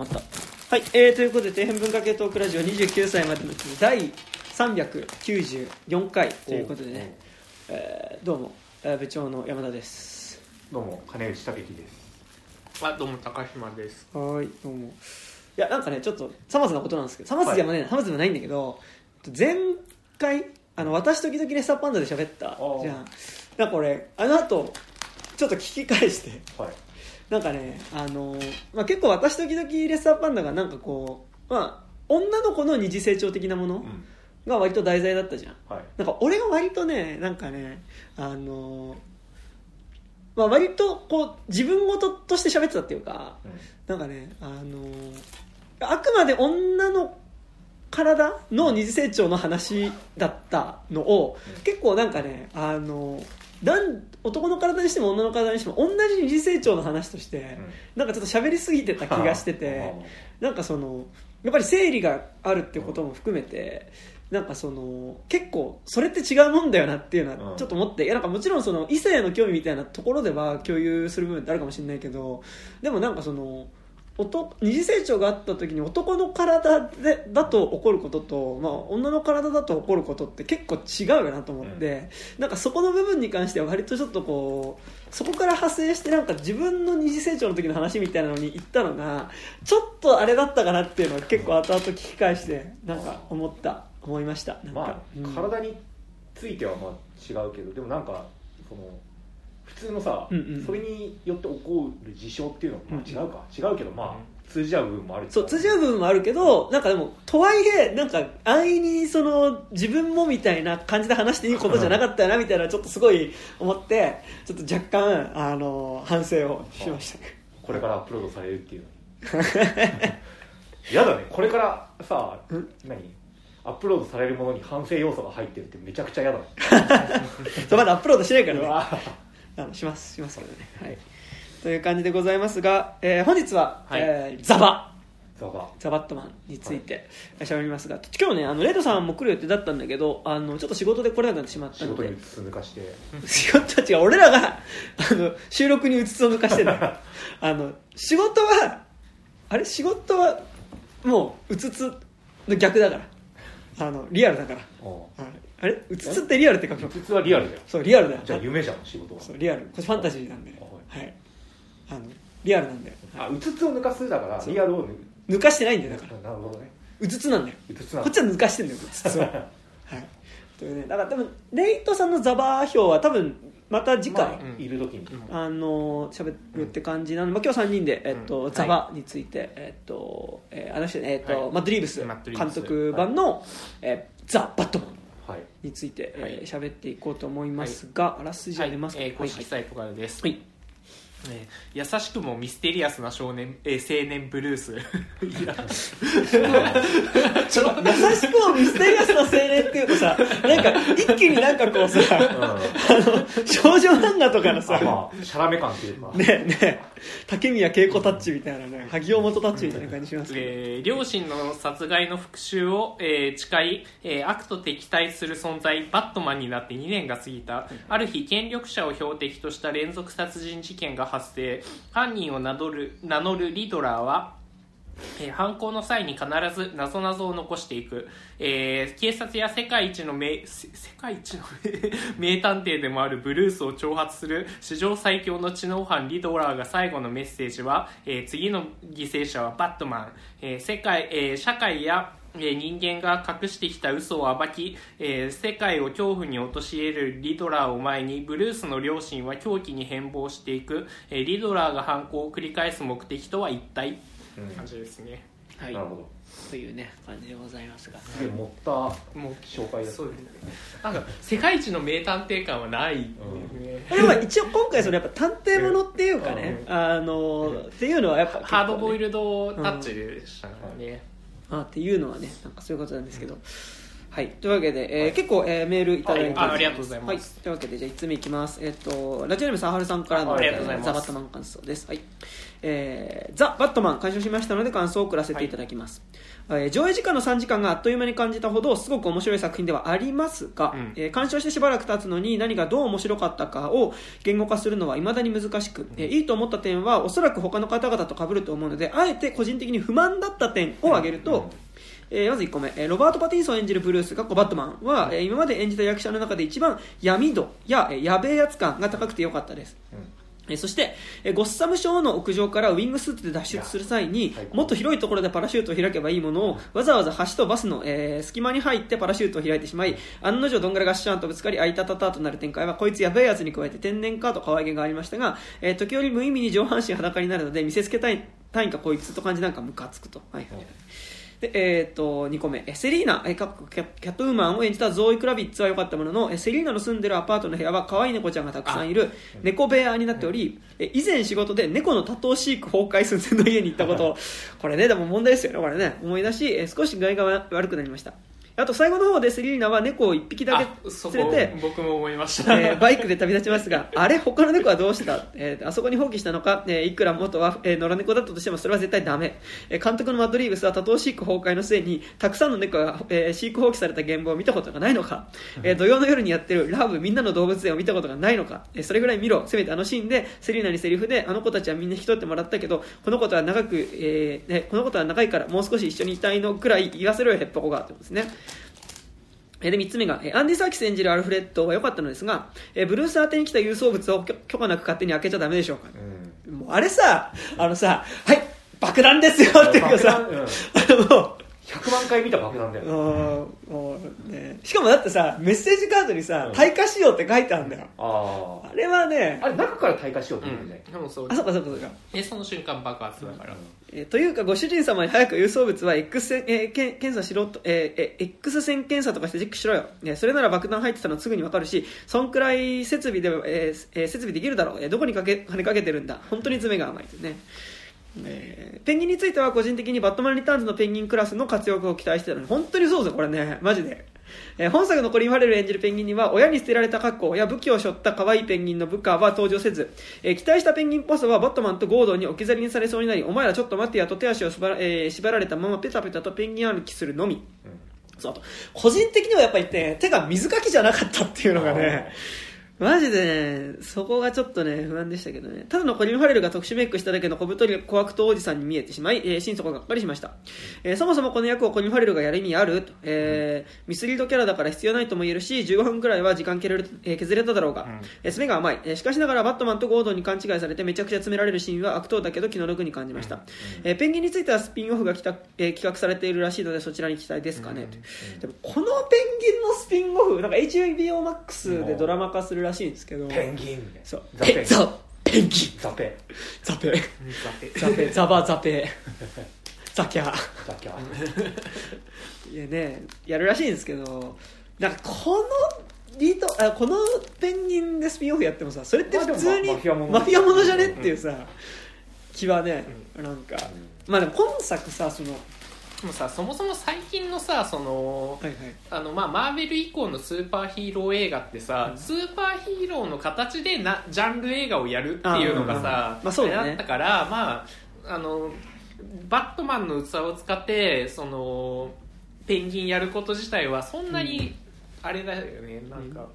まった。はい、えー、ということで底辺文化系トークラジオ29歳までの第394回ということでね、えーどうも、えー部長の山田です。どうも金内武樹です。あどうも高島です。はいどうも。いやなんかねちょっとさまつなことなんですけどさまつでもね、さまつでもないんだけど前回あの私時々レッサーパンダで喋ったーじゃん。なんか俺あの後ちょっと聞き返して。はいなんかね、あのーまあ、結構私時々レッサーパンダがなんかこう、まあ、女の子の二次成長的なものうん。が割と題材だったじゃん。はい。なんか俺が割とねなんかねあのーまあ、割とこう自分事として喋ってたっていうかうん。なんかねあのーあくまで女の体の二次成長の話だったのを、うん。結構なんかねあのーなん男の体にしても女の体にしても同じ二次成長の話として、なんかちょっと喋りすぎてた気がしててなんかそのやっぱり生理があるっていうことも含めてなんかその結構それって違うもんだよなっていうのうん。はちょっと思っていやなんかもちろんその異性の興味みたいなところでは共有する部分ってあるかもしれないけどでもなんかその男二次成長があった時に男の体でだと起こることと、まあ、女の体だと起こることって結構違うよなと思って、なんかそこの部分に関しては割とちょっとこうそこから派生してなんか自分の二次成長の時の話みたいなのに行ったのがちょっとあれだったかなっていうのは結構後々聞き返してなんか思った思いましたなんか、まあうん。体についてはまあ違うけどでもなんかその普通のさうんうん。それによって起こる事象っていうのはまあうん違うか違うけどまあ通じ合う部分もあるそう通じ合う部分もあるけどなんかでもとはいえなんか安易にその自分もみたいな感じで話していいことじゃなかったよなみたいなちょっとすごい思ってちょっと若干あの反省をしました。これからアップロードされるっていうの。にやだね。これからさん何？アップロードされるものに反省要素が入ってるってめちゃくちゃ嫌だね。そうまだアップロードしてないからねあのしますしますけどね。はい。という感じでございますが、えー本日は、はい。えーザバ。ザバ。ザ・バットマンについて喋りますが、今日ねあのレイドさんも来る予定だったんだけどあのちょっと仕事で来れなくなってしまったので。仕事にうつつ抜かして。仕事たちが俺らがあの収録にうつつを抜かしてんだよあの仕事はあれ？仕事はもううつつの逆だから。あのリアルだから。おあれ？うつつってリアルって書くの？うつつはリアルだよそうリアルだよじゃあ夢じゃん仕事はそうリアルこれファンタジーなんではいあのリアルなんであうつつを抜かすだからリアルを抜かしてないんだよだからなるほどねうつつなんだようつつなこっちは抜かしてんだようつつははいというねだから多分レイトさんのザバー票は多分また次回、いる時にあの喋るって感じなので、まあ、今日3人で、えっとザバーについて、えっとえーあの人ね、えっとマッドリーブス監督版の、えザ・バットマンについて喋、はい。えー喋っていこうと思いますが、あらすじは出ますか、はい。えー公式サイトからです、はい。えー優しくもミステリアスな少年、えー青年ブルース。いや。ちょっと優しくもミステリアスな青年っていうとさなんか一気になんかこうさうん。あの少女漫画とかのさあまあシャラメ感っていうか。ねえねえ竹宮恵子タッチみたいなね萩尾元タッチみたいな感じしますけど、えー両親の殺害の復讐を、えー誓い、えー悪と敵対する存在バットマンになって2年が過ぎた。ある日権力者を標的とした連続殺人事件が発生。犯人を名乗る名乗るリドラーはえー犯行の際に必ず謎々を残していく、えー警察や世界一の名世界一の 名探偵でもあるブルースを挑発する史上最強の知能犯リドラーが最後のメッセージは、えー次の犠牲者はバットマン、え世界え社会やえ人間が隠してきた嘘を暴き、えー世界を恐怖に陥れるリドラーを前にブルースの両親は狂気に変貌していく、えーリドラーが犯行を繰り返す目的とは一体？感じですね、はい。なるほど。というね感じでございますが。すげえ持ったもう紹介だった。そうですね。なんか世界一の名探偵感はないでも一応今回それやっぱ探偵ものっていうかね、あのっていうのはやっぱ、ハードボイルルドタッチでしたからね、あっていうのはねなんかそういうことなんですけど、はい、というわけで、えー結構、えーメールいただいてます、はい。あありがとうございます。はい、というわけでじゃあ1つ目いきます。えっ、とラジオネームさはるさんからのあありがとうございます。ザ・バットマン感想です。はいえーザ・バットマン鑑賞しましたので感想を送らせていただきます、えー上映時間の3時間があっという間に感じたほどすごく面白い作品ではありますが、うん。えー鑑賞してしばらく経つのに何がどう面白かったかを言語化するのは未だに難しく、えーいいと思った点はおそらく他の方々と被ると思うのであえて個人的に不満だった点を挙げると、えーまず1個目、えーロバート・パティンソン演じるブルース、かっこバットマンは、えー今まで演じた役者の中で一番闇度や、えーやべえやつ感が高くてよかったです。えーそして、えーゴッサム省の屋上からウィングスーツで脱出する際にもっと広いところでパラシュートを開けばいいものをわざわざ橋とバスの、えー隙間に入ってパラシュートを開いてしまい案の定どんがらがっしゃんとぶつかりあいたたたとなる展開はこいつやべえやつに加えて天然かと可愛げがありましたが、えー時折無意味に上半身裸になるので見せつけたいたいんかこいつと感じなんかムカつくと。はいはいで、えー、と2個目。えセリーナ。えかっこキャキャットウーマンを演じたゾーイ・クラビッツは良かったもののえセリーナの住んでるアパートの部屋は可愛い猫ちゃんがたくさんいる。猫部屋になっておりえ以前仕事で猫の多頭飼育崩壊寸前の家に行ったこと。これねでも問題ですよねこれね。思い出しえ少し具合が悪くなりましたあと最後の方でセリーナは猫を1匹だあけ連れて僕も思いました、えーバイクで旅立ちますが、あれ、他の猫はどうした、えーあそこに放棄したのか、えーいくら元は、えー野良猫だったとしてもそれは絶対ダメ、えー監督のマッドリーブスは多頭飼育崩壊の末にたくさんの猫が、えー飼育放棄された現場を見たことがないのか、えー土曜の夜にやってるラブみんなの動物園を見たことがないのか、えーそれぐらい見ろ。せめてあのシーンでセリーナにセリフであの子たちはみんな引き取ってもらったけどこの子とは長く、えーねこの子とは長いからもう少し一緒にいたいのくらい言わせろよヘッポコが。ってことですね。えーで、3つ目が、えーアンディ・サーキス演じるアルフレッドは良かったのですが、えーブルース宛てに来た郵送物を許許可なく勝手に開けちゃダメでしょうか。うんもうあれさ、あのさ、はい、爆弾ですよっていうかさ、うん あの、100万回見た爆弾だよ。もうもうね、しかもだってさ、メッセージカードにさう、ん。退化しようって書いてあるんだよ。ああれはねあ、あれ中から退化しようってうん言うん。ね、でもそう。あ、そっかそっかそっか。でその瞬間爆発だから、えーというかご主人様に早く郵送物は X 線、えーけん検査しろと、えーえー X 線検査とかしてチェックしろよ、ねそれなら爆弾入ってたのすぐにわかるしそんくらい設備で、えーえー設備できるだろう、えーどこにかけ金かけてるんだ。本当に詰めが甘いですねえーペンギンについては個人的にバットマンリターンズのペンギンクラスの活躍を期待してたの。に本当にそうですよこれね。マジで、えー本作のコリン・ファレル演じるペンギンには親に捨てられた格好や武器を背負った可愛いペンギンの部下は登場せず、えー期待したペンギンポストはバットマンとゴードンに置き去りにされそうになりお前らちょっと待ってやと手足を縛ら,、えー縛られたままペタペタとペンギン歩きするのみ。そうあと個人的にはやっぱりね手が水かきじゃなかったっていうのがねマジでね、そこがちょっとね、不安でしたけどね。ただのコリン・ファレルが特殊メイクしただけの小太り小悪党おじさんに見えてしまい、えー心底がっかりしました。えーそもそもこの役をコリン・ファレルがやる意味あると、えーミスリードキャラだから必要ないとも言えるし、15分くらいは時間削れる、えー削れただろうが、んえー詰めが甘い、えーしかしながらバットマンとゴードンに勘違いされてめちゃくちゃ詰められるシーンは悪党だけど気の毒に感じました。えーペンギンについてはスピンオフがきた、えー企画されているらしいのでそちらに期待ですかね。でもこのペンギンのスピンオフ、なんか HBO Max でドラマ化するらしいんですけど、ペンギンみたいな。そう。ザペン。ザペンギン。ザペザペ。ザザペ。ザバザペ。ザキャザキャ いやねやるらしいんですけどなんかこのリートあこのペンギンでスピンオフやってもさそれって普通にまあでもまマフィアものじゃねうんっていうさ気はねなんか。まあでも今作さそのはでもさそもそも最近のさそのいはい。あのまあ、マーベル以降のスーパーヒーロー映画ってさ、スーパーヒーローの形でなジャンル映画をやるっていうのがさ、まあそうだね。れったから、まあ、あのバットマンの器を使ってそのペンギンやること自体はそんなにあれだよね、なんか、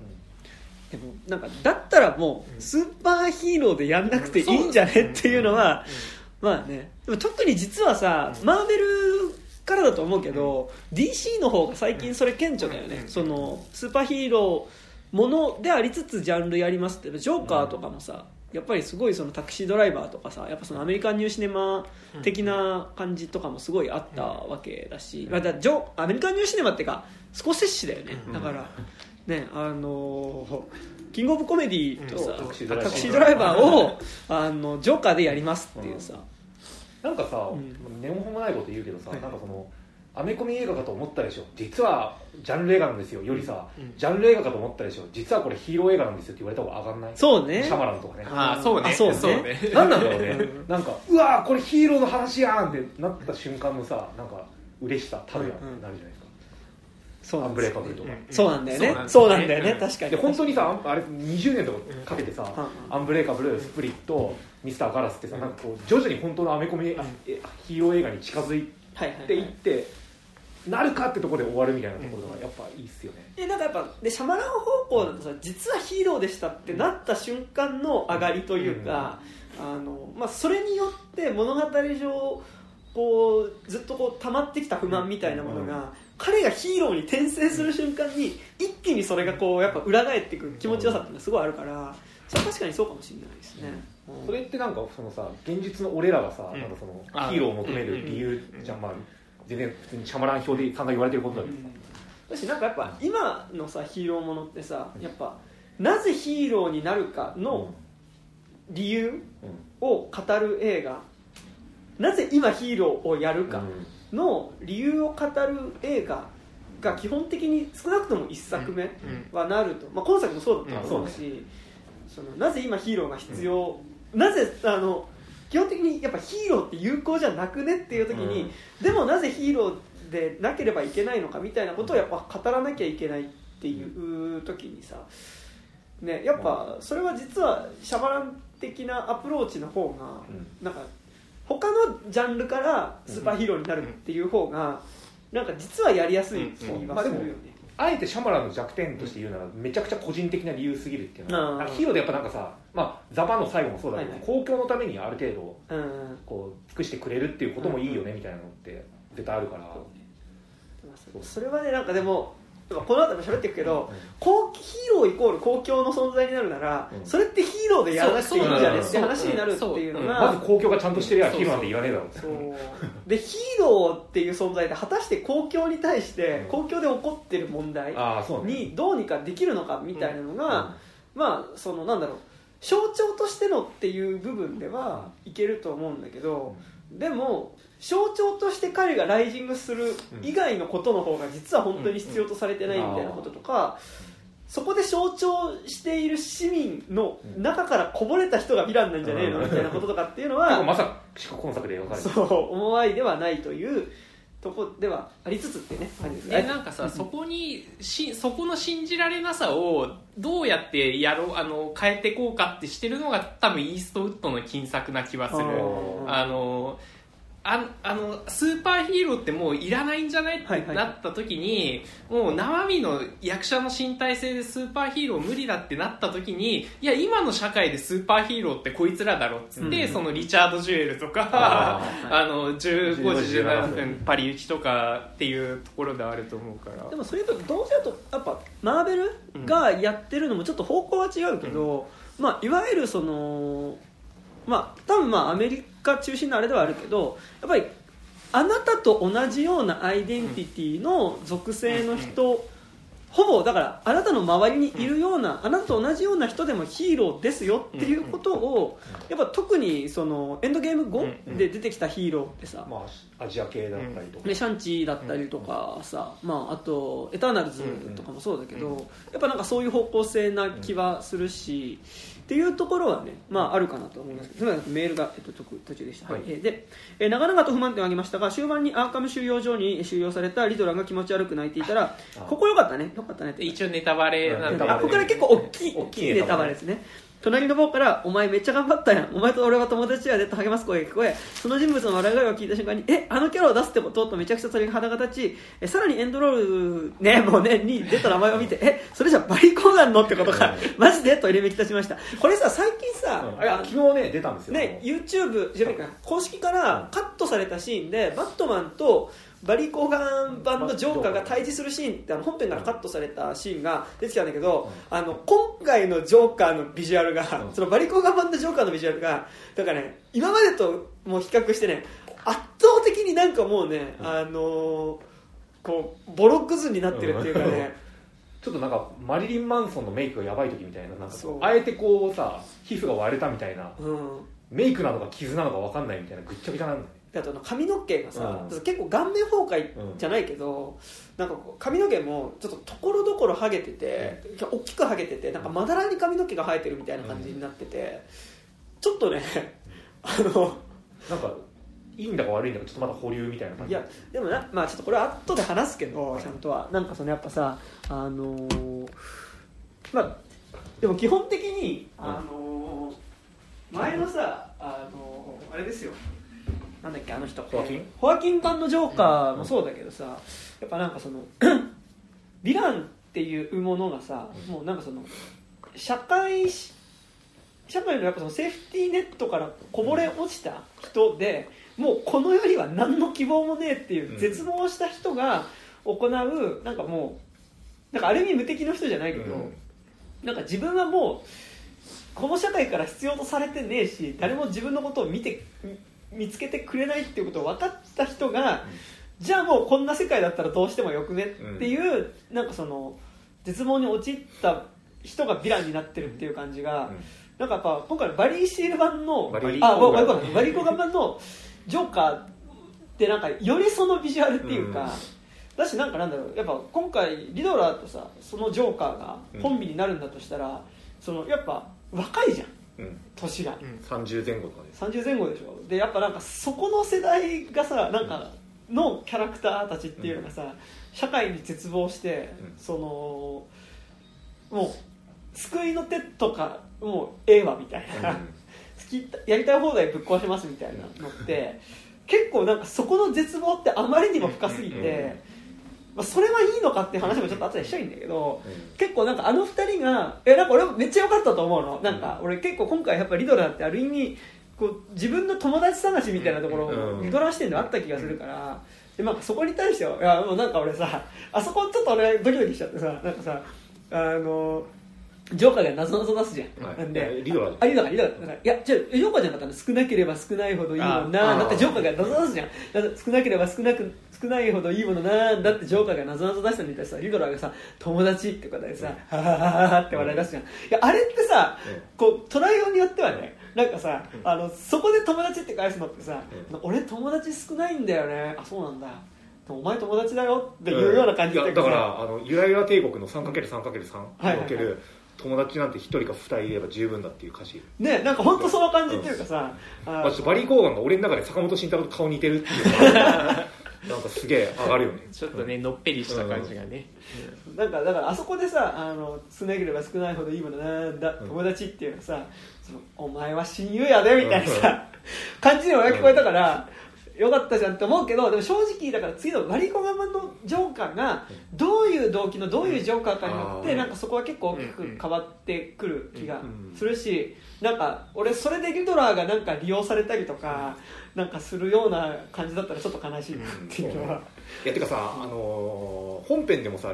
でもなんかだったらもうスーパーヒーローでやんなくていいんじゃねっていうのはまあね。でも特に実はさマーベルからだと思うけど DC の方が最近それ顕著だよね。うん。そのスーパーヒーローものでありつつジャンルやりますってジョーカーとかもさやっぱりすごいそのタクシードライバーとかさやっぱそのアメリカンニューシネマ的な感じとかもすごいあったわけだし、まあ、だジョアメリカンニューシネマっていうか少し節だよね。うん。だからねあのーキングオブコメディとさ、うん。タクシタクシードライバー。ードライバーをあのジョーカーでやりますっていうさ、なんかさ、うん。根もないこと言うけどさ、はい。なんかそのアメコミ映画かと思ったでしょ。実はジャンル映画なんですよよりさ、うん。ジャンル映画かと思ったでしょ。実はこれヒーロー映画なんですよって言われた方が上がんない？そうね。シャマランとかね。ああそうね。あそうね。なんなんだろうね。うん。なんかうわーこれヒーローの話やんってなった瞬間のさなんか嬉しさたるやんってなるじゃないですか、そうなんです。よアンブレイカブルとか、うんそうなんだよね。うんそうなんだよね。うん確かに。で本当にさあれ20年とかかけてさ、うん。アンブレイカブルスプリットミスターガラスってさなんかこう徐々に本当のアメコミ、あえヒーロー映画に近づいはいはい、てい。って、なるかってところで終わるみたいなところがやっぱいいっすよね、でなんかやっぱでシャマラン方向だとさ実はヒーローでしたってなった瞬間の上がりというか、あのまあ、それによって物語上こうずっとこう溜まってきた不満みたいなものが、うん彼がヒーローに転生する瞬間に一気にそれがこうやっぱ裏返ってくる気持ちよさっていうのがすごいあるからそれは確かにそうかもしれないですね、うんそれってなんかそのさ現実の俺らがさ、うん。なんかそのあヒーローを求める理由じゃん、まあ、全然普通にシャマラン表で散々言われてることだけどさ、だしなんかやっぱ今のさヒーローものってさやっぱなぜヒーローになるかの理由うん。を語る映画。なぜ今ヒーローをやるかうん。の理由を語る映画が基本的に少なくとも1作目はなると、まあ、今作もそうだったと思うし、そのなぜ今ヒーローが必要、なぜあの基本的にやっぱヒーローって有効じゃなくねっていう時に、でもなぜヒーローでなければいけないのかみたいなことをやっぱ語らなきゃいけないっていう時にさ、ね、やっぱそれは実はシャバラン的なアプローチの方がうん。なんか他のジャンルからスーパーヒーローになるっていう方がなんか実はやりやすい気はするよね。あえてシャマランの弱点として言うならめちゃくちゃ個人的な理由すぎるっていうのはヒーローでやっぱなんかさ、まあ、ザ・バの最後もそうだけど、はいはい。公共のためにある程度うんこう尽くしてくれるっていうこともいいよねみたいなのって絶対あるから、それはねなんかでもこの後も喋っていくけど、うん。公ヒーローイコール公共の存在になるなら、うん。それってヒーローでやらなくていいんじゃねって話になるっていうのまずが公共がちゃんとしてりゃヒーローなんて言わねえだろう。そうでヒーローっていう存在で果たして公共に対してうん。公共で起こってる問題にどうにかできるのかみたいなのが、まあそのなんだろう象徴としてのっていう部分ではいけると思うんだけど、でも象徴として彼がライジングする以外のことの方が実は本当に必要とされてないみたいなこととか、そこで象徴している市民の中からこぼれた人がヴィランなんじゃねえの？みたいなこととかっていうのはまさしく今作で描かる。そう思わいではないというとこではありつつってねでなんかさそこにしそこの信じられなさをどうやってやろうあの変えていこうかってしてるのが多分イーストウッドの金策な気はする。ああのああのスーパーヒーローってもういらないんじゃないってはいはいなった時に、もう生身の役者の身体性でスーパーヒーロー無理だってなった時にいや今の社会でスーパーヒーローってこいつらだろっつって、うん。そのリチャード・ジュエルとかああの15時17 17分パリ行きとかっていうところであると思うから。でもそれと同時だとやっぱマーベルがやってるのもちょっと方向は違うけど、まあ、いわゆるそのまあ多分まあアメリカ中心のあれではあるけどやっぱりあなたと同じようなアイデンティティの属性の人、ほぼだからあなたの周りにいるような、あなたと同じような人でもヒーローですよっていうことを、やっぱ特にそのエンドゲーム後で出てきたヒーローってさ、まあアジア系だったりとか、ね、シャンチーだったりとかさ、まあ、あとエターナルズとかもそうだけど、やっぱなんかそういう方向性な気はするし、っていうところはね、まあ、あるかなと思います。すみませんメールが、えっと、途途中でした、はい。えーで、えー長々と不満点を挙げましたが終盤にアーカム収容所に収容されたリドランが気持ち悪く泣いていたらあ。ここよかったね。よかったね一応ネタバレなんだ。ネタバレあここから結構大きい大大きいネタバレですね隣の方から「お前めっちゃ頑張ったやん。お前と俺は友達やで」と励ます声が聞こえその人物の笑い声を聞いた瞬間に「えあのキャラを出すってこと?」とめちゃくちゃそれが肌が立ちえさらにエンドロールねもうねに出た名前を見て「えそれじゃバリコーガンの?」ってことかマジで？と入れ目き立ちました。これさ最近さ、うん。昨日ね出たんですよ。ね、YouTube じゃないか公式からカットされたシーンでバットマンとバリー・コーガン版のジョーカーが対峙するシーンってあの本編からカットされたシーンが出てきたんだけど、あの今回のジョーカーのビジュアルが、うんそのバリー・コーガン版のジョーカーのビジュアルがだからね今までともう比較してね圧倒的になんかもうね、あのーこうボロクズになってるっていうかね、ちょっとなんかマリリン・マンソンのメイクがやばい時みたいななんかあえてこうさ皮膚が割れたみたいなうん、メイクなのか傷なのか分かんないみたいなぐっちゃぐちゃなんだあと髪の毛がさ、うん。結構顔面崩壊じゃないけど、なんかこう髪の毛もちょっとところどころハゲてて、大きくハゲててなんかまだらに髪の毛が生えてるみたいな感じになってて、ちょっとねあのなんかいいんだか悪いんだかちょっとまだ保留みたいな感じ？いやでもなまあちょっとこれは後で話すけどちゃんとは。なんかそのやっぱさあのーまあでも基本的にあのー前のさあのーあれですよなんだっけあの人。ホアキン？ホアキン版のジョーカーもそうだけどさやっぱなんかその ヴィランっていうものがさもうなんかその社会し社会のやっぱそのセーフティーネットからこぼれ落ちた人でもうこの世には何の希望もねえっていう絶望した人が行うなんかもうなんかある意味無敵の人じゃないけど、うん。なんか自分はもうこの社会から必要とされてねえし誰も自分のことを見てみ見つけてくれないっていうことを分かった人が、じゃあもうこんな世界だったらどうしてもよくねっていう、なんかその絶望に陥った人がヴィランになってるっていう感じが、なんかやっぱ今回のバリー・シール版のバリーあコバリーコーガ版のジョーカーってなんかよりそのビジュアルっていうか、うん。だしなんかなんだろうやっぱ今回リドラーとさそのジョーカーが本名になるんだとしたら、そのやっぱ若いじゃんうん年が、うん。30前後とかです。30前後でしょ。でやっぱなんかそこの世代がさなんかのキャラクターたちっていうのがさ、社会に絶望して、うん。そのもう救いの手とかもうええわみたいな、好きやりたい放題ぶっ壊しますみたいなのって結構なんかそこの絶望ってあまりにも深すぎて、うんまあ、それはいいのかって話もちょっと後でしたいんだけど、うん。結構なんかあの二人がえなんか俺めっちゃ良かったと思うの。なんか俺結構今回やっぱリドラーってある意味こう自分の友達探しみたいなところうん。をリドラー視点であった気がするから、でまあ、そこに対してはいやもうなんか俺さあそこちょっと俺ドキドキしちゃってさなんかさあのジョーカーが謎々出すじゃん、はい。なんで。リドラーあリドラーリドラーだからいやじゃあジョーカーじゃなかったの少なければ少ないほどいいもんあなあだってジョーカーが謎々出すじゃん。少なければ少なく少ないほどいいものなんだってジョーカーが謎々出したのに対してさリドラーがさ友達ってことでさ、はははははって笑い出すじゃん。いやあれってさ、こう捉えようによってはねなんかさ、あのそこで友達って返すのってさ、俺友達少ないんだよね。あそうなんだ。お前友達だよっていうような感じで、いやだからあのゆらゆら帝国の 3×3×3 はい。における友達なんて1人か2人いれば十分だっていう歌詞。ねなんか本当その感じっていうかさ、あまあ、バリー・コーガンが俺の中で坂本慎太郎と顔似てるっていうのがなんかすげえ上がるよね。ちょっとねのっぺりした感じがね、なんかだからあそこでさあの少なければ少ないほどいいものなんだ。うん友達っていうのがさそのお前は親友やでみたいなさ、感じにも聞こえたからよかったじゃんって思うけどでも正直だから次のワリコガマのジョーカーがどういう動機のどういうジョーカーかによってうんなんかそこは結構大きく変わってくる気がうんするしなんか俺それでリドラーがなんか利用されたりとかなんかするような感じだったらちょっと悲しいなっていうのは。いやてかさ、あのー本編でもさ、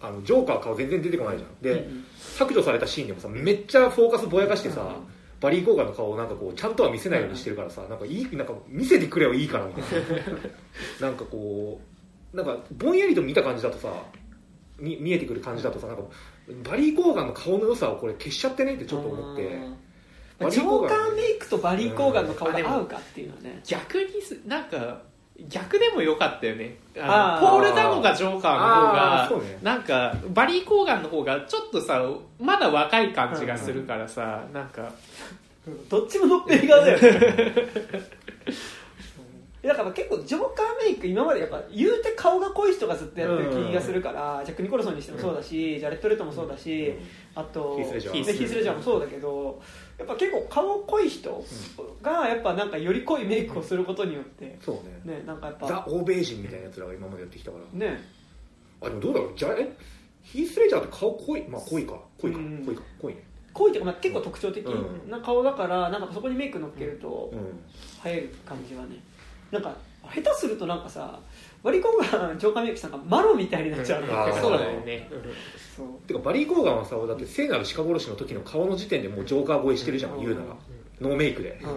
あのジョーカー顔全然出てこないじゃん。で、うんうん。削除されたシーンでもさめっちゃフォーカスぼやかしてさ、うんバリー・コーガンの顔をなんかこうちゃんとは見せないようにしてるからさ、なんかいいなんか見せてくればいいからみたいな。なんかこうなんかぼんやりと見た感じだとさみ見えてくる感じだとさなんかバリー・コーガンの顔の良さをこれ消しちゃってねってちょっと思って。まあジョーカーメイクとバリー・コーガンの顔が合うかっていうのはね。逆にすなんか逆でもよかったよね。あのポール・ダノがジョーカーの方がね。なんかバリー・コーガンの方がちょっとさまだ若い感じがするからさ、なんか。どっちものっぺり側だよね だから結構ジョーカーメイク今までやっぱ言うて顔が濃い人がずっとやってる気がするから、ジャック・ニコルソンにしてもそうだし、ジャレット・レッドもそうだし、あとヒースレジャーもそうだけどやっぱ結構顔濃い人がやっぱなんかより濃いメイクをすることによってそうね。ねなんかやっザ・ぱ欧米人みたいなやつらが今までやってきたから。ね。あでもどうだろう？じゃあえ？ヒース・レジャーって顔濃い？まあ濃いか。濃いか。うん濃いか。濃いね。濃いっていうか、まあ、結構特徴的うん。な顔だからなんかそこにメイク乗っけると、うん。映える感じはねなんか下手するとなんかさバリコンがジョーカーメイクしたんかマロみたいになっちゃうの。あー。そうだよね、そう。てかバリー・コーガンはさだって聖なる鹿殺しの時の顔の時点でもうジョーカー超えしてるじゃん、うん。言うなら。ノーメイクで、うん。うん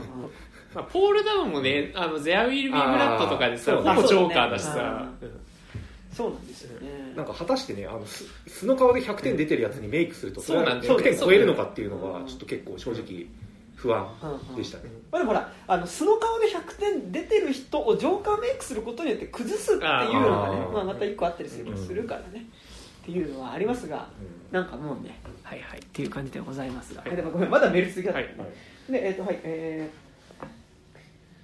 まあ、ポール・ダノもね「あのゼア・ウィル・ビー・ブラッド」とかでさほぼジョーカーだしさ。ね、そうなんですよね。なんか果たしてねあの素素の顔で100点出てるやつにメイクするとそれはそうなんだよ100点超えるのかっていうのうん。がちょっと結構正直不安でしたね、まあ、でもほらあの素の顔で100点出てる人をジョーカーメイクすることによって崩すっていうのがねまあ、また一個あったりするするからね、っていうのはありますがうん。なんかもうねはいはいっていう感じでございますが、はい、でもごめんまだメール続きだった、はい。でえっ、とはいえ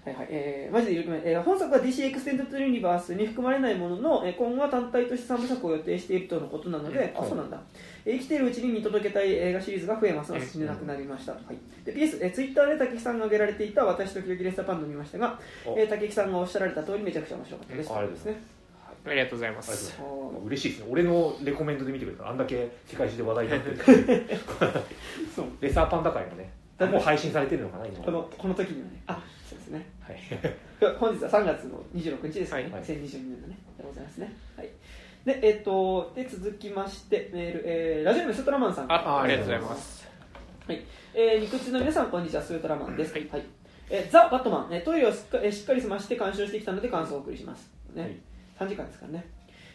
はいはいえー、マジで有力えー、本作は DC エクステンドユニバースに含まれないものの、えー、今後は単体として3部作を予定しているとのことなので、うん。あそうなんだ、えー生きているうちに見届けたい映画シリーズが増えますが死ねなくなりました、はい、で PS、えー、ツイッターで竹木さんが挙げられていた私ときどきレッサーパンダを見ましたが、お。えー、竹木さんがおっしゃられた通りめちゃくちゃ面白かったです、うんありがとうございねありがとうございます。ます嬉しいですね。俺のレコメンドで見てくれたらあんだけ世界中で話題になって。る そう。レッサーパンダ界もねもう配信されてるのかな今このこの時にはね。あそうですね。はい。本日は3月の26日ですね、はい。2022年のねでございますね。はいでえっ、とで続きましてメール、えーラジオネームスートラマンさん。あありがとうございます。はい、えー、肉汁の皆さんこんにちはスートラマンです、はい。えーザ・バットマン、えートイレをしっか,、えーしっかり済まして鑑賞してきたので感想をお送りします、ね。はい。3時間ですからね、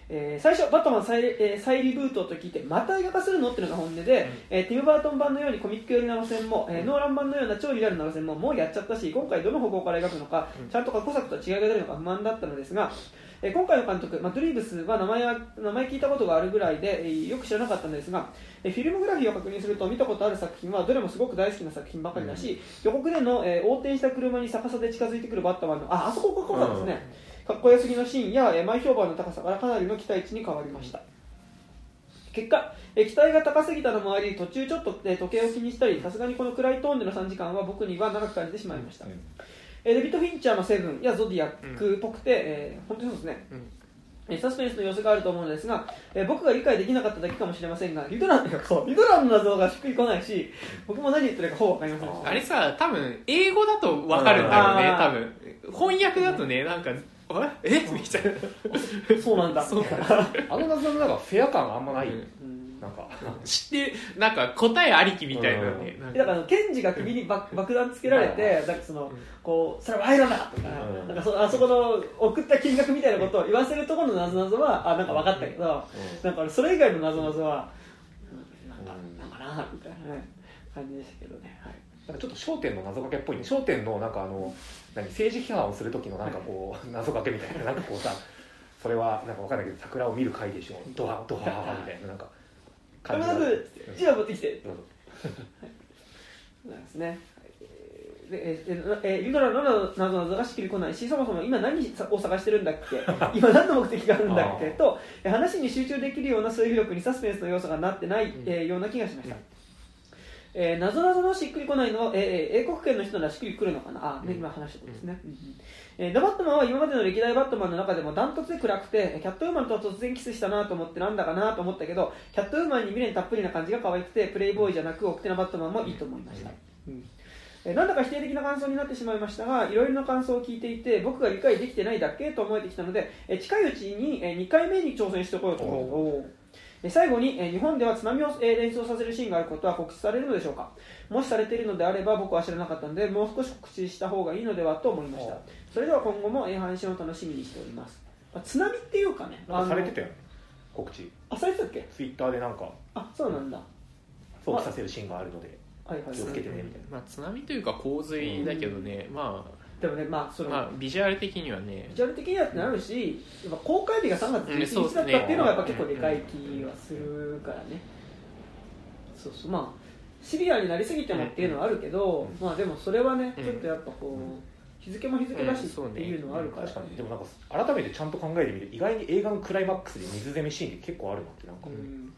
えー最初バットマン再,、えー再リブートと聞いてまた映画化するの？っていうのが本音で、えーティム・バートン版のようにコミック寄りな路線も、えーノーラン版のような超リアルな路線ももうやっちゃったし今回どの方向から描くのか、うんちゃんと過去作と違いが出るのか不満だったのですが、えー今回の監督、マトリーブスは名前は名前聞いたことがあるぐらいで、えーよく知らなかったんですが、えーフィルムグラフィーを確認すると見たことある作品はどれもすごく大好きな作品ばかりだし、予告での、えー横転した車に逆さで近づいてくるバットマンのああそこかっこよかったですね、かっこよすぎのシーンや、えー前評判の高さからかなりの期待値に変わりました。結果、えー期待が高すぎたのもあり途中ちょっと、えー時計を気にしたりさすがにこの暗いトーンでの3時間は僕には長く感じてしまいました、うんえーデビッド・フィンチャーの「セブン」や「ゾディアック」っぽくて、えー本当にそうですね、うん。えーサスペンスの様子があると思うのですが、えー僕が理解できなかっただけかもしれませんがリドランそう。リドランの謎がしっくりこないし僕も何言ってるかほぼ分かりませんあれさ多分英語だと分かるんだろうねうん。多分。翻訳だとねなんかあれえ？みたいな。そうなんだ。そう。あの謎のなんかフェア感あんまない、うん。うんなんか知ってなんか答えありきみたいなねなんか。だからあのケンジが首に爆爆弾つけられて、なんかそのこうそれは賄賂だとか、うん。なんかそあそこの送った金額みたいなことを言わせるところの謎々はあなんか分かったけど、なんか俺それ以外の謎々は、うん。なんかうんなんかなみたいなね感じでしたけどね、はい、なんかちょっと『笑点』の謎かけっぽいね『笑点』のなんかあの何政治批判をする時のなんかこう謎かけみたいななんかこうさそれはなんかわかんないけど桜を見る会でしょ。ドハドハみたいななんか感じがかく字を持ってきて。どうぞ。なんですね。えーでえーえーユドラのなどなどがしっくりこない。しそもそも今何を探してるんだっけ？今何の目的があるんだっけ？とえー話に集中できるような推理力にサスペンスの要素がなってない、えーような気がしました、えー、謎々のしっくりこないのは、えーえー英国圏の人ならしっくりくるのかな？あ、ね、今話したことですね、うんうんえーザ・バットマンは今までの歴代バットマンの中でもダントツで暗くてえーキャットウーマンとは突然キスしたなと思ってなんだかなと思ったけどキャットウーマンに未練たっぷりな感じが可愛くてプレイボーイじゃなく奥手なバットマンもいいと思いました、うん。えーなんだか否定的な感想になってしまいましたがいろいろな感想を聞いていて僕が理解できてないだけと思えてきたので、えー近いうちに、え2回目に挑戦してこようと思いますおー。えー最後に、えー日本では津波を、えー連想させるシーンがあることは告知されるのでしょうか。もしされているのであれば僕は知らなかったのでもう少し告知した方がいいのではと思いました。おそれでは今後も、えー配信を楽しみにしております、まあ津波っていうかねなんかされてたたよね告知。あされてたっけ？ツイッターでなんか。あそうなんだ。想起させるシーンがあるのではいはい気をつけてねみたいまあ津波というか洪水だけどねまでもねまあその、あまあビジュアル的にはね。ビジュアル的にはってなるし、やっぱ公開日が3月うん。そう11ですね日だったっていうのがやっぱ結構でかい気はするからね、そうそう。まあシビアになりすぎてもっていうのはあるけど、まあでもそれはねうん。ちょっとやっぱこう日付も日付だしっていうのはあるから、確かに。でもなんか改めてちゃんと考えてみて意外に映画のクライマックスで水攻めシーンって結構あるなってなんか、うん。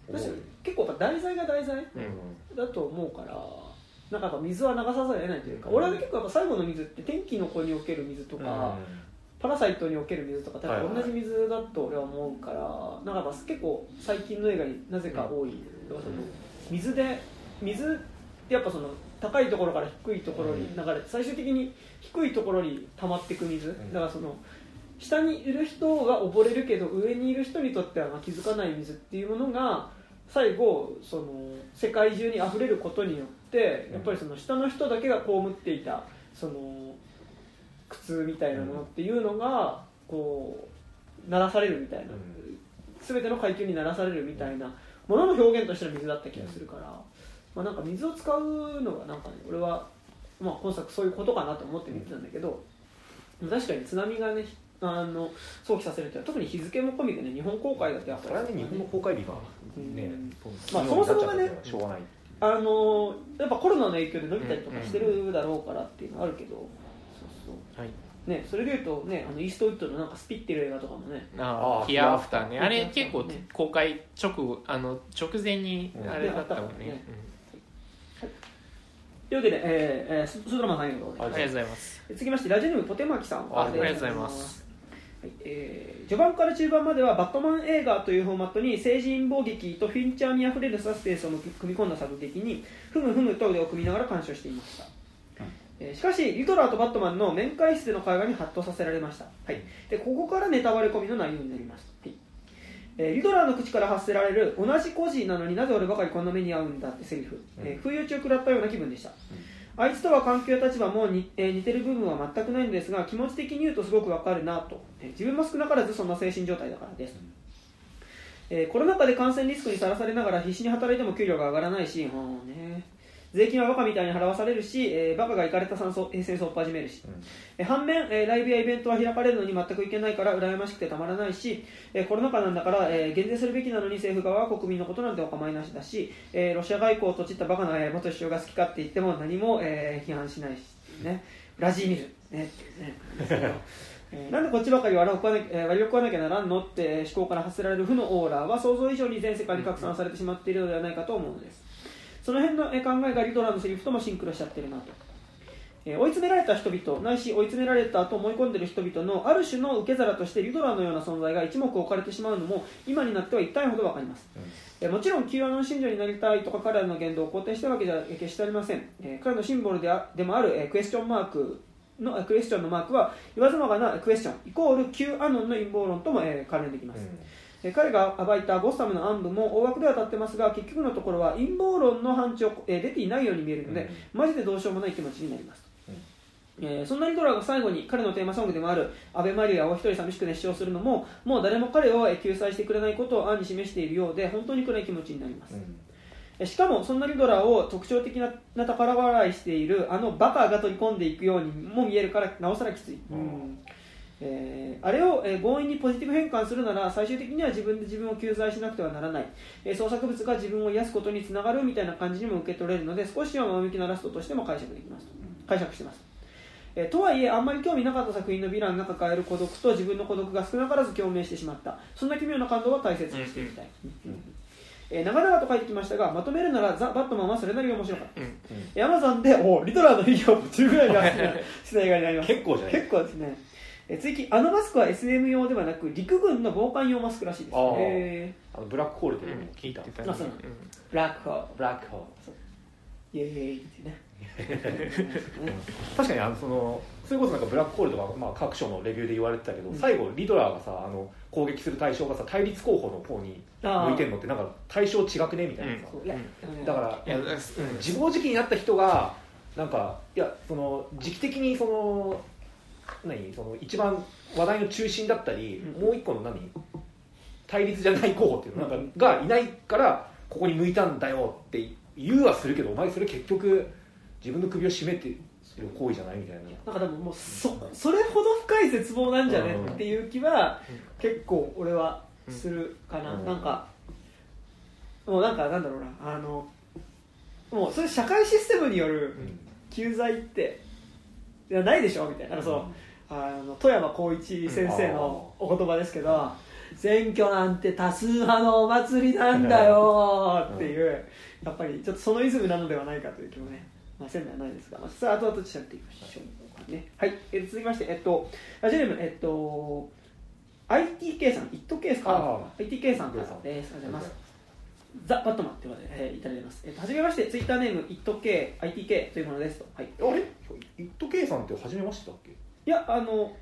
結構やっぱ題材が題材うん。だと思うからなんかやっぱ水は流さざるを得ないというか、うん。俺は結構やっぱ最後の水って天気の子における水とか、パラサイトにおける水とか多はいはい。分同じ水だと俺は思うから、なんかやっぱ結構最近の映画になぜか多い、その水で水ってやっぱその高いところから低いところに流れて最終的に低いところに溜まっていく水、ん。だからその下にいる人が溺れるけど上にいる人にとってはまあ気づかない水っていうものが最後その世界中に溢れることによってやっぱりその下の人だけが被っていたその苦痛みたいなものっていうのがこう鳴らされるみたいな、全ての階級に鳴らされるみたいなものの表現としての水だった気がするから、まあ、なんか水を使うのがなんかね俺は、まあ、今作そういうことかなと思って見てたんだけど、確かに津波がねあの想起させるっていうのは特に日付も込みでね日本公開だってやっぱそれはね日本の公開日がね、まあそもそもがねしょうがない。あのやっぱコロナの影響で伸びたりとかしてるだろうからっていうのはあるけど、そうそう。はい。ね、それでいうと、ね、あのイーストウッドのなんかスピってる映画とかもねああヒアアフターね。あれ結構ね公開直後あの直前にうん。あれだったもんね。ねというわけで、えーえー、ススドラマさんありがとうございます。うんありがとうございます。続きましてラジオネームポテマキさん。あありがとうございます。はいえー序盤から中盤まではバットマン映画というフォーマットに政治陰謀劇とフィンチャーにあふれるサスペンスを組み込んだ作劇にふむふむと腕を組みながら鑑賞していました、えーしかしリドラーとバットマンの面会室での会話にハッとさせられました、はい、でここからネタバレ込みの内容になります、はいえーリドラーの口から発せられる同じ孤児なのになぜ俺ばかりこんな目に遭うんだってセリフ、えー不意打ちを食らったような気分でした、あいつとは環境や立場もに、えー似てる部分は全くないんですが気持ち的に言うとすごくわかるなと、えー自分も少なからずそんな精神状態だからです、えーコロナ禍で感染リスクにさらされながら必死に働いても給料が上がらないし、ね、税金はバカみたいに払わされるし、えーバカが行かれた戦争を始めるし、えー反面、えーライブやイベントは開かれるのに全く行けないから羨ましくてたまらないし、えーコロナ禍なんだから、えー減税するべきなのに政府側は国民のことなんてお構いなしだし、えーロシア外交をとちったバカな、えー元首相が好きかって言っても何も、えー批判しないし、ね、ウラジーミル、ね。ね。えーなんでこっちばかり割を食わなきゃ食わなきゃならんのって思考から発せられる負のオーラは想像以上に全世界に拡散されてしまっているのではないかと思うのですその辺のえー考えがリドラーのセリフともシンクロしちゃってるなと。えー追い詰められた人々ないし追い詰められたと思い込んでいる人々のある種の受け皿としてリドラーのような存在が一目置かれてしまうのも今になっては一体ほど分かります、えーもちろん Q アノン信者になりたいとか彼らの言動を肯定したわけじゃえー決してありません、えー彼のシンボルであでもある、えークエスチョンマークのえークエスチョンのマークは言わずもがなクエスチョンイコール Q アノンの陰謀論とも、えー関連できます、えー彼が暴いたゴッサムの暗部も大枠では立ってますが結局のところは陰謀論の範疇を、えー出ていないように見えるので、マジでどうしようもない気持ちになります、えーそんなリドラーが最後に彼のテーマソングでもある「アベマリア」を一人寂しく熱唱するのももう誰も彼をえー救済してくれないことを暗に示しているようで本当に暗い気持ちになります、えーしかもそんなリドラーを特徴的なな宝笑いしているあのバカが取り込んでいくようにも見えるからなおさらきつい、うんえーあれを、えー強引にポジティブ変換するなら最終的には自分で自分を救済しなくてはならない、えー創作物が自分を癒すことにつながるみたいな感じにも受け取れるので少しは前向きなラストとしても解釈できます解釈してます。えーとはいえあんまり興味なかった作品のヴィランが抱える孤独と自分の孤独が少なからず共鳴してしまった。そんな奇妙な感動は大切にしてい。きたい、えー長々と書いてきましたがまとめるならザ・バットマンはそれなりに面白かった。うん。えーアマゾンでおリトラーのフィギュアを途中ぐらいに集めした映画になります。結構じゃない結構ですねえー次あのマスクは SM 用ではなく陸軍の防寒用マスクらしいですあー。えあのブラックホールでうんも聞いた、言ってたねあそううん。ーブラックホール。ブラックホール。イエーイってね。確かにあのそのそれこそなんかブラックホールとか、まあ、各所のレビューで言われてたけど、うん。最後リドラーがさあの攻撃する対象がさ対立候補の方に向いてんのってなんか対象違くねみたいなさ、そうん。だからいやうん。自暴自棄になった人がなんかいやその時期的にその何その一番話題の中心だったり、うん。もう一個の何対立じゃない候補っていうのなんか、がいないからここに向いたんだよって言うはするけどお前それ結局自分の首を絞めてる行為じゃないみたいな。なんかでももうそそれほど深い絶望なんじゃねうん。っていう気は結構俺はするかな、うん。なんかもうなんかなんだろうなあのもうそれ社会システムによる救済っていやないでしょみたいななんかその、あの富山光一先生のお言葉ですけど、選挙なんて多数派のお祭りなんだよっていう、やっぱりちょっとそのイズムなのではないかという気もね、まあ、せんではないですが、まあ、さあ後々しゃっていきましょう、ね。はいえー続きまして、えっと、ラジオネーム、えっと、ITK さん、ITK さん。あ ITK さんからです。ありがとうございます。ザ・バットマンということで、えーいただいてます。えっと、はじめまして、ツイッターネーム、ITK、ITK というものですと。はい。あれ？イット K さんって初めましてだっけ？いや、あの、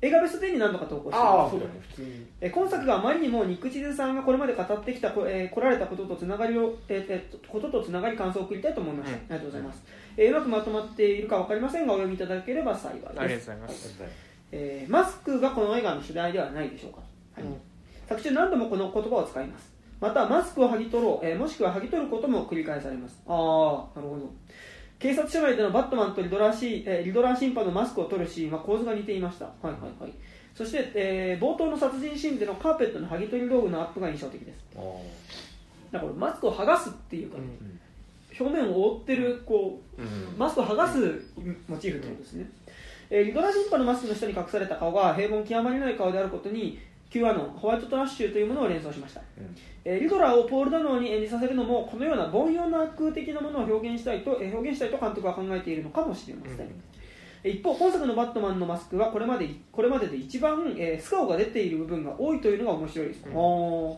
映画ベスト10に何度か投稿してああそうだよね普通に。えー今作があまりにも肉地さんがこれまで語ってきた、こえー来られたこととつながりを、えーえーこととつながり感想を送りたいと思いました、うんありがとうございます、えーうまくまとまっているか分かりませんがお読みいただければ幸いです。ありがとうございます。えーマスクがこの映画の主題ではないでしょうか、はい。うん。作中何度もこの言葉を使いますまたマスクを剥ぎ取ろう、えーもしくは剥ぎ取ることも繰り返されます。ああなるほど。警察署内でのバットマンとリドラーシー、えーリドラー審判のマスクを取るシーンは構図が似ていました。はいはいはい。そして、えー冒頭の殺人シーンでのカーペットの剥ぎ取り道具のアップが印象的です。あだからマスクを剥がすっていうか、ねうん。表面を覆ってるこううん。マスクを剥がすモチーフってことですね、えーリドラ人パのマスクの下に隠された顔が平凡極まりない顔であることに Q アノンホワイトトラッシュというものを連想しました、うんえーリドラーをポール・ダノーに演じさせるのもこのような凡庸な空的なものを表現したいと、えー表現したいと監督は考えているのかもしれません、うん。えー一方今作のバットマンのマスクはこれまでこれまでで一番、えー素顔が出ている部分が多いというのが面白いです、うん。あー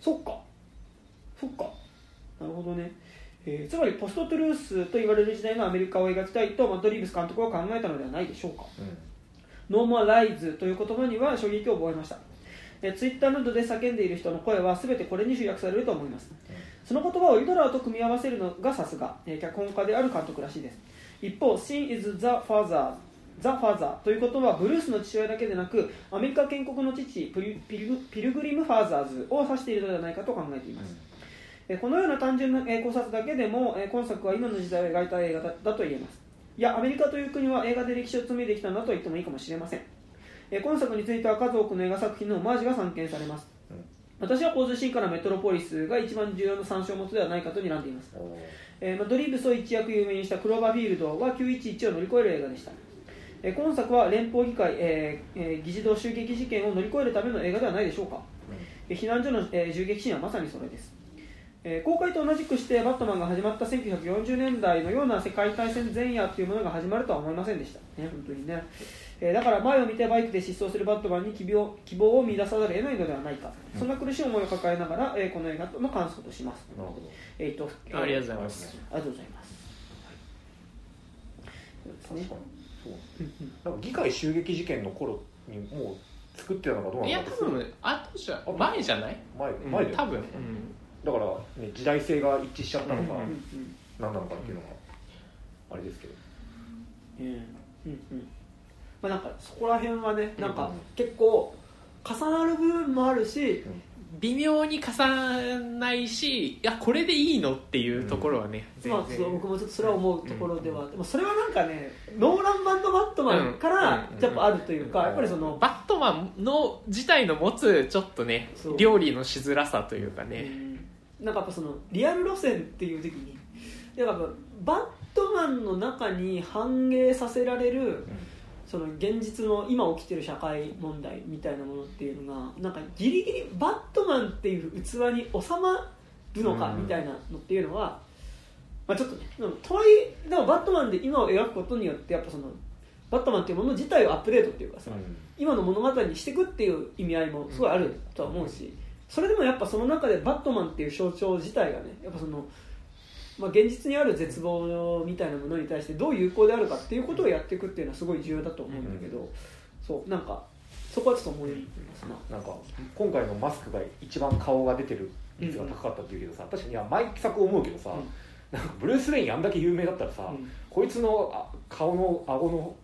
そっか。そっか。なるほどね、えーつまりポストトゥルースと言われる時代のアメリカを描きたいとマット・リーブス監督は考えたのではないでしょうか。 No more lies という言葉には衝撃を覚えました、えー、ツイッターなどで叫んでいる人の声は全てこれに集約されると思います、その言葉をリドラーと組み合わせるのがさすが、えー脚本家である監督らしいです。一方 Sins of the father The Father ということはブルースの父親だけでなくアメリカ建国の父ピルピルピルグリム・ファーザーズを指しているのではないかと考えています、えーこのような単純なえー考察だけでも、えー今作は今の時代を描いた映画だだと言えます。いやアメリカという国は映画で歴史を紡いできたんだと言ってもいいかもしれません、えー今作については数多くの映画作品のオマージュが散見されます、うん。私は洪水シーンからメトロポリスが一番重要な参照元ではないかと睨んでいます。えーまあドリーブスを一躍有名にしたクローバーフィールドは911を乗り越える映画でした、えー今作は連邦議会、えーえー議事堂襲撃事件を乗り越えるための映画ではないでしょうか、えー避難所の、えー銃撃シーンはまさにそれです、えー公開と同じくしてバットマンが始まった1940年代のような世界大戦前夜というものが始まるとは思いませんでした。ね本当にね、えーだから前を見てバイクで疾走するバットマンに希望希望を見出さざるを得ないのではないか、そんな苦しい思いを抱えながら、えーこの映画の感想とします。なるほど。えーとえーありがとうございます。ありがとうございます。そうですね確かにそう。なんか議会襲撃事件の頃にもう作ってたのかどうなのか。いや多分後じゃ前じゃない？前前で、うん多分、だから、ね、時代性が一致しちゃったのか、うんうんうん。何なのかっていうのがあれですけど。うん。うんうんまあなんかそこら辺はねなんかうん結構重なる部分もあるし、微妙に重ならないしいやこれでいいのっていうところはね、まあ全然。そう僕もちょっとそれは思うところでは、でもそれはなんかねノーラン版のバットマンからうん。やっぱあるというか、うん。やっぱりその、バットマンの自体の持つちょっとね料理のしづらさというかうね、ん。なんかやっぱそのリアル路線っていう時にやっぱバットマンの中に反映させられるその現実の今起きてる社会問題みたいなものっていうのがなんかギリギリバットマンっていう器に収まるのかうんみたいなのっていうのは、まあ、ちょっとねでもとはいえでもバットマンで今を描くことによってやっぱそのバットマンっていうもの自体をアップデートっていうかさ、今の物語にしていくっていう意味合いもすごいあるとは思うし、それでもやっぱその中でバットマンっていう象徴自体がねやっぱその、まあ、現実にある絶望みたいなものに対してどう有効であるかっていうことをやっていくっていうのはすごい重要だと思うんだけど、そうなんかそこはちょっと思います。な。なんか今回のマスクが一番顔が出てる率が高かったっていうけどさ、確かにいや毎作思うけどさ、うん。なんかブルース・ウェインあんだけ有名だったらさ、うん。こいつのあ顔の顎の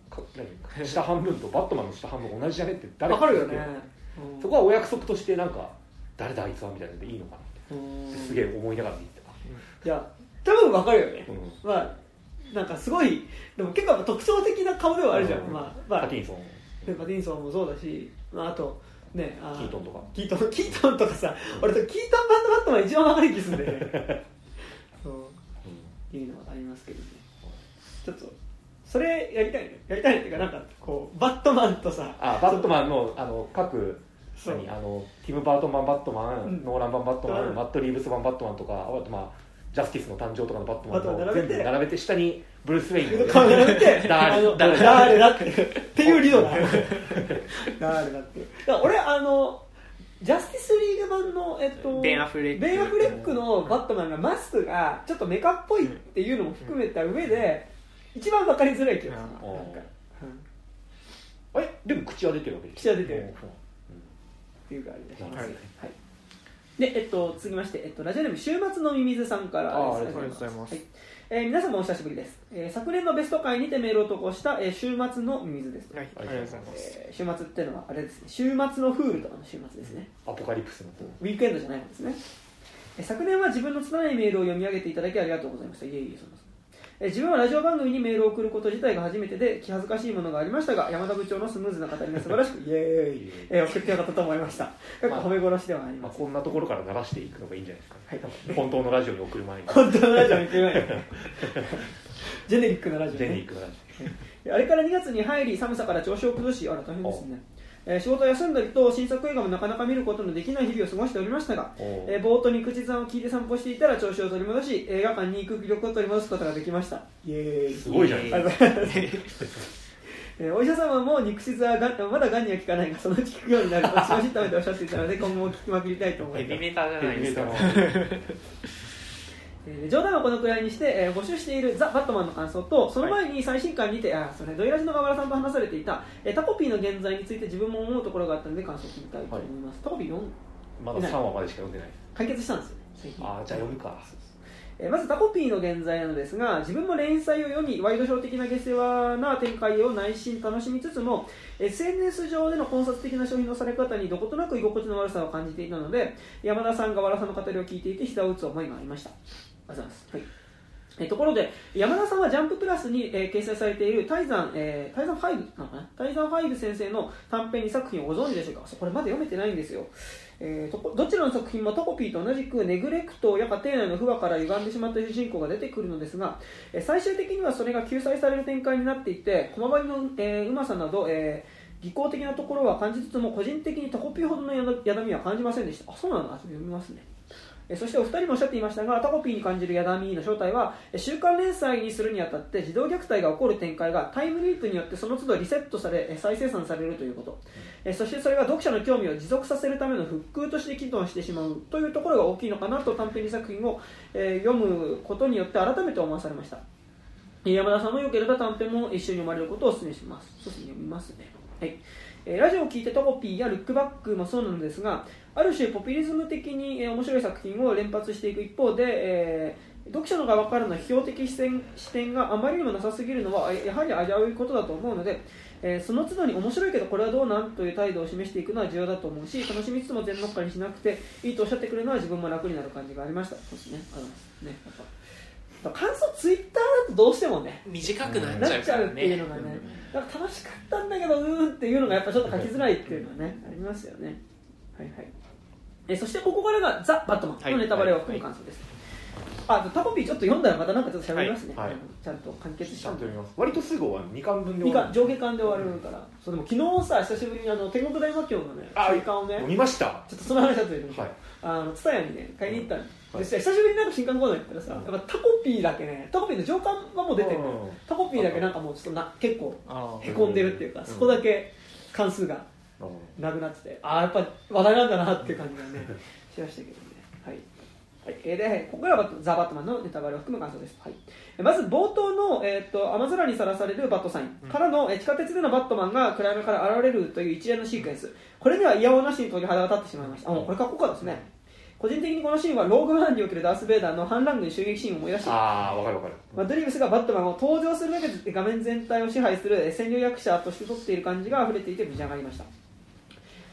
下半分とバットマンの下半分同じじゃねって誰わかるよね、うん。そこはお約束としてなんか誰だあいつはみたいなのでいいのかなうん。ってすげえ思いながら見てた、いや多分わかるよね、うん。まあなんかすごいでも結構特徴的な顔ではあるじゃん、うん。まあまあ。パティンソン。でパティンソンもそうだし、まあ、あとねあキートンとか。キートンキートンとかさ、俺とキートン版のバットマン一番分かる気するんだよね。そう。いうのはありますけどね。ちょっとそれやりたいね。やりたいねっていうかなんかこうバットマンとさあバットマンのあの各そう。何あのティム・バートン版バットマン、うん。ノーラン版バットマン、うん。マット・リーブス版バットマンとかあとまあジャスティスの誕生とかのバットマンバットマンの並べて全部並べて下にブルース・ウェインの 顔並べて誰あの誰誰だってっていう理論。だ誰だってだから俺あのジャスティスリーグ版の、えっと、ベンアフレック。ベンアフレックのバットマンがマスクがちょっとメカっぽいっていうのも含めた上で、一番分かりづらい気がする。うん。なんか、うん。あれ？でも口は出てるわけでしょ。口は出てる。うん。っていうかあれで、なるほどはいでえっと、続きまして、えっと、ラジオネーム週末のミミズさんからあありがとうございます。はい。えー皆様お久しぶりです、えー昨年のベスト回にてメールを投稿した、えー週末のミミズです、はい、ありがとうございます。えー週末っていうのはあれですね。週末のフールとかの週末ですね。アポカリプスの方。ウィークエンドじゃない方ですね。えー昨年は自分の拙いメールを読み上げていただきありがとうございました。いえいえそんなそんなえー自分はラジオ番組にメールを送ること自体が初めてで気恥ずかしいものがありましたが山田部長のスムーズな語りが素晴らしくイエーイ、えー送ってよかったと思いました。結構褒め殺しではありまあ、ます、こんなところから鳴らしていくのがいいんじゃないですか、はい。本当のラジオに送る前に。本当のラジオに行く前に。ジェネリックなラジオ、ね、ジェネリックなラジあれから2月に入り寒さから調子を崩しあら大変ですねえー仕事を休んだりと新作映画もなかなか見ることのできない日々を過ごしておりましたが、えー冒頭に口ずさんを聞いて散歩していたら調子を取り戻し映画館に行く気力を取り戻すことができました。イエーイ。すごいじゃんイエありがとうございます。えーお医者様も肉質はがまだがんには効かないがそのうち効くようになる。と食べておっしゃっていたので今後も効きまくりたいと思います。ヘビメタじゃないですかえー冗談はこのくらいにして、えー募集しているザ・バットマンの感想とその前に最新刊にて、あそれドイラジの河原さんと話されていた、えータコピーの現在について自分も思うところがあったので感想を聞きたいと思います、タコピー4まだ3話までしか読んでない。解決したんですよね最近。ああじゃあ読むか。えーまずタコピーの現在なのですが自分も連載を読みワイドショー的な下世話な展開を内心楽しみつつも SNS 上での考察的な商品のされ方にどことなく居心地の悪さを感じていたので山田さんが和田さんの語りを聞いていて膝を打つ思いがありましたはい。えところで山田さんはジャンププラスに、えー掲載されているタイザン、えータイザン5なのかな？タイザン5先生の短編2作品をご存知でしょうか？これまだ読めてないんですよ。えーとどちらの作品もタコピーと同じくネグレクトや家庭内の不和から歪んでしまった主人公が出てくるのですが、えー最終的にはそれが救済される展開になっていて駒張りの、えーうまさなど、えー技巧的なところは感じつつも個人的にタコピーほどのやだみは感じませんでした。あそうなんだ。読みますね。そしてお二人もおっしゃっていましたがタコピーに感じるやだみの正体は週刊連載にするにあたって児童虐待が起こる展開がタイムリープによってその都度リセットされ再生産されるということ。えそしてそれが読者の興味を持続させるためのフックとして機能してしまうというところが大きいのかなと短編2作品を、読むことによって改めて思わされました。山田さんもよければ短編も一緒に読まれることをお勧めします。そうですね読みますね。はい。えラジオを聞いてトコピーやルックバックもそうなのですがある種ポピュリズム的に、えー面白い作品を連発していく一方で、えー読者の側からの批評的視点視点があまりにもなさすぎるのはやはり危ういことだと思うので、えーその都度に面白いけどこれはどうなんという態度を示していくのは重要だと思うし楽しみつつも全乗っかりしなくていいとおっしゃってくれるのは自分も楽になる感じがありました。そうですね。あのねやっぱ。感想ツイッターだとどうしてもね短くなっなちゃうちゃうっていうのねがね、なんか楽しかったんだけどうーんっていうのがやっぱちょっと書きづらいっていうのはね、ありますよね。はいはいえそしてここからがザ・バットマンのネタバレを含む感想です、あタコピーちょっと読んだらまたなんかちょっと喋りますね、はい。はいちゃんと完結しちたんでゃんと読みます。割とすぐ終わる2巻分で二終わる巻上下巻で終わるから、そうでも昨日さ久しぶりにあの天国大魔教のねあ新刊をね読みました。ちょっとその話だというはい。あのツタヤにね買いに行ったの、はい。で久しぶりになんか新刊コーナー行ったらさ、うん。やっぱタコピーだけねタコピーの上巻はもう出てるタコピーだけなんかもうちょっとな結構あへこんでるっていうか、うん。そこだけ関数がうんなくなっててああやっぱ話題なんだなっていう感じがね しましたけどね。はい。はい、えーでここからはザ・バットマンのネタバレを含む感想です、はい、えまず冒頭の、えーっと雨空にさらされるバットサイン。からの、えー地下鉄でのバットマンが暗闇から現れるという一連のシークエンスこれには否応なしに鳥肌が立ってしまいました。あもうこれかっこよかったですね。個人的にこのシーンはローグワンにおけるダース・ベイダーの反乱軍襲撃シーンを思い出しああ分かる分かる。まあ、ドリブスがバットマンを登場するだけで画面全体を支配するえー千両役者として撮っている感じが溢れていてぶち上がりました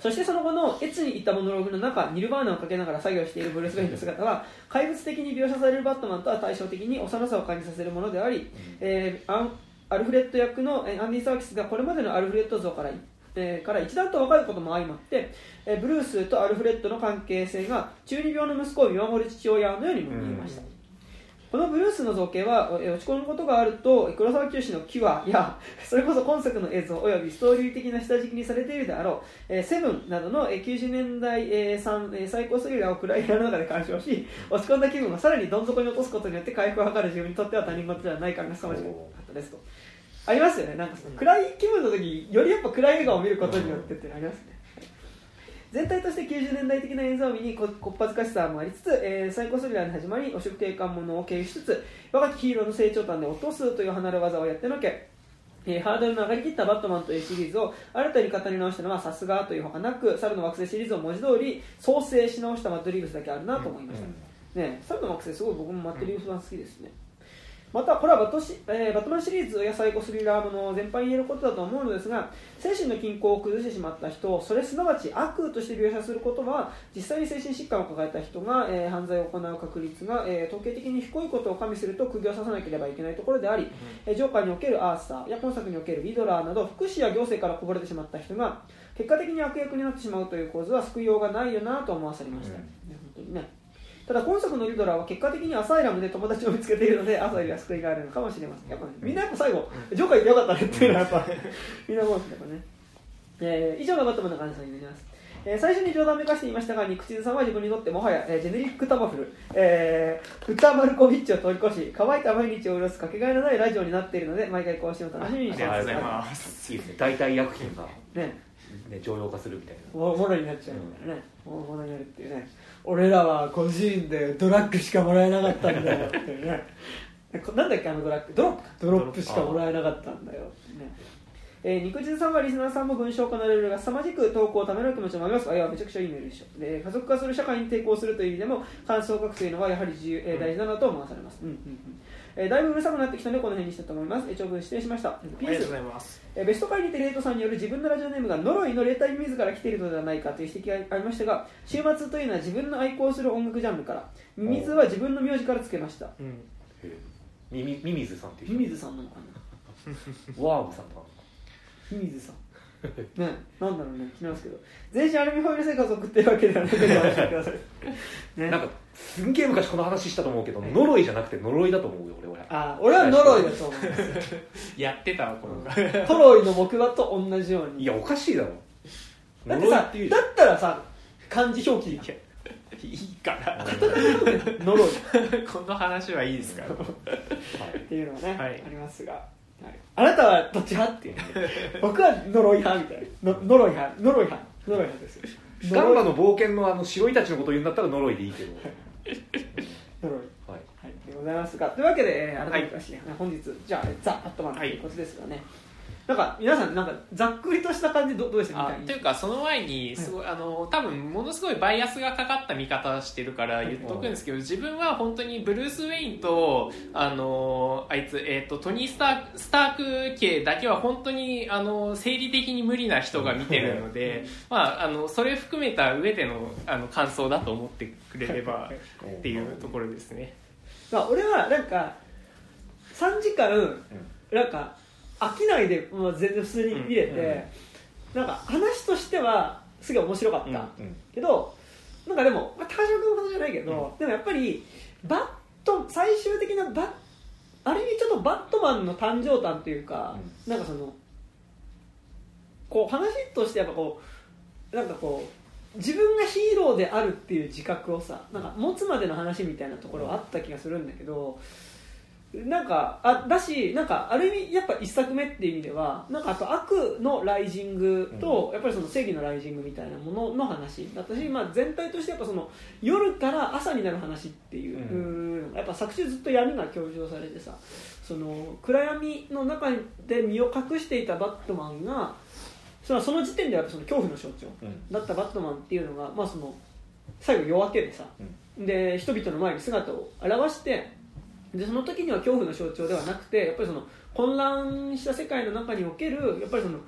そしてその後の悦に入ったモノローグの中ニルバーナをかけながら作業しているブルース・ウェインの姿は怪物的に描写されるバットマンとは対照的に幼さを感じさせるものであり、えーアンアルフレッド役のえーアンディ・サーキスがこれまでのアルフレッド像からえーから一段と若いことも相まって、えーブルースとアルフレッドの関係性が中二病の息子を見守る父親のようにも見えました、このブルースの造形はえー落ち込むことがあると黒沢清の「キュア」やそれこそ今作の映像およびストーリー的な下敷きにされているであろう「えーセブンなどのえー90年代、えー最高スリラーを暗い部屋の中で鑑賞し落ち込んだ気分をさらにどん底に落とすことによって回復を図る自分にとっては他人事ではない感が凄まじかったですと。ありますよね。なんかその暗い気分の時によりやっぱ暗い笑顔を見ることによってってありますね全体として90年代的な映像を見にここっぱずかしさもありつつ、えーサイコスリラーに始まり汚職定款ものを経由しつつ若きヒーローの成長端で落とすという離れ技をやってのけえーハードルの上がりきったバットマンというシリーズを新たに語り直したのはさすがというほかなく猿の惑星シリーズを文字通り創生し直したマットリーブスだけあるなと思いました、ね、猿の惑星すごい僕もマットリーブス版好きですね、またこれはバットシ、えーバットマンシリーズやサイコスリラーもの全般に言えることだと思うのですが精神の均衡を崩してしまった人をそれすなわち悪として描写することは実際に精神疾患を抱えた人が、えー犯罪を行う確率が、えー統計的に低いことを加味すると釘を刺さなければいけないところであり、えージョーカーにおけるアーサーや今作におけるリドラーなど福祉や行政からこぼれてしまった人が結果的に悪役になってしまうという構図は救いようがないよなと思わされました、うん。ね本当にねただ今作のリドラーは結果的にアサイラムで友達を見つけているので朝よりは救いがあるのかもしれません。やっぱ、ね、みんなやっぱ最後ジョーカーいてよかったねっていうのはやっぱみんな思うんですけどね、えー、以上がバットマンの感想になります。えー、最初に冗談めかしていましたが、肉地さんは自分にとってもはや、えー、ジェネリックタマフル、えー、ウタマルコビッチを通り越し、乾いた毎日を潤すかけがえのないラジオになっているので、毎回更新を楽しみにしてありがとうございまます。いいですね。代替薬品が、ね、ね、常用化するみたいな。もものになっちゃうみたいなね、ものになるっていうね、俺らは個人でドラッグしかもらえなかったんだよってね。こ なんだっけあのドラッグ？ドロップ。かドロップしかもらえなかったんだよ。ってね。えー、肉汁さんはリスナーさんも文章化のレベルが凄まじく投稿をためる気持ちもありますがいやめちゃくちゃいいメールでしょ。で加速化する社会に抵抗するという意味でも感想を書くというのはやはり自由、えー、大事だなと思わされます、うんうんうんえー、だいぶうるさくなってきたのでこの辺にしたいと思います、えー、長文失礼しました。ありがとうございます、えー、ベスト会にてレートさんによる自分のラジオネームが呪いの霊体ミミズから来ているのではないかという指摘がありましたが週末というのは自分の愛好する音楽ジャンルからミミズは自分の名字からつけました。うん、へえミミミミズさんっていうミミズさんなのかな？ワームさんとか。ミミズさん。ねなんだろうね。気になりますけど。全身アルミホイル生活を送っているわけではないのでご安心くださいね。なんかすんげえ昔この話したと思うけど呪いじゃなくて呪いだと思うよ俺俺あ俺は呪いだと思う。やってたわこのトロイの木馬と同じように。いやおかしいだろ。だってさだったらさ漢字表記でいいいいから呪い。この話はいいですか？ら っていうのがね、はい。ありますが、はい、あなたはどっち派？っていう。ね僕は呪い派みたいな。の呪い派。呪い派。呪い派ですよ。ガンバの冒険のあの白いたちのことを言うんだったら呪いでいいけど、呪いはい、はい、でございますが。というわけで、えー改めまして、本日じゃあザ・バットマンということですがね、なんか皆さんなんかざっくりとした感じどどうでした？みというかその前にすごい、あの多分ものすごいバイアスがかかった見方してるから言っとくんですけど自分は本当にブルース・ウェインとあのあいつ、えー、とトニー・スタークスターク系だけは本当にあの生理的に無理な人が見てるので、まあ、あのそれ含めた上でのあの感想だと思ってくれればっていうところですね。まあ、俺はなんか3時間なんか飽きないで、まあ、全然普通に見れて、なんか話としてはすげえ面白かった、うん。けどなんかでも、まあ、高島君ほどじゃないけど、でもやっぱりバット最終的なバッある意味ちょっとバットマンの誕生誕というか、なんかそのこう話としてやっぱこうなんかこう自分がヒーローであるっていう自覚をさなんか持つまでの話みたいなところはあった気がするんだけどなんかあだしなんかある意味やっぱ一作目っていう意味ではなんかあと悪のライジングと、やっぱりその正義のライジングみたいなものの話だったし、まあ、全体としてやっぱその夜から朝になる話っていう、ううん。やっぱ作中ずっと闇が強調されてさその暗闇の中で身を隠していたバットマンがそのその時点ではその恐怖の象徴うん。だったバットマンっていうのが、まあ、その最後夜明けでさ、で人々の前に姿を現してでその時には恐怖の象徴ではなくてやっぱりその混乱した世界の中におけるやっぱりその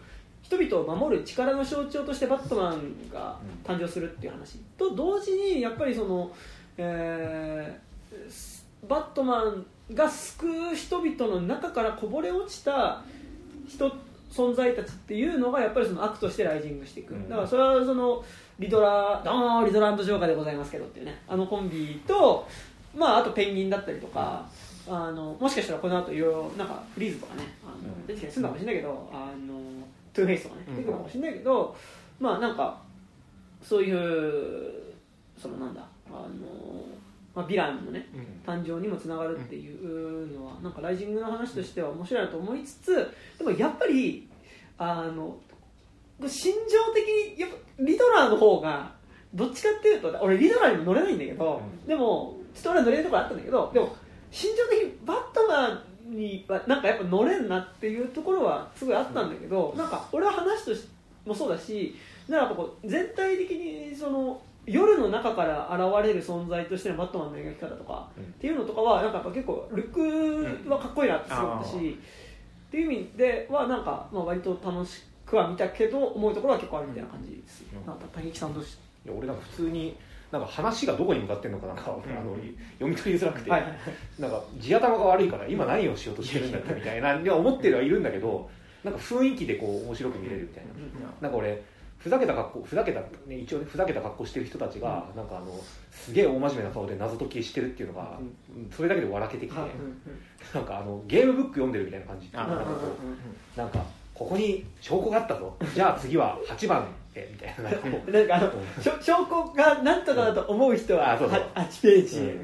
人々を守る力の象徴としてバットマンが誕生するっていう話、と同時にやっぱりその、えーバットマンが救う人々の中からこぼれ落ちた人存在たちっていうのがやっぱりその悪としてライジングしていく、うん。だからそれはそのリドラーどうもリドラージョーカーでございますけどっていうね。あのコンビと、まあ、あとペンギンだったりとか、あのもしかしたらこの後いろいろなんかフリーズとかねあの、うん。出てきたりするのかもしれないけどあのトゥーフェイスとかねうん。出てくるかもしれないけど、まあなんかそういうそのなんだあの、まあ、ヴィランのねうん。誕生にもつながるっていうのはなんかライジングの話としては面白いなと思いつつでもやっぱりあの心情的にやっぱリドラーの方がどっちかっていうと俺リドラーにも乗れないんだけど、うん。でもちょっと俺は乗れるところあったんだけどでも心情的にバットマンにはなんかやっぱ乗れんなっていうところはすごいあったんだけど、なんか俺は話としてもそうだしなんかこう全体的にその夜の中から現れる存在としてのバットマンの描き方とか、うん。っていうのとかはなんかやっぱ結構ルックはかっこいいなってすごかったし、うん。っていう意味ではなんか、まあ、割と楽しくは見たけど思うところは結構あるみたいな感じです、うん。なんか竹木さんどうしいや俺なんか普通になんか話がどこに向かってんのかなんか、ん。あの読み取りづらくて、はい。はいなんか地頭が悪いから今何をしようとしてるんだっけみたいなで 思ってるはいるんだけどなんか雰囲気でこう面白く見れるみたいな。なんか俺ふざけた格好ふざけた、ね、一応ねふざけた格好してる人たちが、なんかあのすげえ大真面目な顔で謎解きしてるっていうのが、うん。それだけで笑けてきて、はいなんかあのゲームブック読んでるみたいな感じなんかこうなんかここに証拠があったぞ。じゃあ次は8番へみたいな。なんかあの証拠がなんとかだと思う人はあそうそう。は8ページ。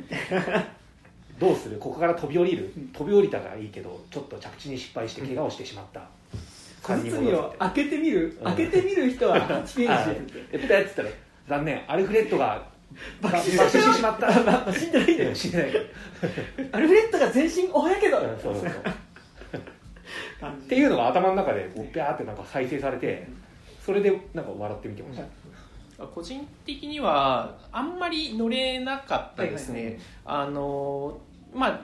どうする？ここから飛び降りる？うん飛び降りたからいいけどちょっと着地に失敗して怪我をしてしまった、小包を開けてみる？うん。開けてみる人は8ペ あージやってたやつったら残念。アルフレッドが爆死してしまった。まあ死んでないんだよ死んでないけどアルフレッドが全身大やけど。うんそうそうそう。っていうのが頭の中でこうーってなんか再生されてそれでなんか笑ってみてました、個人的にはあんまり乗れなかったですね、あのまあ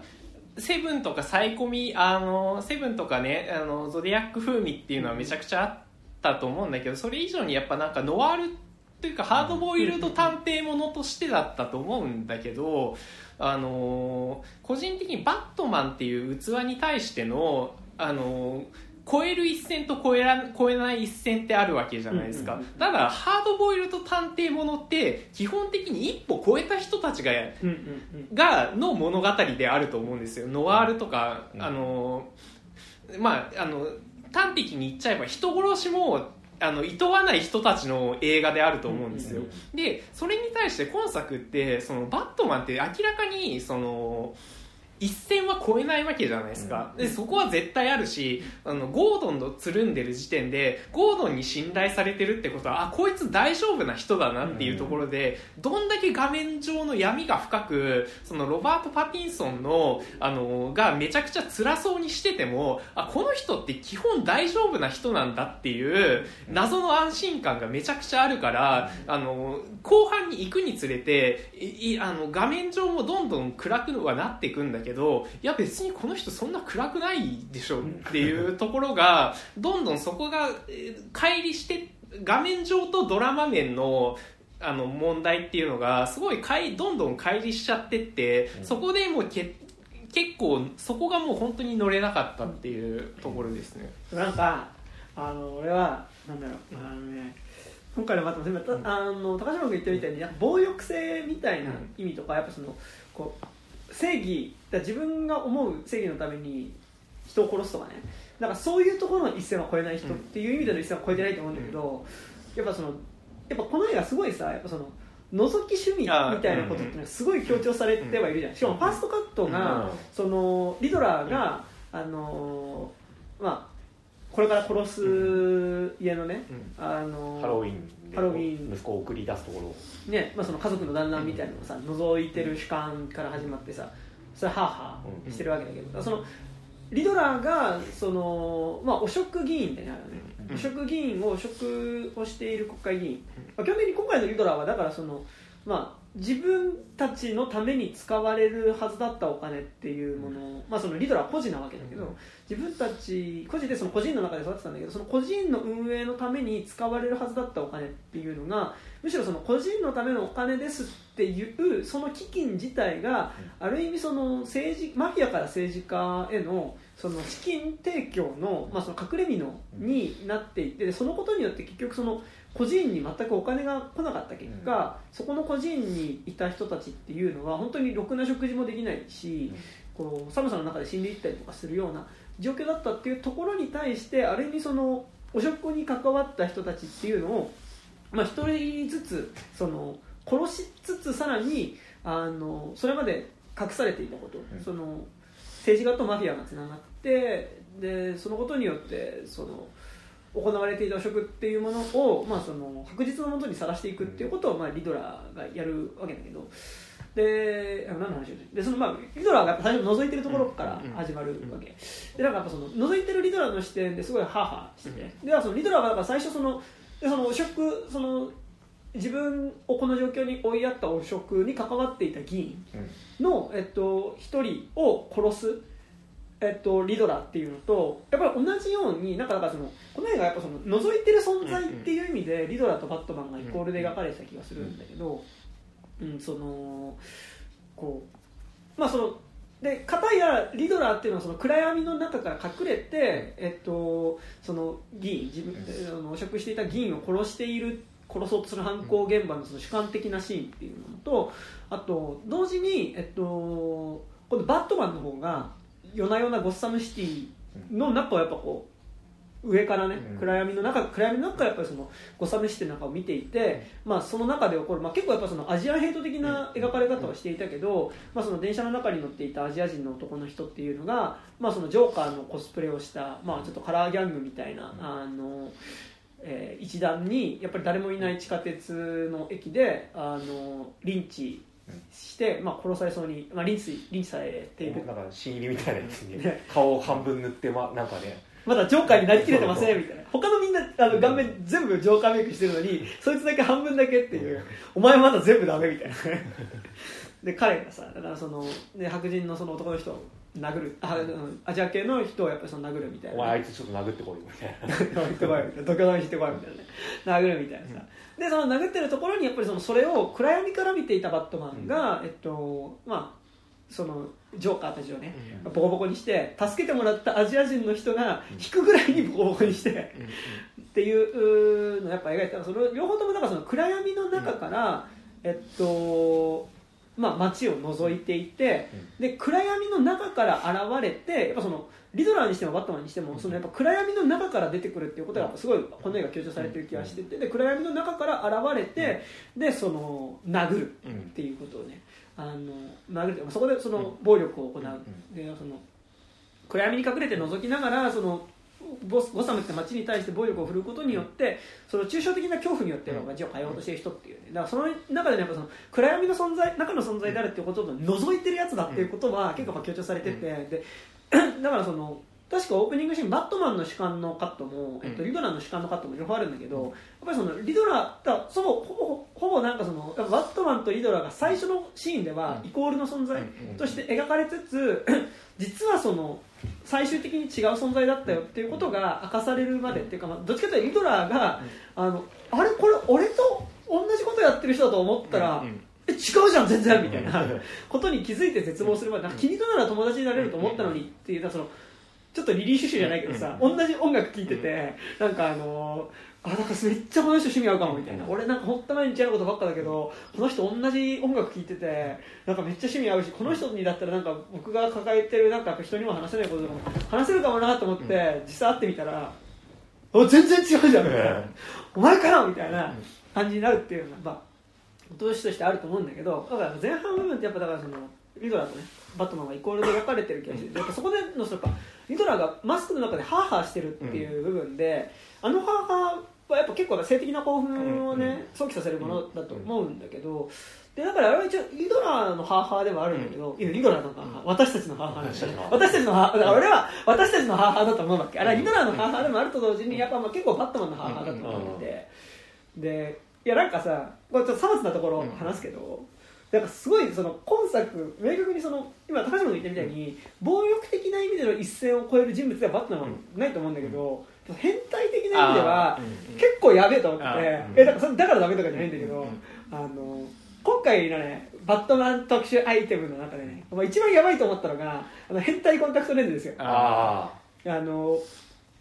セブンとかサイコミあのセブンとかねあのゾディアック風味っていうのはめちゃくちゃあったと思うんだけどそれ以上にやっぱなんかノワールというかハードボイルド探偵ものとしてだったと思うんだけどあの個人的にバットマンっていう器に対してのあの超える一線と超えら超えない一線ってあるわけじゃないですか、うんうんうん。ただハードボイルド探偵ものって基本的に一歩超えた人たちががの物語であると思うんですよ。ノワールとか、うん。あのまああの端的に言っちゃえば人殺しもあの厭わない人たちの映画であると思うんですよ、うん。でそれに対して今作ってそのバットマンって明らかにその一線は超えないわけじゃないですか、でそこは絶対あるしあのゴードンとつるんでる時点でゴードンに信頼されてるってことはあこいつ大丈夫な人だなっていうところで、どんだけ画面上の闇が深くそのロバート・パティンソンのあのがめちゃくちゃ辛そうにしててもあこの人って基本大丈夫な人なんだっていう謎の安心感がめちゃくちゃあるからあの後半に行くにつれていいあの画面上もどんどん暗くはなっていくんだけどいや別にこの人そんな暗くないでしょっていうところが どんどんそこがえー乖離して画面上とドラマ面のあの問題っていうのがすごいかいどんどん乖離しちゃってって、うんそこでもうけ結構そこがもう本当に乗れなかったっていうところですね。なんかあの俺はなんだろうあのね今回のバットマン全部たあの高島君言ったみたいに暴力性みたいな意味とかやっぱそのこう正義だ自分が思う正義のために人を殺すとかね。なんかそういうところの一線は越えない人っていう意味での一線は越えてないと思うんだけど、やっぱそのやっぱこの映画すごいさやっぱその覗き趣味みたいなことってのがすごい強調されてはいるじゃん。しかもファーストカットが、うん。そのリドラーが、あのーまあこれから殺す家のね、あのーハロウィンでハロウィン。息子を送り出すところねまあ、その家族の団らんみたいなのをさ覗いてる主観から始まってさそれはあはあしてるわけだけど、そのリドラーがその、まあ、汚職議員ってねあるよね、うん。汚職議員を汚職をしている国会議員、まあ、基本的に今回のリドラーはだからその、まあ、自分たちのために使われるはずだったお金っていうものを、まあ、そのリドラーは個人なわけだけど、うん。自分たち個人でその個人の中で育ってたんだけどその個人の運営のために使われるはずだったお金っていうのがむしろその個人のためのお金ですっていうその基金自体がある意味その政治マフィアから政治家へのその資金提供の,、まあその隠れ蓑になっていてでそのことによって結局その個人に全くお金が来なかった結果、そこの個人にいた人たちっていうのは本当にろくな食事もできないし、こう寒さの中で死んでいったりとかするような状況だったっていうところに対してある意味その汚職に関わった人たちっていうのを、まあ、一人ずつその殺しつつさらにあのそれまで隠されていたこと、うん。その政治家とマフィアがつながってでそのことによってその行われていた汚職っていうものを、まあ、その白日のもとにさらしていくっていうことを、まあ、リドラーがやるわけだけど。であ何の話でその、まあ、リドラーが最初覗いてるところから始まるわけ、でなんかやっぱその覗いてるリドラーの視点ですごいハーハーしてて、ではそのリドラーが最初そのでその汚職その自分をこの状況に追いやった汚職に関わっていた議員の、えっと、1人を殺す、えっと、リドラーっていうのとやっぱり同じようになんかだからそのこの映画はやっぱその覗いてる存在っていう意味でリドラーとバットマンがイコールで描かれてた気がするんだけど、うん、そのこうまあそので片やリドラーっていうのはその暗闇の中から隠れて、えっと、その議員自分、あの汚職していた議員を殺している殺そうとする犯行現場のその主観的なシーンっていうのとあと同時に、えっと、今度バットマンの方が夜な夜なゴッサムシティの中をやっぱこう上からね、うん。暗闇の中暗闇の中やっぱりそのゴサムシティの中を見ていて、まあ、その中で起こる、まあ、結構やっぱそのアジアンヘイト的な描かれ方をしていたけど、まあ、その電車の中に乗っていたアジア人の男の人っていうのが、まあ、そのジョーカーのコスプレをした、まあ、ちょっとカラーギャングみたいな、あのえー一団にやっぱり誰もいない地下鉄の駅であのリンチして、まあ、殺されそうに、まあ、リンチリンチされているなんか新入りみたいなやつにね。顔を半分塗って、ま、なんかね。まだジョーカーになりきれてませんみたいな。他のみんなあの顔面全部ジョーカーメイクしてるのにそいつだけ半分だけっていう。お前まだ全部ダメみたいな。で彼がさだからその、ね、白人のその男の人を殴る。あうん。アジア系の人をやっぱりその殴るみたいな。お前あいつちょっと殴ってこいみたいな。行ってこいみたいな。度胸試してこいみたいなね。殴るみたいなさ、でその殴ってるところにやっぱりそのそれを暗闇から見ていたバットマンが、えっとまあそのジョーカーたちをね、ボコボコにして助けてもらったアジア人の人が引くぐらいにボコボコにして、っていうのをやっぱ描いてその両方ともなんかその暗闇の中から、えっとまあ、街を覗いていて、で暗闇の中から現れてやっぱそのリドラーにしてもバットマンにしてもそのやっぱ暗闇の中から出てくるっていうことがすごいこの映画強調されてる気がしててで暗闇の中から現れてでその殴るっていうことをねあの殴るそこでその暴力を行う。でその暗闇に隠れて覗きながらそのボスゴサムって街に対して暴力を振るうことによってその抽象的な恐怖によって街を変えようとしている人っていうね。だからその中でねやっぱその暗闇の存在中の存在であるっていうことを覗いてるやつだっていうことは結構強調されててで だからその確かオープニングシーンバットマンの主観のカットも、えっと、リドラーの主観のカットも両方あるんだけど、やっぱりそのリドラーだそぼほぼほぼなんかそのやっぱバットマンとリドラーが最初のシーンではイコールの存在として描かれつつ 実はその最終的に違う存在だったよっていうことが明かされるまでっていうか、まあ、どっちかというとリドラーが、あのあれこれ俺と同じことやってる人だと思ったら、え違うじゃん全然みたいな。ことに気づいて絶望するまでなんか気に入ったなら友達になれると思ったのにっていうそのちょっとリリー・シュシュじゃないけどさ、同じ音楽聴いてて、なんかあのーあなんかめっちゃこの人趣味合うかもみたいな、俺なんか本当毎日やることばっかだけどこの人同じ音楽聴いててなんかめっちゃ趣味合うしこの人にだったらなんか僕が抱えてるなんか人にも話せないこととかも話せるかもなと思って、実際会ってみたらお全然違うじゃんみたいな。お前かよみたいな感じになるっていうのが、まあ、投資としてあると思うんだけどだから前半部分ってやっぱだからそのリドラーとねバットマンがイコールで描かれてる気がしてやっぱそこでのそのやっぱリドラーがマスクの中でハーハーしてるっていう部分で、あのハーハーはやっぱ結構性的な興奮をね想起させるものだと思うんだけどでだからあれは一応リドラーのハーハーではあるんだけど、いやリドラーのハーハー私たちのハーハーなんだよ。ね私たちのハーハーだから俺は私たちのハーハーだと思うわけ。あれはリドラーのハーハーでもあると同時にやっぱまあ結構バットマンのハーハーだと思ってて。でいやなんかさこれちょっとさまつなところ話すけど、なんかすごいその今作明確にその今高島が言ったみたいに暴力的な意味での一線を越える人物ではバットマンはないと思うんだけど、変態的な意味では結構やべえと思ってえだからだからダメとかじゃないんだけど、あの今回のねバットマン特集アイテムの中でね、まあ、一番やばいと思ったのがあの変態コンタクトレンズですよ。ああの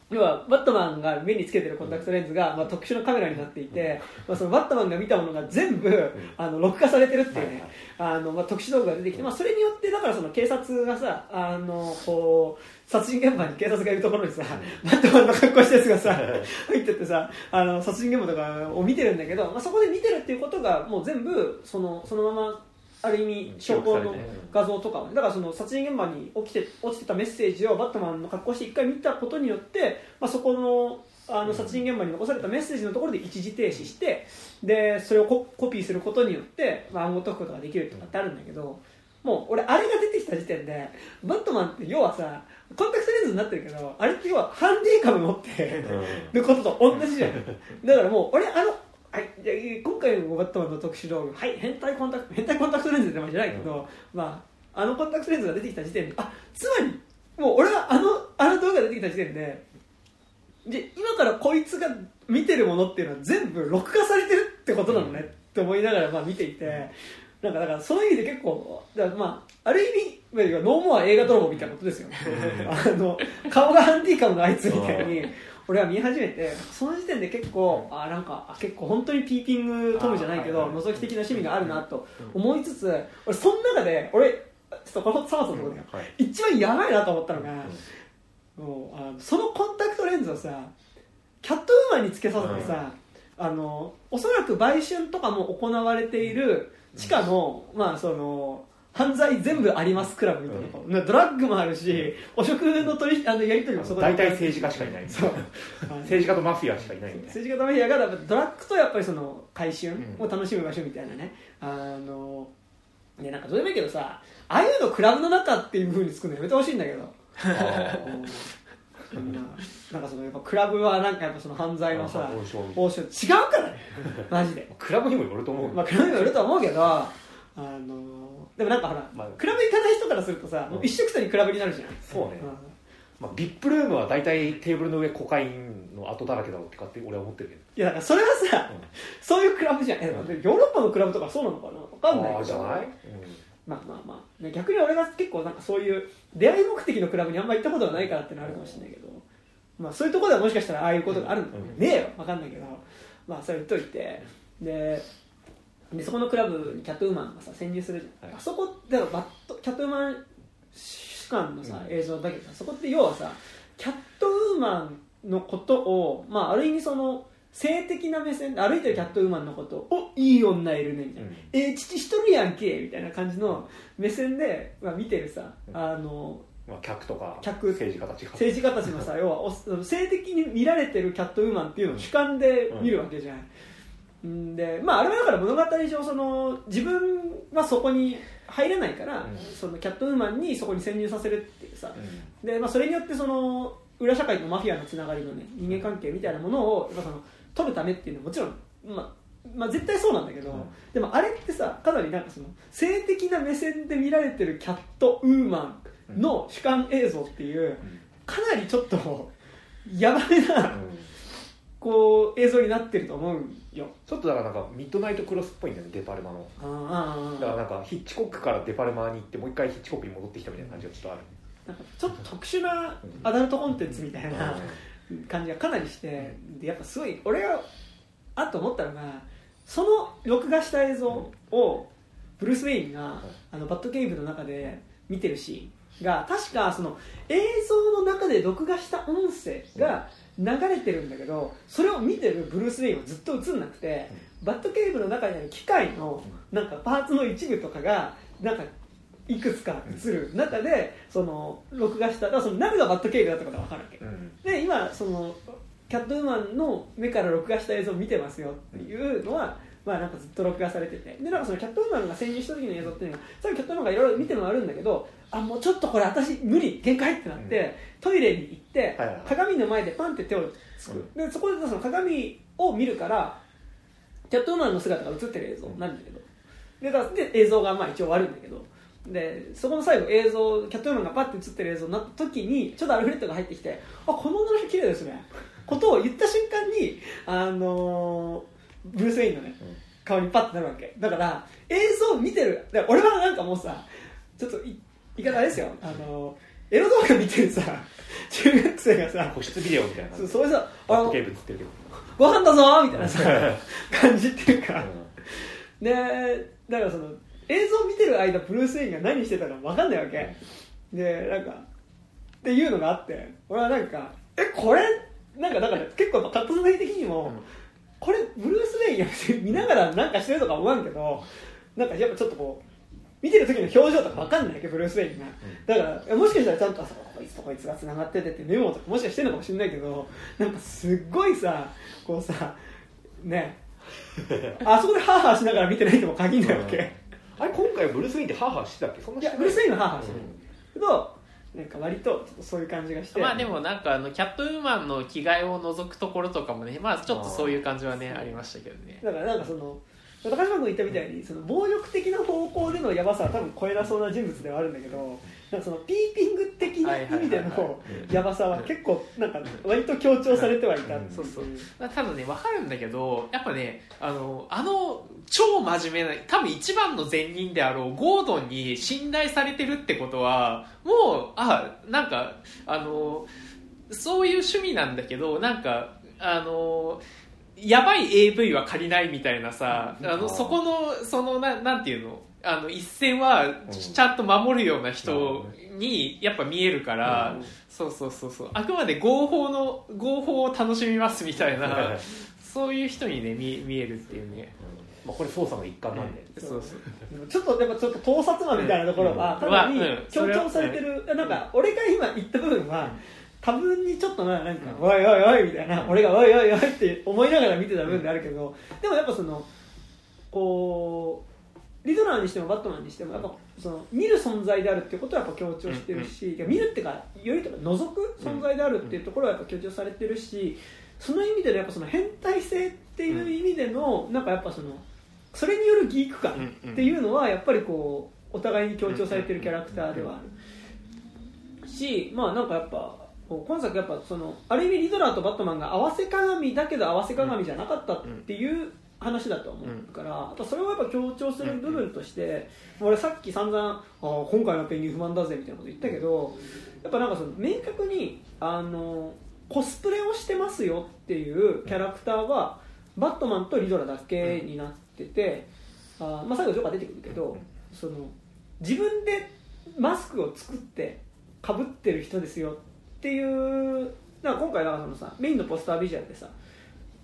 要はバットマンが目につけてるコンタクトレンズが、まあ、特殊なカメラになっていて、まあ、そのバットマンが見たものが全部あの録画されてるっていうね、あのまあ、特殊動画が出てきて、まあ、それによってだからその警察がさあのこう殺人現場に警察がいるところにさ、バットマンの格好したやつがさ 入ってってさあの殺人現場とかを見てるんだけど、まあ、そこで見てるっていうことがもう全部そのそのままある意味証拠の画像とかだからその殺人現場に起きて落ちてたメッセージをバットマンの格好して一回見たことによって、まあ、そこのあの殺人現場に残されたメッセージのところで一時停止してでそれをココピーすることによって、まあ、暗号解くことができるとかってあるんだけどもう俺あれが出てきた時点でバットマンって要はさコンタクトレンズになってるけどあれって要はハンディカム持ってることと同じじゃん。だからもう俺あのはい、じゃあ今回のバットマンの特殊道具。はい変態コンタクト変態コンタクトレンズって名前じゃないけど、まああのコンタクトレンズが出てきた時点であつまりもう俺はあのあの動画が出てきた時点でで今からこいつが見てるものっていうのは全部録画されてるってことなのね、って思いながらまあ見ていてなんかだからそういう意味で結構だまあある意味まあノーモア映画泥棒みたいなことですよ。あの顔がハンディカムのあいつみたいに俺は見始めてその時点で結構あなんかあ結構本当にピーピングトムじゃないけど覗き的な趣味があるなと思いつつ俺その中で俺ちょっとこのサマソンのところではい。一番やばいなと思ったのが、もうあのそのコンタクトレンズをさキャットウーマンにつけさせてさ、あのおそらく売春とかも行われている地下の、まあその犯罪全部ありますクラブみたいな。とこ、ねドラッグもあるし汚職の取りあのやり取りもそこで。大体政治家しかいない。そう。政治家とマフィアしかいない政治家とマフィアがドラッグとやっぱりその回春うんを楽しむ場所みたいなね、あのねなんかどうでもいいけどさああいうのクラブの中っていうふうに作るのやめてほしいんだけど。ななんかそのやっぱクラブはなんかやっぱその犯罪のさ報酬違うからね。マジで。クラブにもよると思うまあクラブにもよるとは思うけどあのでもなんかほら、まあ。クラブ行かない人からするとさ、もう一色さにクラブになるじゃんそうね。うん。まあ、ビップルームは大体テーブルの上コカインの跡だらけだろうって勝手に俺は思ってるけど。いやだからそれはさ、うん。そういうクラブじゃん。えヨーロッパのクラブとかそうなのかな？わかんないじゃない、まあまあまあ、ね、逆に俺が結構なんかそういう出会い目的のクラブにあんま行ったことがないからってのはあるかもしれないけど、まあ、そういうところではもしかしたらああいうことがあるのかねえよ。わかんないけど。まあそれ言っといて。ででそこのクラブにキャットウーマンがさ潜入するじゃん、はい。あそこでバットキャットウーマン主観のさ、うん映像だけどさそこって要はさキャットウーマンのことを、まあ、ある意味その性的な目線で歩いてるキャットウーマンのことを「おいい女いるね」みたいな。うん「えー、父一人やんけ」みたいな感じの目線で、まあ、見てるさあのまあ、客とか客政治家たちが。政治家たちのさ 要はお性的に見られてるキャットウーマンっていうのを主観で見るわけじゃん、ん、でまああれはだから物語上その自分はそこに入れないから、うん。そのキャットウーマンにそこに潜入させるっていうさ。うん。で、まあ、それによってその裏社会とマフィアのつながりのね人間関係みたいなものをやっぱその取るためっていうのはもちろん、まあ、まあ絶対そうなんだけど、うん。でもあれってさかなりなんかその性的な目線で見られてるキャットウーマンの主観映像っていうかなりちょっとやばめなこう映像になってると思うよちょっとだからなんかミッドナイトクロスっぽいんだよねデパルマの。だからなんかヒッチコックからデパルマに行ってもう一回ヒッチコックに戻ってきたみたいな感じがちょっとある。なんかちょっと特殊なアダルトコンテンツみたいな感じがかなりしてでやっぱすごい俺があっと思ったのがその録画した映像をブルース・ウェインがあのバッドケイブの中で見てるシーンが確かその映像の中で録画した音声が流れてるんだけどそれを見てるブルース・ウェインはずっと映んなくてバッドケイブの中にある機械のなんかパーツの一部とかがなんかいくつか映る。中でその録画しただからその何がバッドケイブだったかが分かるわけ。うん。で今そのキャットウーマンの目から録画した映像を見てますよっていうのは、まあなんかずっと録画されてて。でなんかそのキャットウーマンが潜入した時の映像っていうのがさっきキャットウーマンがいろいろ見てるのがあるんだけどあもうちょっとこれ私無理限界ってなって、うん。トイレに行って、はいはい。はい鏡の前でパンって手をつく、でそこでその鏡を見るからキャットウーマンの姿が映ってる映像なんだけど、でだで映像がまあ一応終わるんだけど。でそこの最後映像キャットウーマンがパッて映ってる映像になった時にちょっとアルフレッドが入ってきて「あこの女の人綺麗ですね」ことを言った瞬間にあのーブルース・ウェインのね顔にパッてなるわけ。だから映像を見てる。俺はなんかもうさちょっとい言い方あれですよ。あのーエロ動画見てるさ 中学生がさ個室ビデオみたいな。そうそれさあのケーブってるけど。ご飯だぞみたいなさ 感じっていうか、うでだからその映像を見てる間ブルース・ウェインが何してたか分かんないわけ。でなんかっていうのがあって。俺はなんかえこれ？なんかだから結構カット作品的にも、これブルース・ウェインや見ながらなんかしてるとか思わんけどなんかやっぱちょっとこう見てる時の表情とか分かんないわけブルース・ウェインがだからえもしかしたらちゃんとあそうこいつとこいつがつながっててってメモとかもしかしてるのかもしれないけどなんかすっごいさこうさね。あそこでハーハーしながら見てないとも限んないわけ、ん。あれ今回ブルース・ウィンってハーハーしてたっけ？そんない。やブルース・ウェインはハーハーしてる。けどなんか割とちょっとそういう感じがして。まあでもなんかあのキャットウーマンの着替えを除くところとかもねまあちょっとそういう感じはねありましたけどね。だからなんかその高島君言ったみたいにその暴力的な方向でのヤバさは多分超えなそうな人物ではあるんだけどそのピーピング的な意味でのヤバさは結構なんか割と強調されてはいたそうそう。ただね分かるんだけどやっぱねあのあの超真面目な多分一番の善人であろうゴードンに信頼されてるってことはもうあなんかあのそういう趣味なんだけどなんかあのやばい AV は借りないみたいなさあのそこのそのななんていうの？あの一線はちゃんと守るような人にやっぱ見えるから、そうそうそうそう。あくまで合法の合法を楽しみますみたいなそういう人にね見見えるっていうね。まあ、これ捜査の一環なんで、そうそう。ちょっとやっぱちょっと盗撮魔みたいなところはうん。かなりまあうん強調されてる、なんか俺が今言った部分は多分にちょっとななんか「おいおいおい」みたいな俺が「おいおいおい」って思いながら見てた部分であるけどでもやっぱそのこうリドラーにしてもバットマンにしてもやっぱその見る存在であるっていうことはやっぱ強調してるし、見るっていうかよりとか覗く存在であるっていうところはやっぱ強調されてるしその意味でのやっぱその変態性っていう意味でのなんかやっぱそのそれによるギーク感っていうのはやっぱりこうお互いに強調されてるキャラクターではあるしまあなんかやっぱ今作やっぱそのある意味リドラーとバットマンが合わせ鏡だけど合わせ鏡じゃなかったっていう話だと思うから、やっぱそれをやっぱ強調する部分として、俺さっき散々あー今回のペンギン不満だぜみたいなこと言ったけどやっぱなんかその明確にあのコスプレをしてますよっていうキャラクターはバットマンとリドラだけになってて、あーまあ、最後ジョーカー出てくるけど、その自分でマスクを作ってかぶってる人ですよっていうだから今回だからそのさメインのポスタービジュアルでさ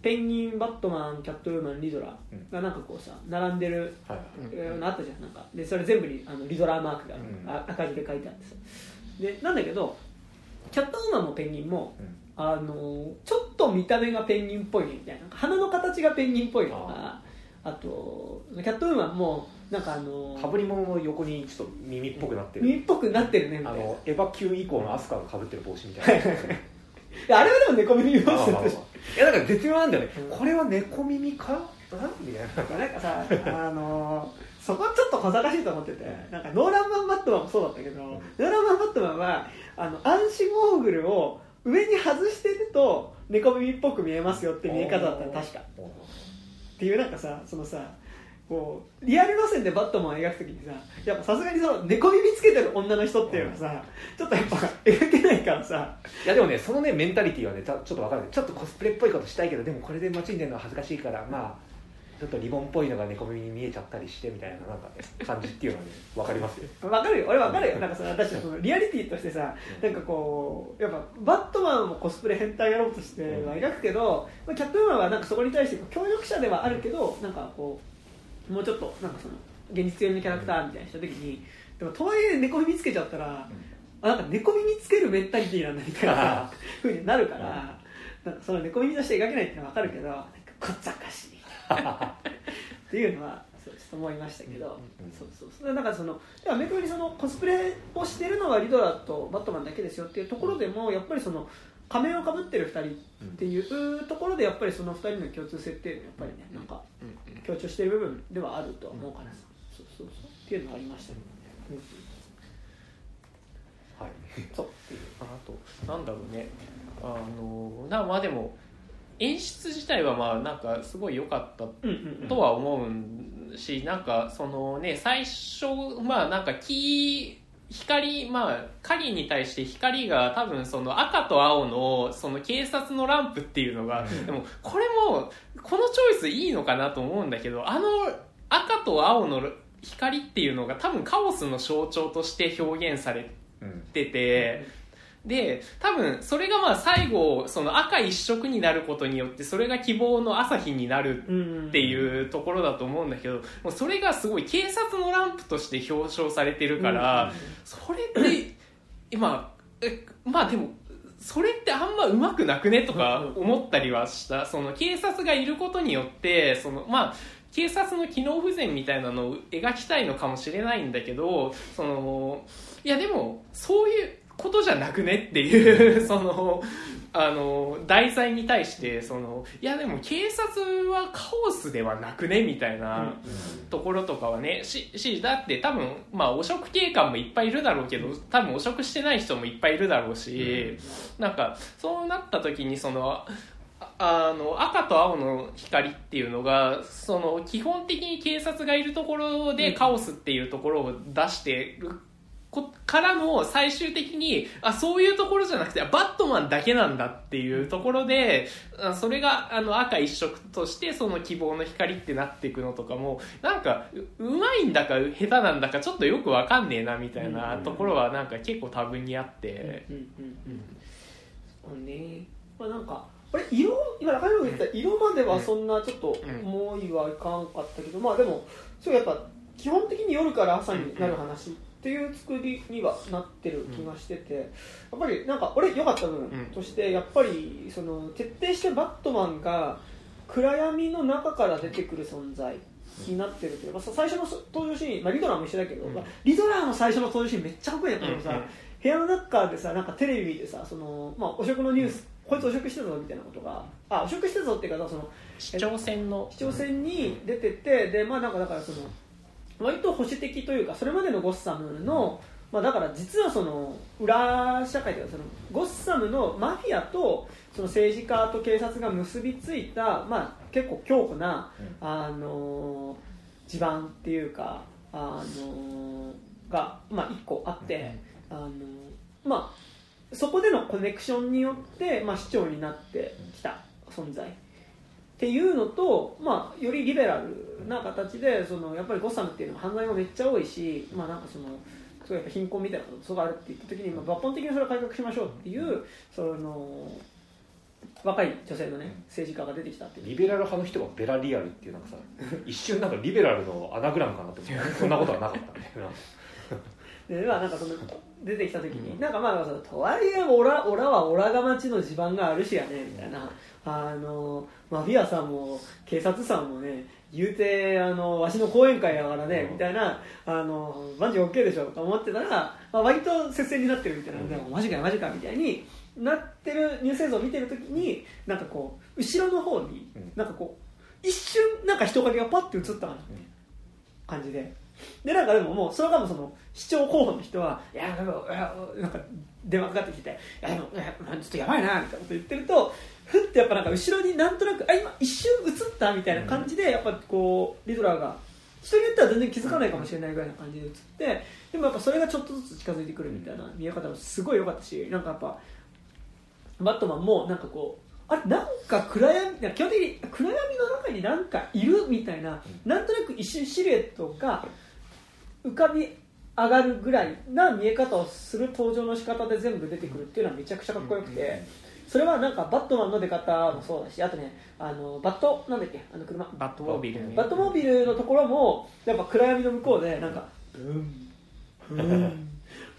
ペンギンバットマンキャットウーマンリドラがなんかこうさ並んでるはいえーのあったじゃん。なん。かでそれ全部にあのリドラーマークが、うん。あ赤字で書いてあってさでなん。だけどキャットウーマンもペンギンもうん。あのちょっと見た目がペンギンっぽいねみたいな鼻の形がペンギンっぽいとかあとキャットウーマンもなんかあのかぶり物の横にちょっと耳っぽくなってる。耳っぽくなってるねみたいな。あのエヴァ級以降のアスカがかぶってる帽子みたいな。いやあれはでも猫耳帽子だったし。いやだから絶妙なんだよね、うん。これは猫耳か？なみたいななんかさ、あのーそこちょっと小賢しいと思ってて、なんかノーランマン・バットマンもそうだったけど、ノーランマン・バットマンは、あの、暗視ゴーグルを上に外してると、猫耳っぽく見えますよって見え方だったの確か。っていうなんかさ、そのさ、こう、リアル路線でバットマンを描くときにさ、やっぱさすがにその猫耳つけてる女の人っていうのはさ、ちょっとやっぱ描けないからさ、いやでもねそのねメンタリティーはねたちょっと分かる。ちょっとコスプレっぽいことしたいけどでもこれで街に出るのは恥ずかしいからまあちょっとリボンっぽいのが猫耳に見えちゃったりしてみたいななんかね感じっていうのはね分かりますよ。わかるよ。俺わかるよ。なんかさ私そのリアリティとしてさなんかこうやっぱバットマンもコスプレ変態やろうとしては描くけど、まあキャットマンはなんかそこに対して協力者ではあるけどなんかこうもうちょっとなんかその現実寄りのキャラクターみたいにした時にでもとはいえ猫耳つけちゃったら、あなんか猫耳つけるメンタリティーなんだみたいなさ ふうになるから、なんかその猫耳として描けないっていうのはわかるけどなんかこっざかしいっていうのはそうちょっと思いましたけど、うん。そうそうそう。なんかそのではメクにそのコスプレをしてるのはリドラーとバットマンだけですよっていうところでもやっぱりその仮面をかぶってる2人っていうところでやっぱりその2人の共通性っていうのはやっぱりねなんか強調してる部分ではあるとは思うからさ、そうそうそう。っていうのがありましたね、うんはい。そうっていう。あとなんだろうね。あのなまあでも演出自体はまあなんかすごい良かったとは思うしなんかそのね最初まあなんか木光まあ影に対して光が多分その赤と青のその警察のランプっていうのが、うん。でもこれもこのチョイスいいのかなと思うんだけどあの赤と青の光っていうのが多分カオスの象徴として表現されうん。てて、で多分それがまあ最後その赤一色になることによってそれが希望の朝日になるうん。っていうところだと思うんだけどもうそれがすごい警察のランプとして表彰されてるから、それって今えまあでもそれってあんまうまくなくねとか思ったりはした。その警察がいることによってそのまあ警察の機能不全みたいなのを描きたいのかもしれないんだけどそのいやでもそういうことじゃなくねっていう そのあの題材に対してそのいやでも警察はカオスではなくねみたいなところとかはねししだって多分まあ汚職警官もいっぱいいるだろうけど多分汚職してない人もいっぱいいるだろうし、なんかそうなった時にそのああの赤と青の光っていうのがその基本的に警察がいるところでカオスっていうところを出してるこからの最終的にあそういうところじゃなくてあバットマンだけなんだっていうところであそれがあの赤一色としてその希望の光ってなっていくのとかもなんかううまいんだか下手なんだかちょっとよくわかんねえなみたいなところはなんか結構多分にあって。うんうんそうね。まあなんかこれ色今中山が言った色まではそんなちょっとうん。思いはいかんかったけど、まあでもそうやっぱ基本的に夜から朝になる話っていう作りにはなってる気がしてて、やっぱりなんか俺良かった部分としてやっぱりその徹底してバットマンが暗闇の中から出てくる存在になってるというか、まあ、最初の登場シーン、まあ、リドラーも一緒だけど、うん。まあリドラーの最初の登場シーンめっちゃかっこいいんやったけどさ、うんうん部屋の中でさなんかテレビ見てさその、まあ、汚職のニュース、こいつ汚職してたぞみたいなことがあ汚職してたぞっていうかその市長選の。市長選に出ててでまあなんかだからその割と保守的というかそれまでのゴッサムの、まあ、だから実はその裏社会というかそのゴッサムのマフィアとその政治家と警察が結びついた、まあ、結構強固な、あの地盤っていうか、あのが、まあ、1個あって、あのまあ、そこでのコネクションによって、まあ、市長になってきた存在っていうのと、まあ、よりリベラルな形でそのやっぱりゴッサムっていうのは犯罪もめっちゃ多いし、まあ、なんかそのすごいやっぱ貧困みたいなことがあるって言った時に、まあ、抜本的にそれを改革しましょうっていうその若い女性のね政治家が出てきたっていう。リベラル派の人がベラリアルっていうなんかさ一瞬なんかリベラルのアナグラムかなと思って そんなことはなかったね でまあなんかその出てきた時に、なんかまあそのとはいえオラオラはオラが町の地盤があるしやねみたいなあのマフィアさんも警察さんもね言うてあのわしの講演会やからね、うん。みたいなあの万事 OK でしょと思ってたら、まあ、割と接戦になってるみたいな、うん。でもマジかよマジかみたいになってるニュース映像を見てる時になんかこう後ろの方に、うん。なんかこう一瞬なんか人影がパッて映ったかな、感じで。でなんかでももうそれがもうその市長候補の人はいやなんか電話かかってきて「いやでもちょっとやばいな」みたいなこと言ってるとふってやっぱなんか後ろになんとなく「あ今一瞬映った」みたいな感じでやっぱこうリドラーが人によっては全然気づかないかもしれないぐらいな感じで映ってでもやっぱそれがちょっとずつ近づいてくるみたいな見え方もすごい良かったしなんかやっぱバットマンもなんかこうあれなんか暗闇基本的に暗闇の中になんかいるみたいな、なんとなく一瞬シルエットが浮かび上がるぐらいな見え方をする登場の仕方で全部出てくるっていうのはめちゃくちゃかっこよくて、それはなんかバットマンの出方もそうだしあとねあのバットなんだっけ？あの車。バットモービルね。バットモービルのところもやっぱ暗闇の向こうでなんかブーンブーン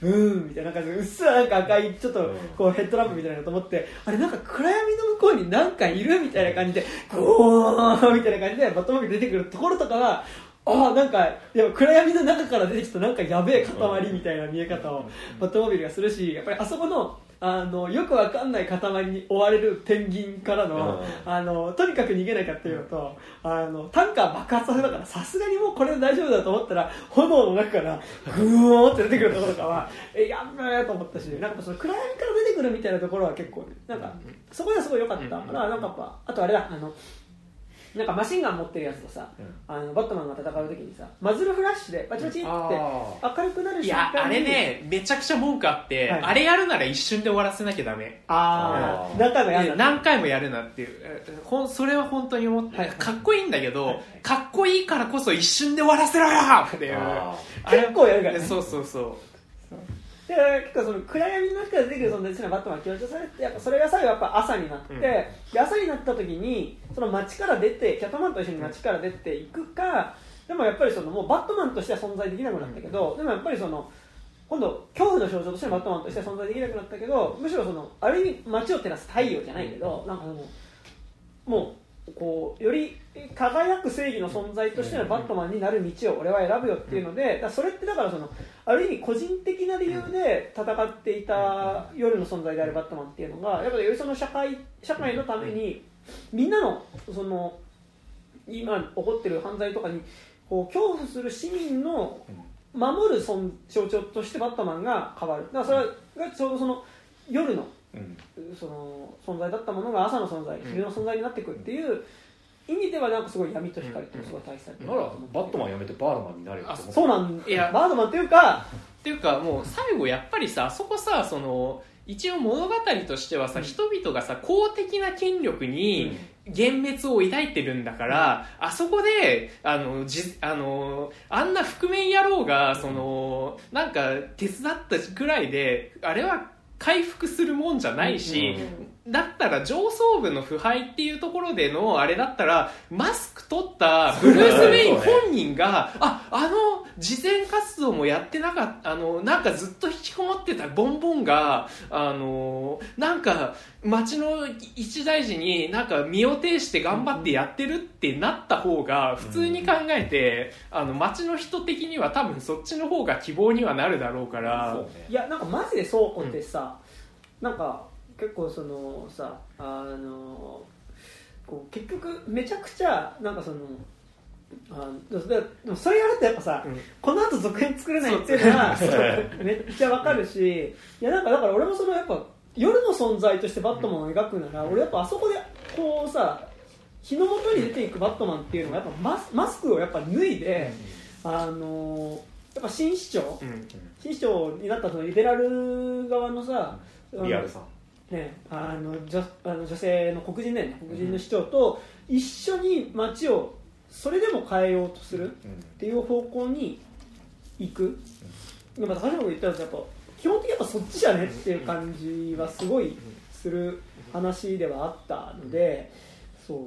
ブーンみたいな感じでうっすらなんか赤いちょっとこうヘッドランプみたいなのと思ってあれなんか暗闇の向こうになんかいるみたいな感じでゴーンみたいな感じでバットモービル出てくるところとかはああなんかいや暗闇の中から出てきたなんかやべえ塊みたいな見え方をバットモービルがするしやっぱりあそこのあのよくわかんない塊に追われるペンギンからの,、うん。あのとにかく逃げなきゃっていうのとあのタンカー爆発させたからさすがにもうこれで大丈夫だと思ったら炎の中からグーンって出てくるところとかはえやんべえと思ったしなんかその暗闇から出てくるみたいなところは結構ねなんかそこではすごい良かったからなんかやっぱあとあれだあのなんかマシンガン持ってるやつとさ、あのバットマンが戦う時にさマズルフラッシュでバチバチってあ明るくなるい瞬間に。やあれねめちゃくちゃ文句あって、はい。あれやるなら一瞬で終わらせなきゃダメ。あああー何回もやるん。だ何回もやるなっていう。えほんそれは本当に思って、はいかっこいいんだけど、はいかっこいいからこそ一瞬で終わらせろよっていう。結構やるからね。そうそうそうだから結構その暗闇の中から出てくる存在っていうのはバットマンが強調されてやっぱそれが最後やっぱ朝になって、うん。で朝になった時にその街から出てキャットマンと一緒に街から出ていくかでもやっぱりそのもうバットマンとしては存在できなくなったけど、でもやっぱりその今度恐怖の象徴としてのバットマンとしては存在できなくなったけどむしろそのある意味街を照らす太陽じゃないけどなんかそのもうこうより輝く正義の存在としてのバットマンになる道を俺は選ぶよっていうので、それってだからそのある意味個人的な理由で戦っていた夜の存在であるバットマンっていうのがやっぱりよりその社会社会のためにみんなのその今起こってる犯罪とかにこう恐怖する市民の守る存象徴としてバットマンが変わる。だからそれがちょうどその夜のうんその存在だったものが朝の存在昼の存在になってくるっていう意味ではなんかすごい闇と光ってすごい大切ならバットマンやめてバードマンになれよそうなん。いやバードマンっていうかっていうかもう最後やっぱりさあそこさその一応物語としてはさ、うん。人々がさ公的な権力に幻滅を抱いてるん。だから、あそこであのじあのあん。な覆面野郎がそのなん。か手伝ったぐらいであれは回復するもんじゃないし、だったら上層部の腐敗っていうところでのあれだったらマスク取ったブルース・ウェイン本人が、ああの慈善活動もやってなかったあのなんかずっと引きこもってたボンボンがあのなんか町の一大事になんか身を挺して頑張ってやってるってなった方が普通に考えて、あの町の人的には多分そっちの方が希望にはなるだろうから。そうね。いやなんかマジでそうってさ、なんか結構そのさあのこう結局めちゃくちゃなんかそのあででもそれやるとやっぱさ、うん。この後続編作れないっていうのはめっちゃわかるしいやなんかだから俺もそのやっぱ夜の存在としてバットマンを描くなら、俺やっぱあそこでこうさ日の元に出ていくバットマンっていうのがやっぱマスマスクをやっぱ脱いで、あのやっぱ新市長、うん。新市長になったそのリベラル側のさ、リアルさんね、あの女あの女性の黒人ね。黒人の市長と一緒に街をそれでも変えようとするっていう方向に行く、やっぱ高島君言ったらやっぱ基本的にやっぱそっちじゃねっていう感じはすごいする話ではあったのでそう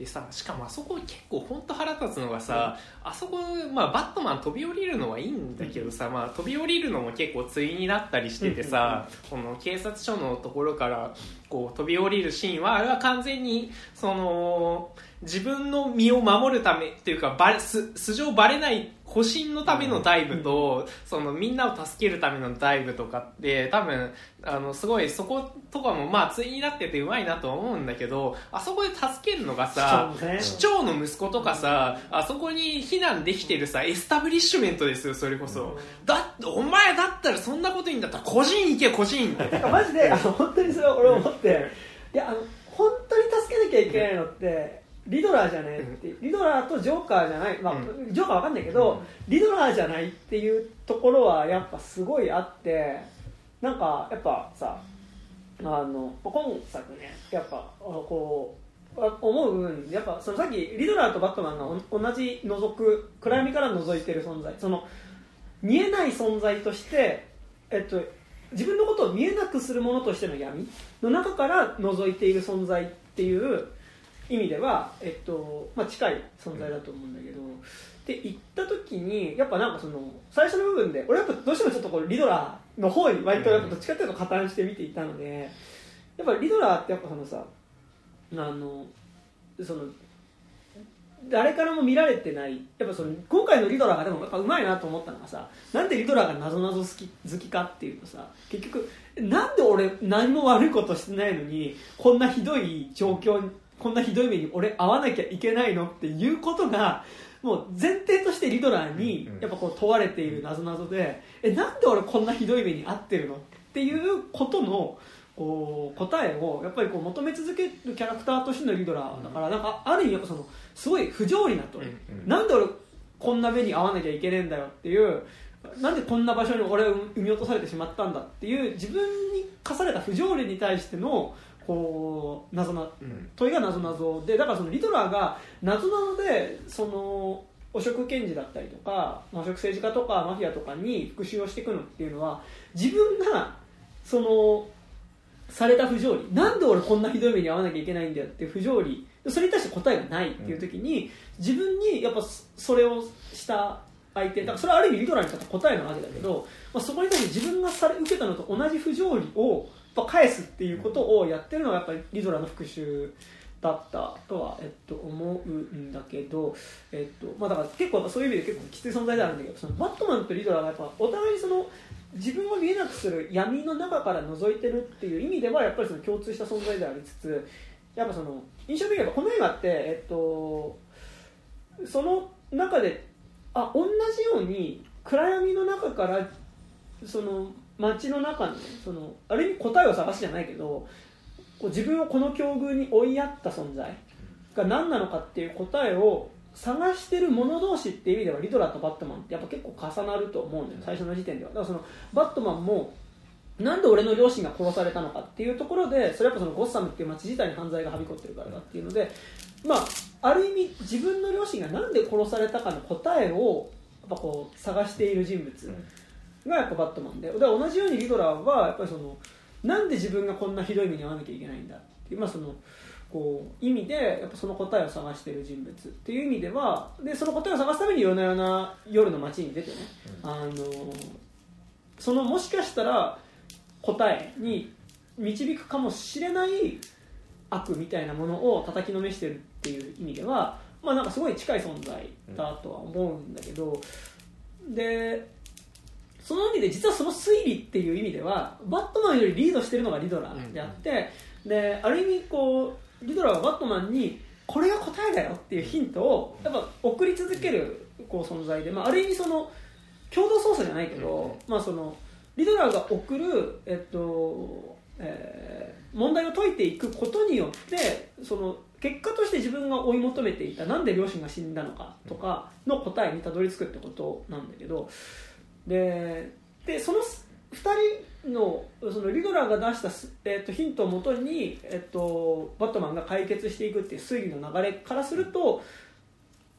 でさしかもあそこ結構本当腹立つのがさ、あそこ、まあ、バットマン飛び降りるのはいいんだけどさ、まあ、飛び降りるのも結構対になったりしててさ、この警察署のところからこう飛び降りるシーンはあれは完全にその自分の身を守るためっていうかバレ素素性バレない保身のためのダイブと、そのみんなを助けるためのダイブとかって多分あのすごいそことかもまあ対になっててうまいなとは思うんだけどあそこで助けるのがさ市長ね。市長の息子とかさあそこに避難できてるさエスタブリッシュメントですよそれこそ、だってお前だったらそんなこと言うんだったら孤児院行け孤児院って。マジであの本当にそれは俺思って。いやあの本当に助けなきゃいけないのってリドラーじゃねって。リドラーとジョーカーじゃない、まあうジョーカーわかんないけど、リドラーじゃないっていうところはやっぱすごいあってなんかやっぱさあの今作ねやっぱこうあ思う部分やっぱそのさっきリドラーとバットマンがお同じ覗く暗闇から覗いてる存在。その見えない存在として、えっと、自分のことを見えなくするものとしての闇の中から覗いている存在っていう意味では、えっとまあ、近い存在だと思うんだけど、って言った時にやっぱなんかその最初の部分で俺やっぱどうしてもちょっとこうリドラーの方に割とやっぱどっちかっていうと加担して見ていたのでやっぱリドラーってやっぱそのさあのその誰からも見られてないやっぱその今回のリドラーがでもやっぱうまいなと思ったのがさなんでリドラーがなぞなぞ好き好きかっていうとさ結局なんで俺何も悪いことしてないのにこんなひどい状況にこんなひどい目に俺会わなきゃいけないのっていうことがもう前提としてリドラーにやっぱこう問われているなぞなぞでえなんで俺こんなひどい目に遭ってるのっていうことのこう答えをやっぱりこう求め続けるキャラクターとしてのリドラーだからなんかある意味やっぱそのすごい不条理なと、うん。なんで俺こんな目に遭わなきゃいけねえんだよっていうなんでこんな場所に俺を産み落とされてしまったんだっていう自分に課された不条理に対してのこう謎なうん。問いが謎謎でだからそのリドラーが謎なのでその汚職検事だったりとか汚職政治家とかマフィアとかに復讐をしていくのっていうのは自分がそのされた不条理なんで俺こんなひどい目に遭わなきゃいけないんだよっていう不条理それに対して答えがないっていう時に、自分にやっぱそれをした相手だからそれはある意味リドラーにとっては答えなわけだけど、まあ、そこに対して自分がされ受けたのと同じ不条理を返すっていうことをやってるのがやっぱりリドラの復讐だったとは、えっと、思うんだけど、えっとまあ、だから結構そういう意味で結構きつい存在であるんだけどそのバットマンとリドラがやっぱお互いにその自分を見えなくする闇の中から覗いてるっていう意味ではやっぱりその共通した存在でありつつやっぱその印象的にはこの映画って、えっと、その中であ同じように暗闇の中からその街の中の,、ね、そのある意味答えを探すじゃないけどこう自分をこの境遇に追いやった存在が何なのかっていう答えを探してる者同士っていう意味ではリドラーとバットマンってやっぱ結構重なると思うんだよ最初の時点では。だからそのバットマンもなんで俺の両親が殺されたのかっていうところでそれやっぱそのゴッサムっていう街自体に犯罪がはびこってるからだっていうのでまあある意味自分の両親がなんで殺されたかの答えをやっぱこう探している人物がやっぱバットマンで。だから同じようにリドラーはやっぱりそのなんで自分がこんなひどい目に遭わなきゃいけないんだっていう、まあ、そのこう意味でやっぱその答えを探している人物っていう意味ではでその答えを探すために夜な夜な夜の街に出てね、あのそのもしかしたら答えに導くかもしれない悪みたいなものを叩きのめしてるっていう意味では、まあ、なんかすごい近い存在だとは思うんだけど、でその意味で実はその推理っていう意味ではバットマンよりリードしてるのがリドラーであって、である意味こうリドラーはバットマンにこれが答えだよっていうヒントをやっぱ送り続けるこう存在で、まあ、ある意味その共同操作じゃないけど、まあ、そのリドラーが送る、えっとえー問題を解いていくことによってその結果として自分が追い求めていたなんで両親が死んだのかとかの答えにたどり着くってことなんだけどででその2人のそのリドラーが出したす、えっとヒントをもとに、えっとバットマンが解決していくっていう推理の流れからすると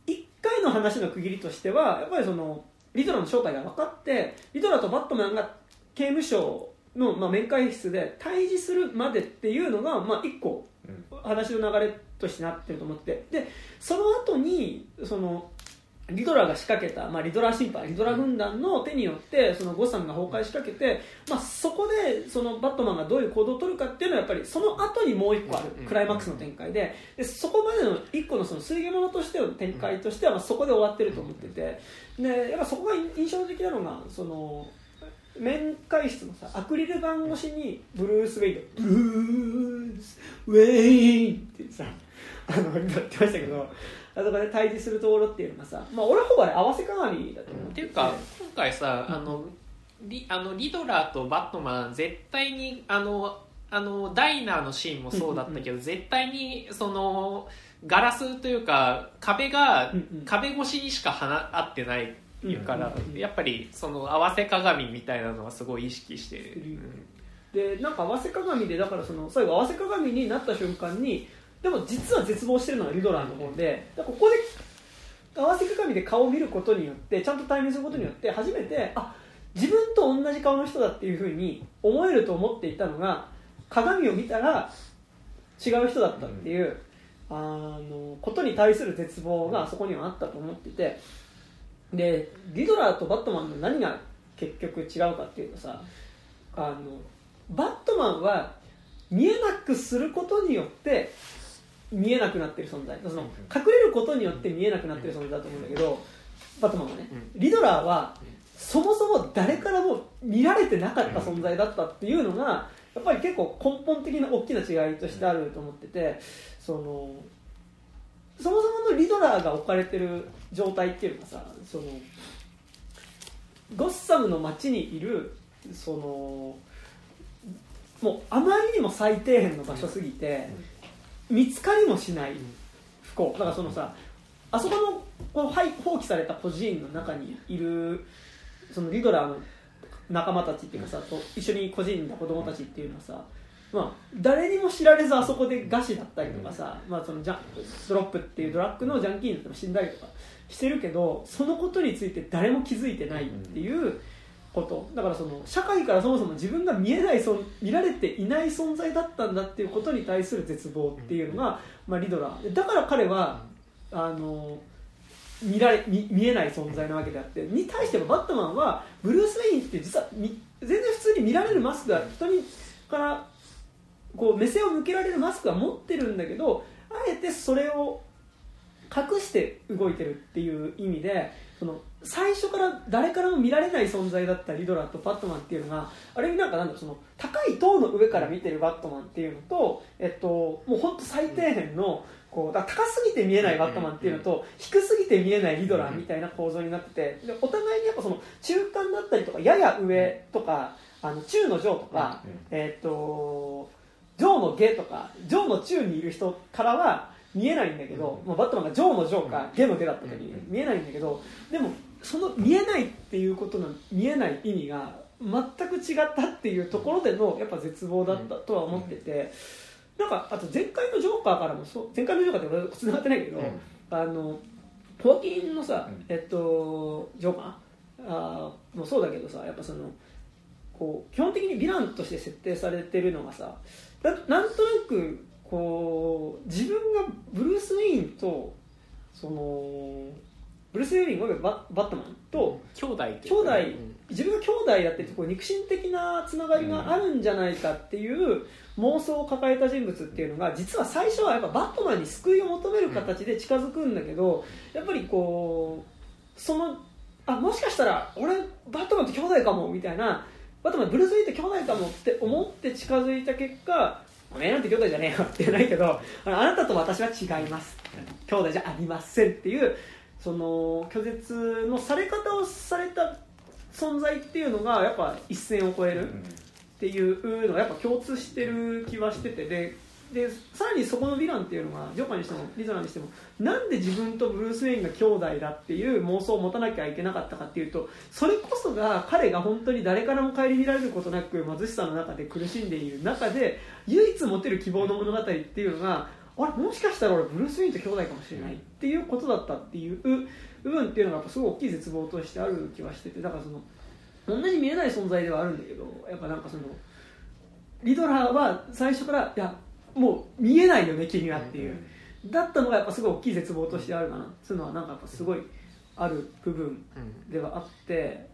1回の話の区切りとしてはやっぱりそのリドラーの正体が分かってリドラーとバットマンが刑務所の、まあ、面会室で対峙するまでっていうのが、まあ、1個話の流れとしてなってると思って。でその後にそのリドラーが仕掛けた、まあ、リドラー審判リドラー軍団の手によってそのゴッサムが崩壊しかけて、まあ、そこでそのバットマンがどういう行動を取るかっていうのはやっぱりその後にもう一個あるうん。クライマックスの展開で。でそこまでの一個のその水魚物としての展開としてはまあそこで終わってると思ってて。でやっぱそこが印象的なのがその面会室のさアクリル板越しにブルース・ウェイド。ブルース・ウェインってさあの言ってましたけどあそこで対峙するところっていうのがさ、まあ、俺はほぼ合わせ鏡だと思ってっていうか今回さあのリあのリドラーとバットマン絶対にあのあのダイナーのシーンもそうだったけど、絶対にそのガラスというか壁が、うんうん。壁越しにしかは合ってないから、うんうんうんやっぱりその合わせ鏡みたいなのはすごい意識してる、でなんか合わせ鏡でだからその最後合わせ鏡になった瞬間にでも実は絶望してるのがリドラーの方でここで合わせ鏡で顔を見ることによってちゃんと対面することによって初めてあ自分と同じ顔の人だっていうふうに思えると思っていたのが鏡を見たら違う人だったっていう、あのことに対する絶望がそこにはあったと思っててでリドラーとバットマンの何が結局違うかっていうとさあのバットマンは見えなくすることによって見えなくなってる存在。その隠れることによって見えなくなってる存在だと思うんだけどバットマンはねリドラーはそもそも誰からも見られてなかった存在だったっていうのがやっぱり結構根本的な大きな違いとしてあると思っててそのそもそものリドラーが置かれてる状態っていうのがさそのゴッサムの街にいるそのもうあまりにも最底辺の場所すぎて見つかりもしない。不幸。だからそのさあそこのこうはい放棄された孤児院の中にいるそのリドラーの仲間たちっていうかさと一緒に孤児院の子供たちっていうのはさまあ、誰にも知られずあそこで餓死だったりとかさ、まあ、そのジャンドロップっていうドラッグのジャンキーになっても死んだりとかしてるけどそのことについて誰も気づいてないっていうこと。だからその社会からそもそも自分が見えないそん見られていない存在だったんだっていうことに対する絶望っていうのが、まあ、リドラ。ーでだから彼はあの見られ見見えない存在なわけであってに対してもバットマンはブルース・ウェインって実はみ全然普通に見られるマスクが人にからこう目線を向けられるマスクは持ってるんだけどえてそれを隠して動いてるっていう意味でその最初から誰からも見られない存在だったリドラーとバットマンっていうのがある意味なんかなんだろうその高い塔の上から見てるバットマンっていうのと、えっと、もう本当最底辺のこう高すぎて見えないバットマンっていうのと低すぎて見えないリドラーみたいな構造になっててでお互いにやっぱその中間だったりとかやや上とかあの中の上とか、えっと上の下とか上の中にいる人からは見えないんだけど、まあ、バットマンが上の上か下の下だった時に見えないんだけどでもその見えないっていうことの見えない意味が全く違ったっていうところでのやっぱ絶望だったとは思っててなんかあと前回のジョーカーからもそう前回のジョーカーって俺繋がってないけど、あのホアキンのさ、えっと、ジョーカーあーもそうだけどさやっぱそのこう基本的にヴィランとして設定されてるのがさななんとなくこう自分がブルース・ウェインとそのブルース・ウェインおよびババットマンと兄弟兄弟うん。自分が兄弟だってこう肉親的なつながりがあるんじゃないかっていう妄想を抱えた人物っていうのが実は最初はやっぱバットマンに救いを求める形で近づくんだけどやっぱりこうそのあもしかしたら俺バットマンと兄弟かもみたいなバットマンブルース・ウェインと兄弟かもって思って近づいた結果おめえなんて兄弟じゃねえよって言わないけどあなたと私は違います。兄弟じゃありませんっていうその拒絶のされ方をされた存在っていうのがやっぱ一線を越えるっていうのがやっぱ共通してる気はしてて。ででさらにそこのヴィランっていうのがジョーカーにしてもリゾナにしてもなんで自分とブルース・ウェインが兄弟だっていう妄想を持たなきゃいけなかったかっていうとそれこそが彼が本当に誰からも顧みられることなく貧しさの中で苦しんでいる中で唯一持てる希望の物語っていうのがあれもしかしたら俺ブルース・ウェインと兄弟かもしれないっていうことだったっていう部分っていうのがやっぱすごい大きい絶望としてある気はしててだからその同じ見えない存在ではあるんだけどやっぱなんかそのリドラーは最初からいやもう見えないよね君はっていう、だったのがやっぱすごい大きい絶望としてあるかなっていうのはなんかやっぱすごいある部分うん。ではあって、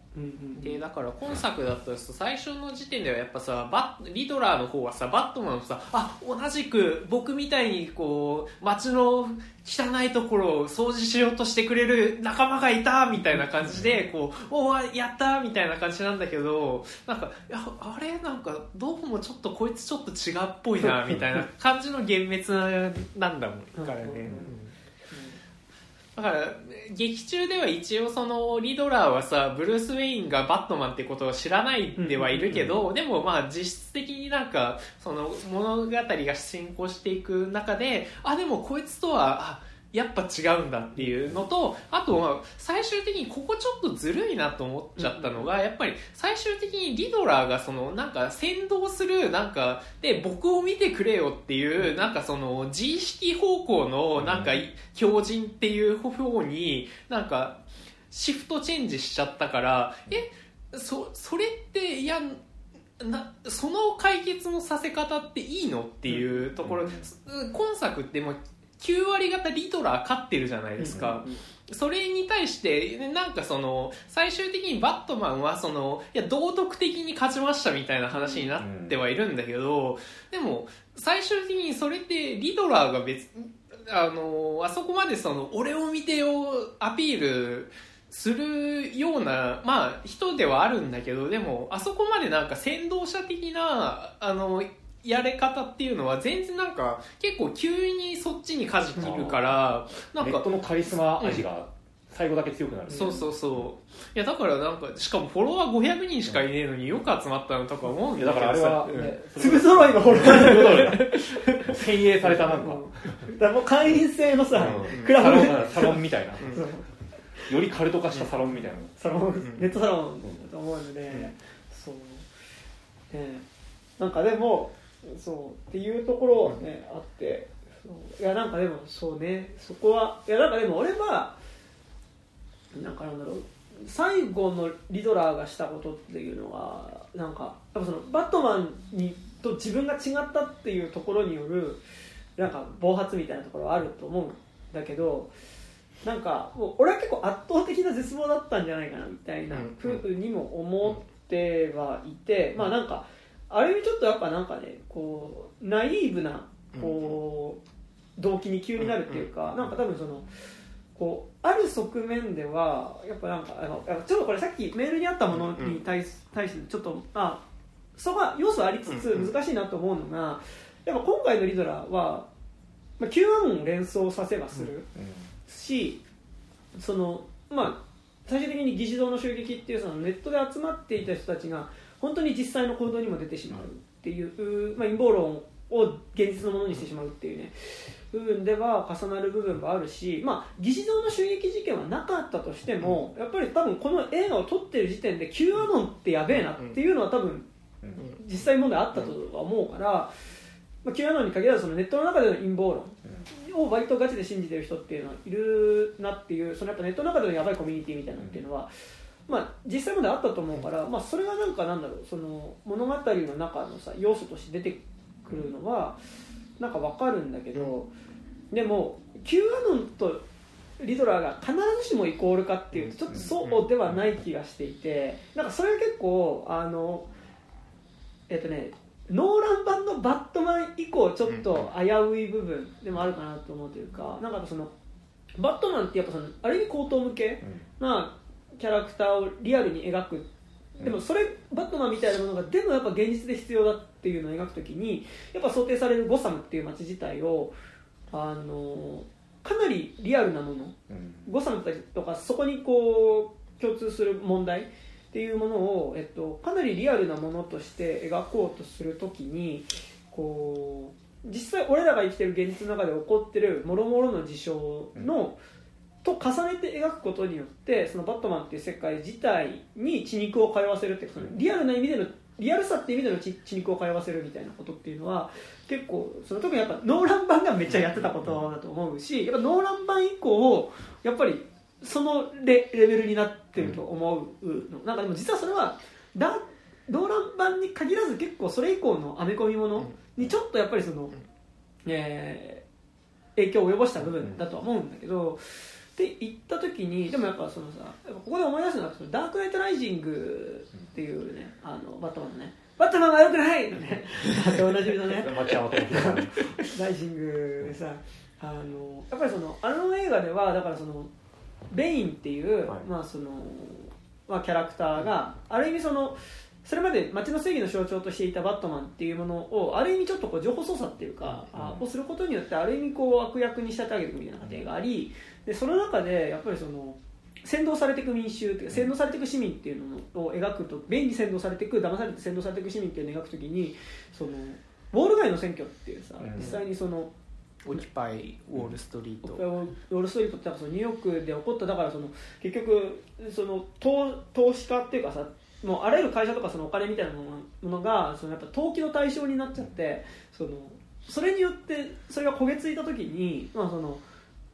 でだから今作だと最初の時点ではやっぱさバッリドラーの方はさバットマンもさあ同じく僕みたいにこう街の汚いところを掃除しようとしてくれる仲間がいたみたいな感じでこうおーやったみたいな感じなんだけどなんかいやあれなんかどうもちょっとこいつちょっと違うっぽいな みたいな感じの幻滅なんだもんからね。だから劇中では一応そのリドラーはさブルース・ウェインがバットマンってことを知らないではいるけど、でもまあ実質的になんかその物語が進行していく中であでもこいつとはあやっぱ違うんだっていうのとあとは最終的にここちょっとずるいなと思っちゃったのがやっぱり最終的にリドラーがそのなんか先導するなんかで僕を見てくれよっていうなんかその自意識方向のなんか強靭っていう方になんかシフトチェンジしちゃったからえそそれっていやなその解決のさせ方っていいのっていうところ、今作ってもう9割方リトラー勝ってるじゃないですか、それに対してなんかその最終的にバットマンはそのいや道徳的に勝ちましたみたいな話になってはいるんだけど、でも最終的にそれってリドラーが別あのあそこまでその俺を見てよアピールするような、まあ、人ではあるんだけどでもあそこまでなんか先導者的なあのやれ方っていうのは全然なんか結構急にそっちに舵切るからなんかネットのカリスマ味が最後だけ強くなる、そうそうそう。いやだからなんかしかもフォロワー500人しかいねえのによく集まったのとか思うんいやだからあれは、うん。ね、粒揃いのフォロワーー先鋭されたなんか、だからもう会員制のさ、うん。クラブサロンサロンみたいな、よりカルト化したサロンみたいな、サロン、んネットサロンだと思うので、そう。ね。なんかでもそうっていうところはね、あって。いやなんかでもそうね。そこはいやなんかでも俺はなんかなんだろう。最後のリドラーがしたことっていうのはなんかやっぱそのバットマンにと自分が違ったっていうところによるなんか暴発みたいなところはあると思うんだけどなんかもう俺は結構圧倒的な絶望だったんじゃないかなみたいなふうにも思ってはいて、まあなんかある意味ちょっとやっぱなんかねこうナイーブなこう動機に急になるっていうか、なんか多分そのこうある側面ではやっぱなんかあのちょっとこれさっきメールにあったものに対し,、対してちょっとまあそこは要素ありつつ難しいなと思うのが、やっぱ今回のリドラーは、まあ、Q アノンを連想させばするし、そのまあ最終的に議事堂の襲撃っていうそのネットで集まっていた人たちが本当に実際の行動にも出てしまうっていう、まあ、陰謀論を現実のものにしてしまうっていうね部分では重なる部分があるし、まあ、議事堂の襲撃事件はなかったとしても、やっぱり多分この映画を撮ってる時点で Q アノンってやべえなっていうのは多分実際問題あったとは思うから、まあ、Q アノンに限らずそのネットの中での陰謀論を割とガチで信じてる人っていうのはいるなっていうそのやっぱネットの中でのやばいコミュニティみたいなのっていうのは、まあ、実際まであったと思うから、まあ、それがなんかなんだろうその物語の中のさ要素として出てくるのはなんかわかるんだけどでも Q アノンとリドラーが必ずしもイコールかっていうとちょっとそうではない気がしていてなんかそれが結構あのえっとねノーラン版のバットマン以降ちょっと危うい部分でもあるかなと思うというかなんかそのバットマンってやっぱそのある意味高等向けなキャラクターをリアルに描く。でもそれバットマンみたいなものがでもやっぱ現実で必要だっていうのを描くときにやっぱ想定されるゴサムっていう街自体をあのかなりリアルなものゴサムとかそこにこう共通する問題っていうものを、えっと、かなりリアルなものとして描こうとするときにこう実際俺らが生きてる現実の中で起こってるもろもろの事象の、と重ねて描くことによってそのバットマンっていう世界自体に血肉を通わせるっていうかそのリアルな意味でのリアルさっていう意味での血血肉を通わせるみたいなことっていうのは結構その特にやっぱノーラン版がめっちゃやってたことだと思うしやっぱノーラン版以降やっぱりそのレレベルになってると思うの、なんかでも実はそれはだノーラン版に限らず結構それ以降のアメコミものにちょっとやっぱりその、えー影響を及ぼした部分だとは思うんだけど、って言った時にでもやっぱそのさここで思い出すのはそのダークナイトライジングっていうねあのバットマンのねバットマンは良くないのね。でおなじみのね。ライジングでさあのやっぱりそのあの映画ではだからそのベインっていう、はい。まあそのまあ、キャラクターがある意味そのそれまで街の正義の象徴としていたバットマンっていうものをある意味ちょっとこう情報操作っていうか、あをすることによってある意味こう悪役に仕立て上げていくみたいな過程がありでその中でやっぱりその先導されていく民衆っていうか先導されていく市民っていうのを描くと便に先導されていく騙されて先導されていく市民っていうのを描くときにそのウォール街の選挙っていうさ、うん。実際にそのオキパイウォールストリート、ウォール・ストリートってそのニューヨークで起こっただからその結局その投投資家っていうかさもうあらゆる会社とかそのお金みたいなものものがそのやっぱ投機の対象になっちゃってそのそれによってそれが焦げついた時に、まあ、その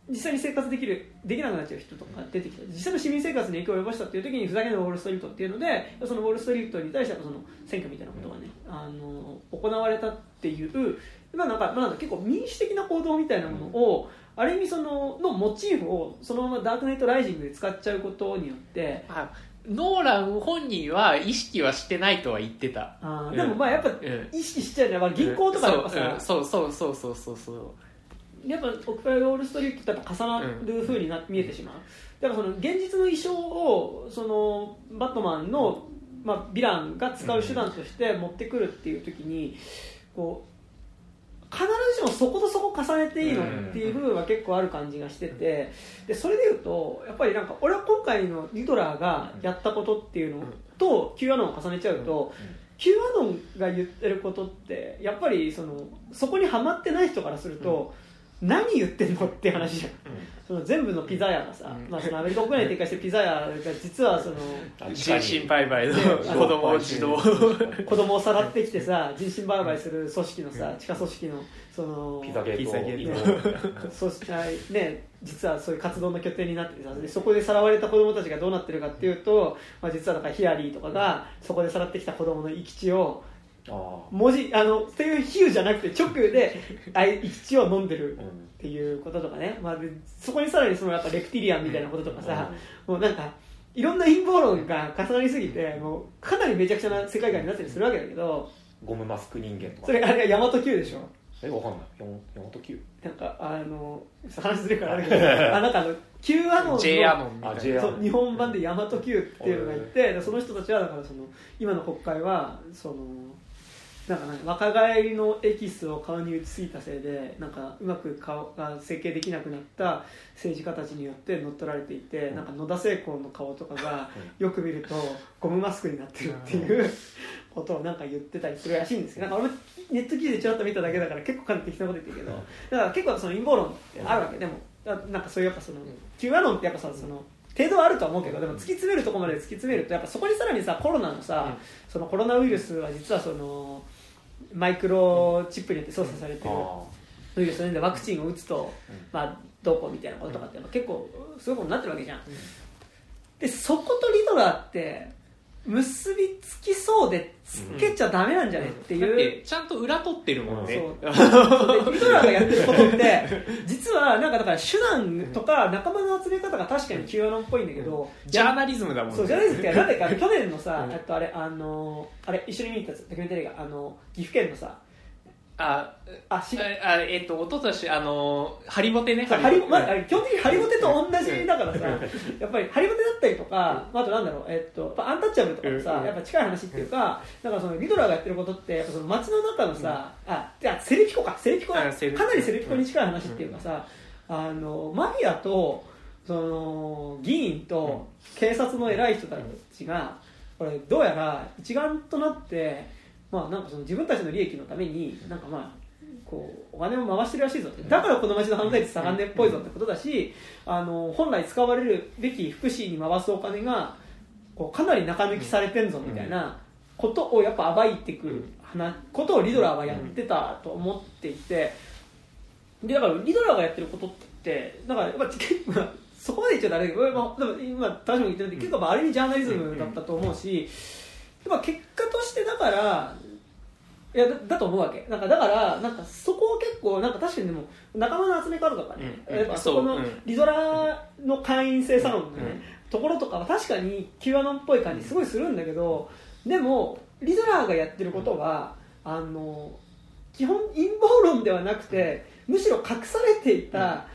実際に生活できるできなくなっちゃう人とか出てきた。実際の市民生活に影響を及ぼしたっていう時にふざけんなウォール・ストリートっていうのでそのウォール・ストリートに対してその選挙みたいなことがねあの行われたっていう、まあなんかまあ、なんか結構民主的な行動みたいなものを、ある意味そののモチーフをそのままダークナイト・ライジングで使っちゃうことによってあノーラン本人は意識はしてないとは言ってた。あーでもまあやっぱうん。意識しちゃうじゃん、まあ、銀行とかやっぱさ、そうそうそうそうそうそうやっぱオクパイウォール・ストリートとやっぱ重なる風にな、見えてしまうだからその現実の衣装をそのバットマンの、まあ、ヴィランが使う手段として持ってくるっていう時にこう必ずしもそことそこ重ねていいのっていう部分は結構ある感じがしててでそれでいうとやっぱりなんか俺は今回のリドラーがやったことっていうのと Q アノンを重ねちゃうと Q アノンが言ってることってやっぱりそのそこにはまってない人からすると、何言ってんのって話じゃん。その全部のピザ屋がさ、うん。まあ、そのアメリカ国内に展開してるピザ屋が実はその人身売買の子供を自動子供をさらってきてさ人身売買する組織のさ地下組織のそのピザゲート。ピザゲート。そうしね、実はそういう活動の拠点になっててさでそこでさらわれた子供たちがどうなってるかっていうと、まあ、実はだからヒラリーとかがそこでさらってきた子供の生き地をあ文字あのっていう比喩じゃなくて直で あい生き地を飲んでるあっていうこととかね、まあ、でそこにさらにそのやっぱレプティリアンみたいなこととかさ、もうなんかいろんな陰謀論が重なりすぎてもうかなりめちゃくちゃな世界観になったりするわけだけどゴムマスク人間とか。それあれが大和級でしょ？えわかんない。ヤマヤマト Q なんかあの話ずれるからあれだけど あなんかあの Q アノンの J アノンみたいあな日本版で大和 Q っていうのがいて、でその人たちはだからその今の国会はそのなんかね若返りのエキスを顔に打ちすぎたせいでなんかうまく顔が整形できなくなった政治家たちによって乗っ取られていて、なんか野田聖子の顔とかがよく見るとゴムマスクになってるっていうことをなんか言ってたりするらしいんですけどなんか俺もネット記事でちらっと見ただけだから結構かなり適当なこと言ってるけどだから結構その陰謀論ってあるわけ。でもだなんかそういうやっぱその Q アノンってやっぱさその程度はあるとは思うけどでも突き詰めるところまで突き詰めるとやっぱそこにさらにさコロナのさ、そのコロナウイルスは実はそのマイクロチップによって操作されてるあウイルスでワクチンを打つと、うん。まあ、どうこうみたいなこととかって結構すごいことになってるわけじゃん、でそことリドラーって結びつきそうでつけちゃダメなんじゃねっていう、てちゃんと裏取ってるもんね、そうでヒトラーがやってることって実はなんかだから手段とか仲間の集め方が確かに Q アノンっぽいんだけど、ジャーナリズムだもんねそうジャーナリズムってなんでか去年のさ、うんえっとあれあのあれ一緒に見に行ったやつドキュメンタリーがあの岐阜県のさああしああえっと一昨年あのハリボテねハリボまあ、基本的にハリボテと同じだからさ、やっぱりハリボテだったりとか、まあ、あとなんだろう、えっと、アンタッチャブルとかもさ、うんやっぱ近い話っていうか、なんかそのリドラーがやってることって、やっぱその街の中のさ、あ、いや、セルピコか、セルピコかなりセルピコに近い話っていうかさ、あの、マフィアと、その、議員と警察の偉い人たちが、これ、どうやら一丸となって、まあ、なんかその自分たちの利益のために、なんかまあ、こうお金を回してるらしいぞだからこの町の犯罪率下がんねっぽいぞってことだしあの本来使われるべき福祉に回すお金がこうかなり中抜きされてんぞみたいなことをやっぱ暴いてくる話ことをリドラーはやってたと思っていて。でだからリドラーがやってることってだからやっぱ結構 そこまで言っちゃダメだけど、まあ、でも今田島が言ってるんで結構まあある意味ジャーナリズムだったと思うし、やっぱ結果としてだからいやだだと思うわけ。なんかだからなんかそこを結構なんか確かにでも仲間の集め方とかね、うんやっぱそこのリドラーの会員制サロンのね、うん。ところとかは確かに Q アノンっぽい感じすごいするんだけどでもリドラーがやってることはあの基本陰謀論ではなくてむしろ隠されていた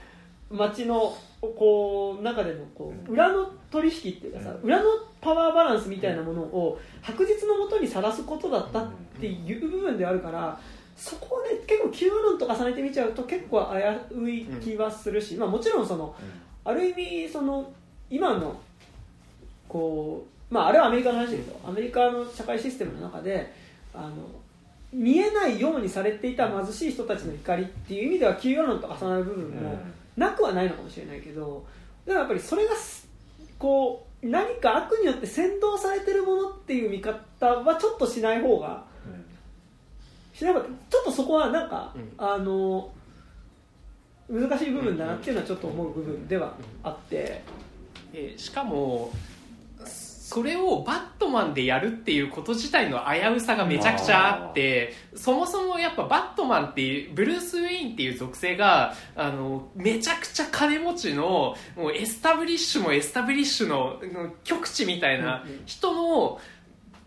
街のこう中でのこう裏の取引っていうかさ裏のパワーバランスみたいなものを白日のもとにさらすことだったっていう部分であるからそこをね結構 Q アノンと重ねてみちゃうと結構危うい気はするし、まあ、もちろんそのある意味その今のこうまああれはアメリカの話だけどアメリカの社会システムの中であの見えないようにされていた貧しい人たちの怒りっていう意味では Q アノンと重なる部分もなくはないのかもしれないけどでもやっぱりそれがすこう何か悪によって扇動されてるものっていう見方はちょっとしない方がしなかった。ちょっとそこはなんか、うん。あの難しい部分だなっていうのはちょっと思う部分ではあって、でしかもそれをバットマンでやるっていうこと自体の危うさがめちゃくちゃあってそもそもやっぱバットマンっていうブルース・ウェインっていう属性があのめちゃくちゃ金持ちのもうエスタブリッシュもエスタブリッシュのの極致みたいな人の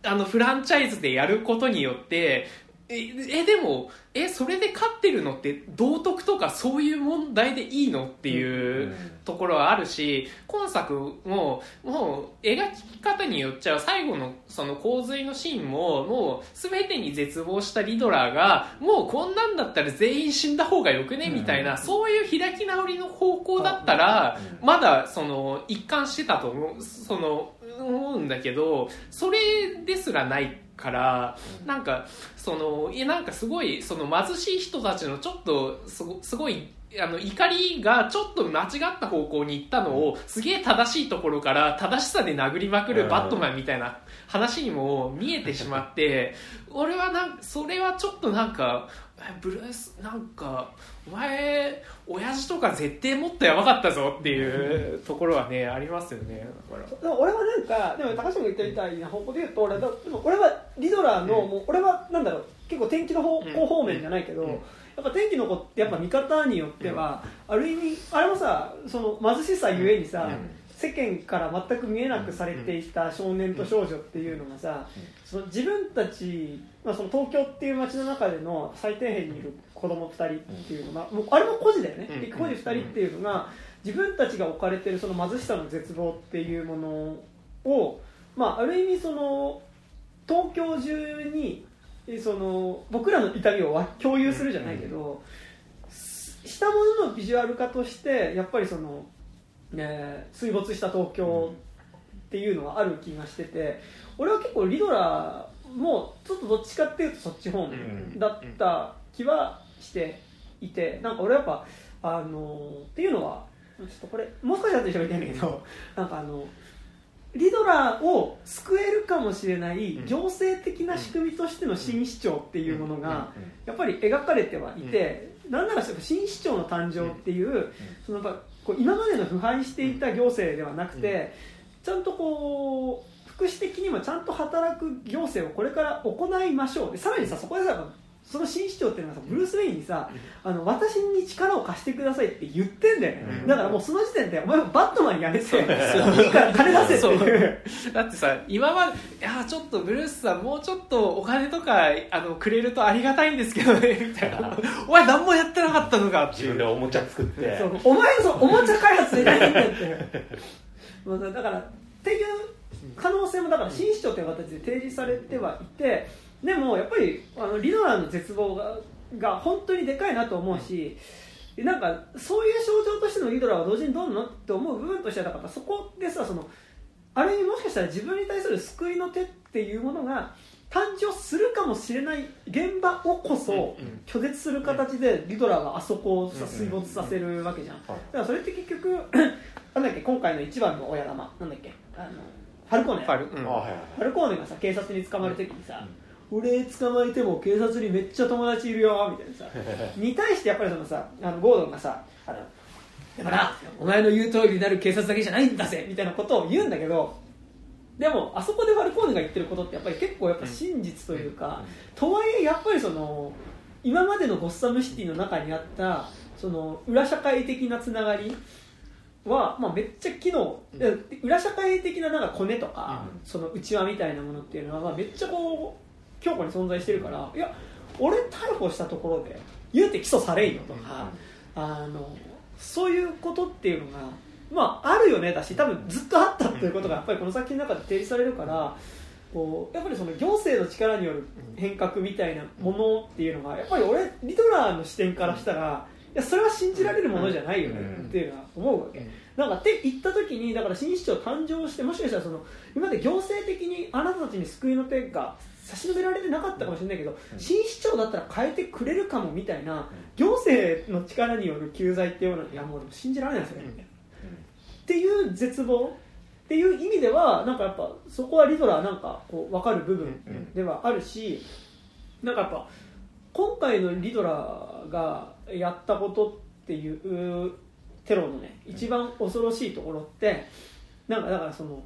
あのフランチャイズでやることによってええでもえそれで勝ってるのって道徳とかそういう問題でいいのっていうところはあるし今作ももう描き方によっちゃ最後のその洪水のシーンももう全てに絶望したリドラーがもうこんなんだったら全員死んだ方がよくね？みたいなそういう開き直りの方向だったらまだその一貫してたと思うその思うんだけどそれですらないからなんかそのいやなんかすごいその貧しい人たちのちょっとすごすごいあの怒りがちょっと間違った方向に行ったのをすげえ正しいところから正しさで殴りまくるバットマンみたいな話にも見えてしまって俺はなんそれはちょっとなんかえブルースなんかお前親父とか絶対もっとやばかったぞっていうところはねありますよね。だから。俺はなんかでも高島が言ったみたいな方向で言うと俺だでも俺はリドラーの、うんもう俺はなんだろう結構天気の方向方面じゃないけど、うん。やっぱ天気の子ってやっぱ見方によっては、ある意味あれもさその貧しさゆえにさ、世間から全く見えなくされていた少年と少女っていうのがさ、その自分たち、まあ、その東京っていう街の中での最底辺にいる子供2人っていうのが、もうあれも孤児だよね、うん。孤児2人っていうのが自分たちが置かれてるその貧しさの絶望っていうものを、まあ、ある意味その東京中にえその僕らの痛みをわ共有するじゃないけど、すしたもののビジュアル化としてやっぱりその、ね、水没した東京っていうのはある気がしてて俺は結構リドラーもちょっとどっちかっていうとそっち方面だった気はしていてなんか俺はやっぱあのっていうのはちょっとこれもう少し後で喋りたいんだけど なんかあのリドラーを救えるかもしれないうん。行政的な仕組みとしての新市長っていうものがやっぱり描かれてはいて、なんなら新市長の誕生っていうそのやっぱこう今までの腐敗していた行政ではなくて、ちゃんとこう福祉的にもちゃんと働く行政をこれから行いましょう。でさらにさそこでさその新市長っていうのはさブルース・ウェインにさあの私に力を貸してくださいって言ってんだよね、うん。だからもうその時点でお前バットマンやめていいから金出せっていう。だってさ今までいやちょっとブルースさんもうちょっとお金とかあのくれるとありがたいんですけどねみたいな。お前何もやってなかったのかっていう。自分でおもちゃ作って。そう。お前のそのおもちゃ開発でないんだって まあだからっていう可能性もだから新市長という形で提示されてはいてでもやっぱりあのリドラーの絶望がが本当にでかいなと思うし、なんかそういう象徴としてのリドラーは同時にどうなのって思う部分としてはだからそこでさそのある意味もしかしたら自分に対する救いの手っていうものが誕生するかもしれない現場をこそうん拒絶する形でリドラーがあそこをさうん水没させるわけじゃん、はい。だからそれって結局 なんだっけ今回の一番の親玉なんだっけあのファルコーネ。ファルうん。ファルコーネがさ警察に捕まる時にさ、俺捕まえても警察にめっちゃ友達いるよみたいなさ。に対してやっぱりそのさあのゴードンがさあのだからお前の言う通りになる警察だけじゃないんだぜみたいなことを言うんだけどでもあそこでファルコーネが言ってることってやっぱり結構やっぱ真実というか、とはいえやっぱりその今までのゴッサムシティの中にあったその裏社会的なつながりは、まあ、めっちゃ機能、裏社会的ななんかコネとか、うん。その内輪みたいなものっていうのは、まあ、めっちゃこう強固に存在してるからいや俺逮捕したところで言うて起訴されんよとか、あのそういうことっていうのが、まあ、あるよねだし多分ずっとあったっていうことがやっぱりこの作品の中で提示されるからこうやっぱりその行政の力による変革みたいなものっていうのがやっぱり俺リドラーの視点からしたらいやそれは信じられるものじゃないよねっていうのは思うわけ。なんかって言った時にだから新市長誕生してもしかしたらその今まで行政的にあなたたちに救いの手が差し伸べられてなかったかもしれないけど、新市長だったら変えてくれるかもみたいな行政の力による救済っていうのはいやもうでも信じられないですよね、っていう絶望。っていう意味ではなんかやっぱそこはリドラーなんかこう分かる部分ではあるしなんかやっぱ今回のリドラーがやったことっていうテロのね一番恐ろしいところってなんかだからその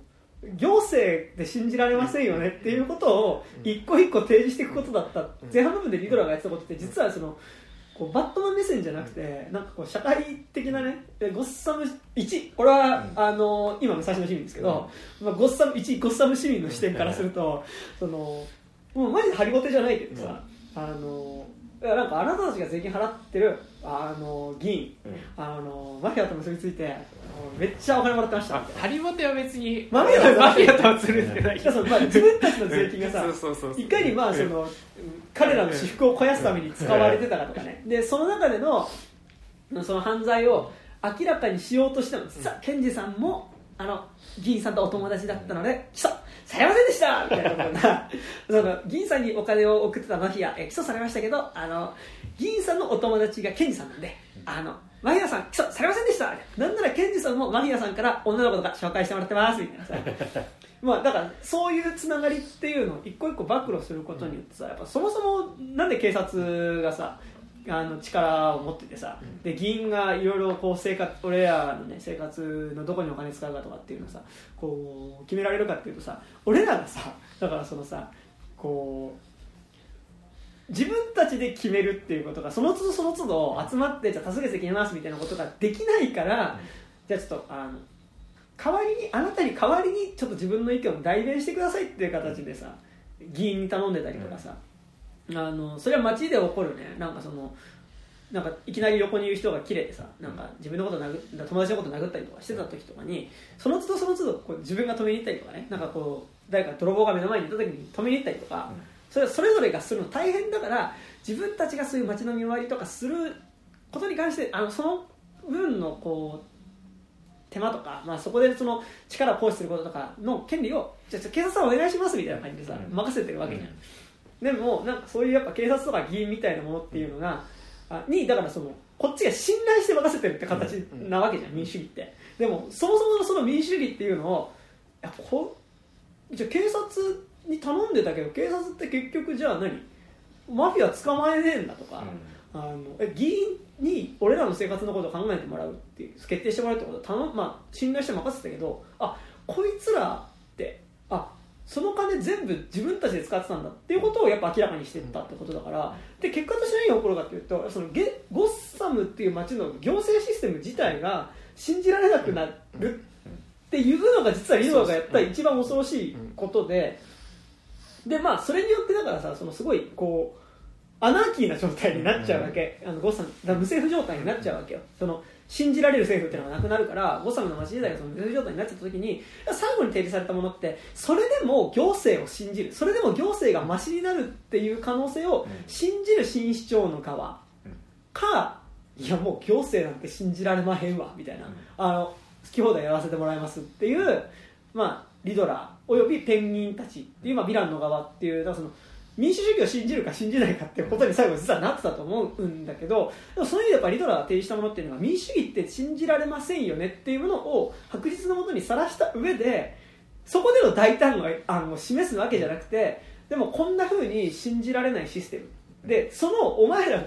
行政で信じられませんよねっていうことを一個一個提示していくことだった。前半部分でリドラーがやってたことって実はそのこうバットマン目線じゃなくてなんかこう社会的なねえゴッサム1これは、あの今の最初の市民ですけど、まあ、ゴッサム1ゴッサム市民の視点からするとそのもうマジでハリボテじゃないけどさ、あのいやなんかあなたたちが税金払ってるあの議員あのマフィアと結びついてあのめっちゃお金もらってましたみたいな。ハリボテは別にマフィアはマフィアとはつるんでないいやそのまあ自分たちの税金がさそうそうそうそう。いかにまあその彼らの私服を肥やすために使われてたかとかね。でその中でのその犯罪を明らかにしようとしても実は検事さんもあの議員さんとお友達だったので起訴されませんでしたみたいなことがその議員さんにお金を送ってたマフィアえ起訴されましたけどあの議員さんのお友達が検事さんなんであのマフィアさん起訴されませんでした。なんなら検事さんもマフィアさんから女の子とか紹介してもらってますみたいなさ。まあだからそういうつながりっていうのを一個一個暴露することによってさやっぱそもそもなんで警察がさあの力を持っててさ、で議員がいろいろこう生活俺らのね生活のどこにお金使うかとかっていうのをさこう決められるかっていうとさ俺らがさだからそのさこう自分たちで決めるっていうことがその都度その都度集まってじゃあ多数決で決めますみたいなことができないから、じゃあちょっとあの代わりにあなたに代わりにちょっと自分の意見を代弁してくださいっていう形でさ議員に頼んでたりとかさ、あのそれは街で起こるね。なんかそのなんかいきなり横にいる人が綺麗でさなんか自分のこと殴っ友達のこと殴ったりとかしてた時とかにその都度その都度こう自分が止めに行ったりとかね。なんかこう誰か泥棒が目の前にいた時に止めに行ったりとか、それそれぞれがするの大変だから自分たちがそういう街の見回りとかすることに関してあのその分のこう手間とか、まあ、そこでその力を行使することとかの権利をじゃあ警察さんお願いしますみたいな感じでさ、うん。任せてるわけじゃん、でもなんかそういうやっぱ警察とか議員みたいなものっていうのが、あにだからそのこっちが信頼して任せてるって形なわけじゃん、民主主義って。でもそもそものその民主主義っていうのをいやこじゃあ警察に頼んでたけど警察って結局じゃあ何マフィア捕まえねえんだとか、あのえ議員に俺らの生活のことを考えてもらうっていう決定してもらうってことは頼む、まあ、信頼して任せてたけどあこいつらってあその金全部自分たちで使ってたんだっていうことをやっぱ明らかにしていったってことだからで結果として何が起こるかっていうとそのゲゴッサムっていう街の行政システム自体が信じられなくなるっていうのが実はリドラがやった一番恐ろしいことででまあそれによってだからさそのすごいこうアナーキーな状態になっちゃうわけ、あのゴッサム無政府状態になっちゃうわけよ。その信じられる政府っていうのがなくなるからゴッサムの街時代がその無状態になっちゃった時に最後に提示されたものってそれでも行政を信じる。それでも行政がマシになるっていう可能性を信じる新市長の側かいやもう行政なんて信じられまへんわみたいな、あの好き放題やらせてもらいますっていう、まあ、リドラーおよびペンギンたちっていう、まあ、ヴィランの側っていうだその民主主義を信じるか信じないかっていうことに最後実はなってたと思うんだけどでもその意味でやっぱリドラーが提示したものっていうのは民主主義って信じられませんよねっていうものを白日のもとにさらした上でそこでの大胆をあの示すわけじゃなくてでもこんな風に信じられないシステム。でそのお前ら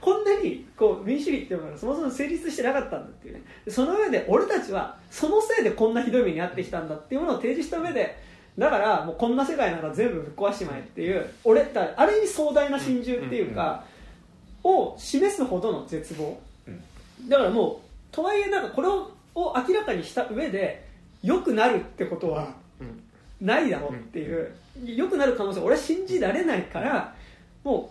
こんなにこう民主主義っていうものがそもそも成立してなかったんだっていうね。その上で俺たちはそのせいでこんなひどい目に遭ってきたんだっていうものを提示した上でだからもうこんな世界なら全部ぶっ壊しちまえっていう俺だある意味壮大な心中っていうかを示すほどの絶望。だからもうとはいえなんかこれをを明らかにした上で良くなるってことはないだろうっていう。良くなる可能性俺は信じられないからも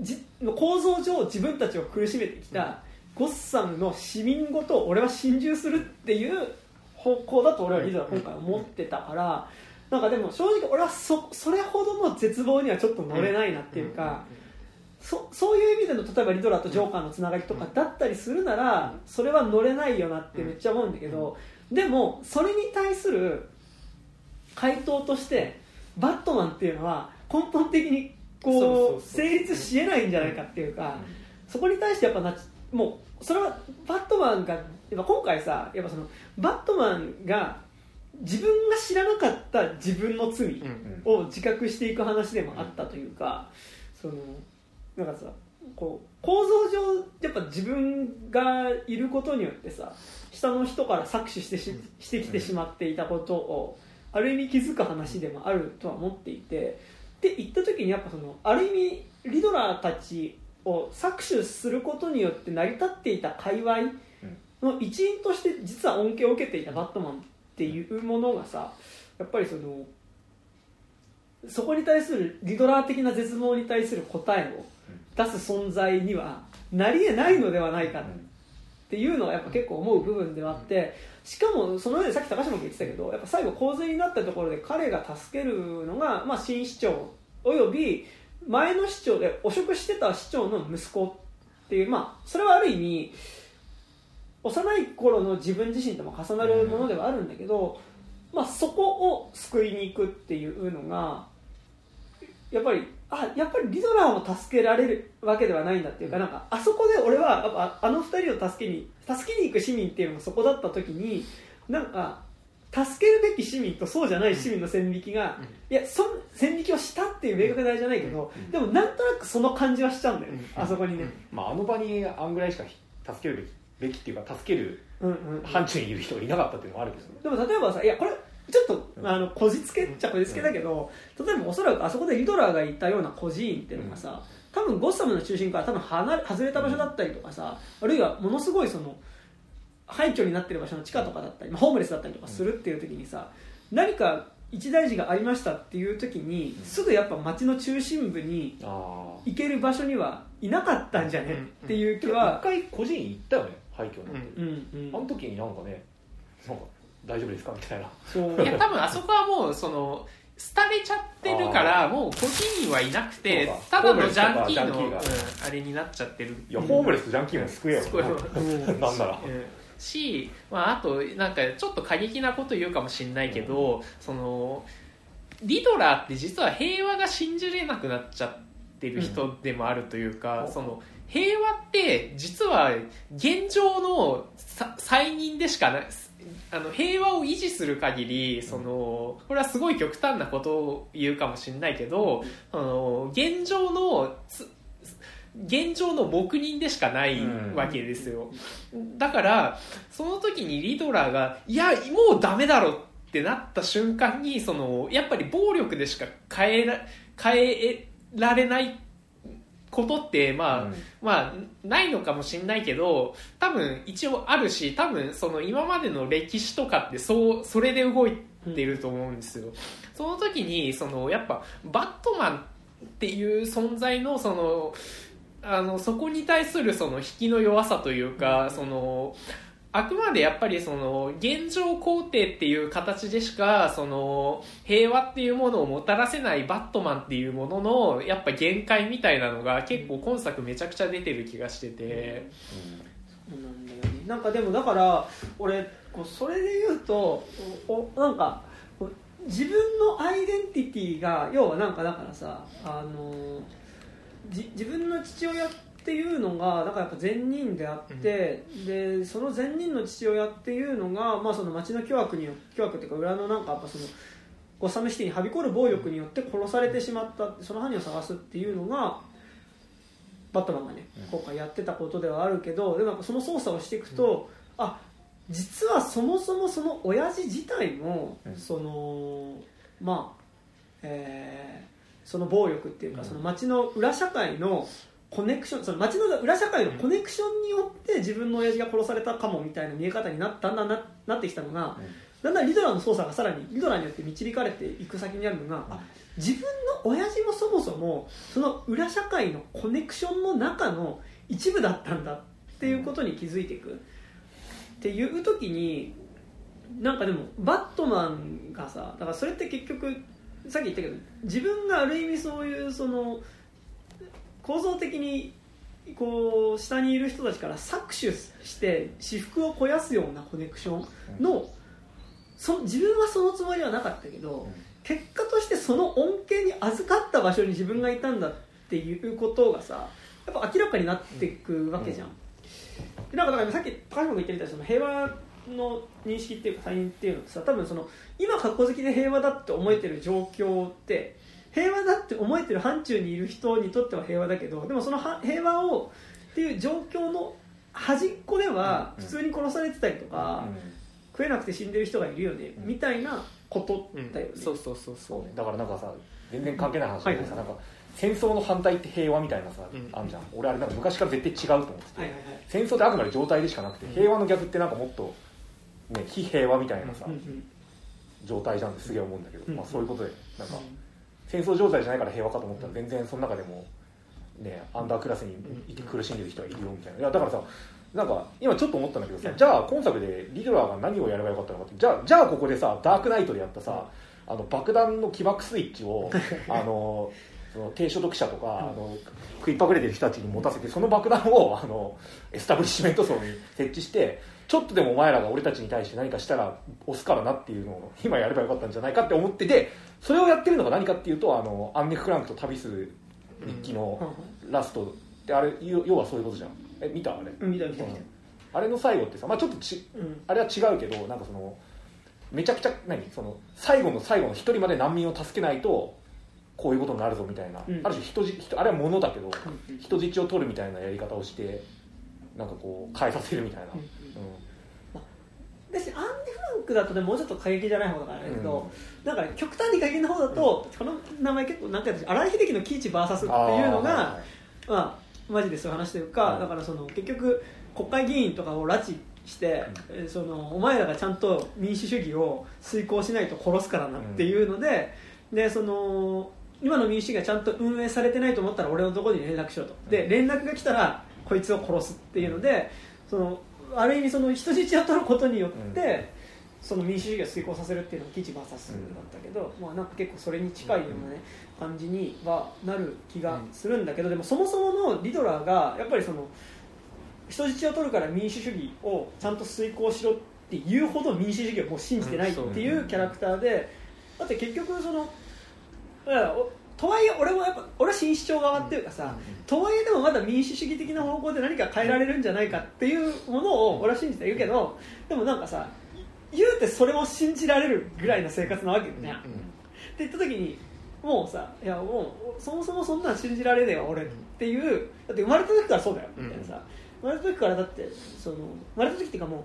うじ構造上自分たちを苦しめてきたゴッサムの市民ごと俺は心中するっていう方向だと俺はリザは今回思ってたからなんかでも正直俺はそそれほどの絶望にはちょっと乗れないなっていうか。そそういう意味での例えばリドラーとジョーカーのつながりとかだったりするならそれは乗れないよなってめっちゃ思うんだけどでもそれに対する回答としてバットマンっていうのは根本的にこう成立しえないんじゃないかっていうかそこに対してやっぱなもうそれはバットマンがやっぱ今回さやっぱそのバットマンが自分が知らなかった自分の罪を自覚していく話でもあったというか、そのなんかさこう構造上やっぱ自分がいることによってさ下の人から搾取してししてきてしまっていたことをある意味気づく話でもあるとは思っていてで言った時にやっぱそのある意味リドラーたちを搾取することによって成り立っていた界隈の一員として実は恩恵を受けていたバットマンっていうものがさやっぱりそのそこに対するリドラー的な絶望に対する答えを出す存在にはなり得ないのではないかっていうのがやっぱ結構思う部分ではあってしかもその上でさっき高島君言ってたけどやっぱ最後洪水になったところで彼が助けるのが、まあ、新市長および前の市長で汚職してた市長の息子っていうまあそれはある意味幼い頃の自分自身とも重なるものではあるんだけど、まあ、そこを救いに行くっていうのがやっぱりあやっぱりリドラーも助けられるわけではないんだっていうかなんかあそこで俺はやっぱあの二人を助けに助けに行く市民っていうのがそこだった時になんか助けるべき市民とそうじゃない市民の線引きが、いやそん線引きをしたっていう明確なあれじゃないけど、でもなんとなくその感じはしちゃうんだよ、あそこにね、まあ、あの場にあんぐらいしか助けるべきっていうか助ける範疇にいる人がいなかったっていうのもあるけどね。でも例えばさいやこれちょっとあのこじつけっちゃこじつけだけど、例えばおそらくあそこでリドラーがいたような孤児院っていうのがさ、多分ゴッサムの中心から多分離れ外れた場所だったりとかさ、あるいはものすごいその廃墟になってる場所の地下とかだったり、まあホームレスだったりとかするっていう時にさ何か一大事がありましたっていう時にすぐやっぱ街の中心部にあ行ける場所にはいなかったんじゃねっていう気あ一は、回個人行ったよね廃墟なんて、うんうんあの時になんかねなんか大丈夫ですか？みたいな。そう。いや多分あそこはもうその廃れちゃってるからもう個人はいなくてたか。だのジャンキーのうんあれになっちゃってる。いや、ホームレスとジャンキーも救えよ。救えよ。なんならう。ん。し、まあ、あとなんかちょっと過激なこと言うかもしれないけど、そのリドラーって実は平和が信じれなくなっちゃってる人でもあるというか、うん。その平和って実は現状の再任でしかないあの平和を維持する限りそのこれはすごい極端なことを言うかもしれないけど、あの現状の現状の黙認でしかないわけですよ、だからその時にリドラーがいやもうダメだろってなった瞬間にそのやっぱり暴力でしか変えら変えられないことってまあ、うん。まあないのかもしれないけど多分一応あるし多分その今までの歴史とかってそうそれで動いてると思うんですよ、その時にそのやっぱバットマンっていう存在のそのあのそこに対するその引きの弱さというか、そのあくまでやっぱりその現状肯定っていう形でしかその平和っていうものをもたらせないバットマンっていうもののやっぱ限界みたいなのが結構今作めちゃくちゃ出てる気がしてて、そうなん。だよねなんかでもだから俺それで言うとおなんか自分のアイデンティティが要はなんかだからさあの自分の父親っていうのがだからやっぱ善人であって、でその善人の父親っていうのが、まあ、その町の巨悪によ巨悪っていうか裏のなんかやっぱそのゴッサムシティにはびこる暴力によって殺されてしまったその犯人を探すっていうのがバットマンがねうん。今回やってたことではあるけどでもその捜査をしていくと、あ実はそもそもその親父自体も、うん。そのまあえーその暴力っていうか、うん。その町の裏社会のコネクションその町の裏社会のコネクションによって自分の親父が殺されたかもみたいな見え方になったんだななってきたのが、だんだんリドラーの捜査がさらにリドラーによって導かれていく先にあるのが、あ自分の親父もそもそもその裏社会のコネクションの中の一部だったんだっていうことに気づいていくっていう時になんかでもバットマンがさだからそれって結局さっき言ったけど自分がある意味そういうその構造的にこう下にいる人たちから搾取して私服を肥やすようなコネクションのそ自分はそのつもりはなかったけど、結果としてその恩恵に預かった場所に自分がいたんだっていうことがさやっぱ明らかになっていくわけじゃん、でなんかだからさっき高橋君が言ってみたその平和の認識っていうか他人っていうのってさ多分その今格好好きで平和だって思えてる状況って平和だって思えてる範疇にいる人にとっては平和だけどでもそのは平和をっていう状況の端っこではうん。普通に殺されてたりとか、食えなくて死んでる人がいるよね、うん。みたいなことだよね、そうそうそうそそうね。だからなんかさ全然関係ない話だけどさ、はいなんか戦争の反対って平和みたいなさ、うん。あんじゃん。俺あれなんか昔から絶対違うと思ってて、はいはいはい。戦争ってあくまで状態でしかなくて平和の逆ってなんかもっと、ね、非平和みたいなさ、うんうん状態じゃんってすげえ思うんだけど、うんまあ、そういうことでなんか戦争状態じゃないから平和かと思ったら全然その中でも、ね、アンダークラスにいて苦しんでる人はいるよみたいな。いやだからさなんか今ちょっと思ったんだけどさじゃあ今作でリドラーが何をやればよかったのかってじゃあじゃあここでさダークナイトでやったさあの爆弾の起爆スイッチを あのその低所得者とか、あの食いっぱぐれてる人たちに持たせてその爆弾をあのエスタブリッシュメント層に設置してちょっとでもお前らが俺たちに対して何かしたら押すからなっていうのを今やればよかったんじゃないかって思っててそれをやってるのが何かっていうとあのアンネ・フランクと旅する日記のラスト。であれ要要はそういうことじゃん。え見たあれ？うん見た見た見た。あれの最後ってさ、まあ、ちょっとちうん。あれは違うけどなんかそのめちゃくちゃ何？その最後の最後の一人まで難民を助けないとこういうことになるぞみたいな、うん。ある種人質人あれは物だけどうん。人質を取るみたいなやり方をしてなんかこう変えさせるみたいな、うん。うんだしアンデ・フランクだとねもうちょっと過激じゃない方だからだけど、なんかね極端に過激な方だと、この名前結構なんていうの荒井秀樹の喜一 VS っていうのがはまあマジでそういう話というか、うん。だからその結局国会議員とかを拉致して、えーそのお前らがちゃんと民主主義を遂行しないと殺すからなっていうので,、でその今の民主主義がちゃんと運営されてないと思ったら俺のところに連絡しろと。で連絡が来たらこいつを殺すっていうのでそのある意味その人質を取ることによって、その民主主義を遂行させるっていうのが基地 VS だったけど、まあ、なんか結構それに近いような、ね感じにはなる気がするんだけど、でもそもそものリドラーがやっぱりその人質を取るから民主主義をちゃんと遂行しろっていうほど民主主義をもう信じてないっていうキャラクターでだって結局そのとはいえ俺もやっぱ俺は新主張側っていうかさ、とはいえでもまだ民主主義的な方向で何か変えられるんじゃないかっていうものを俺は信じているけどでもなんかさ言うてそれも信じられるぐらいの生活なわけよね、って言った時にもうさいやもうそもそもそんなん信じられねえわ俺っていうだって生まれた時からそうだよみたいなさ、生まれた時からだってその生まれた時っていうかもう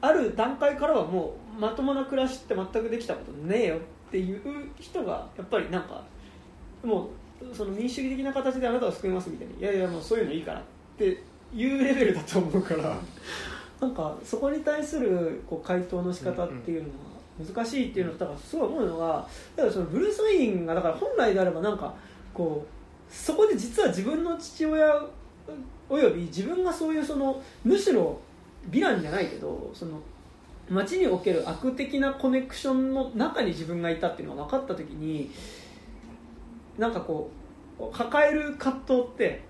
ある段階からはもうまともな暮らしって全くできたことねえよっていう人がやっぱりなんかもうその民主主義的な形であなたを救いますみたいにいやいやもうそういうのいいからっていうレベルだと思うから、なんかそこに対するこう回答の仕方っていうのは難しいっていうのとだからすごい思うのがだからそのブルース・ウェインがだから本来であればなんかこうそこで実は自分の父親および自分がそういうそのむしろヴィランじゃないけどその街における悪的なコネクションの中に自分がいたっていうのが分かった時になんかこう抱える葛藤って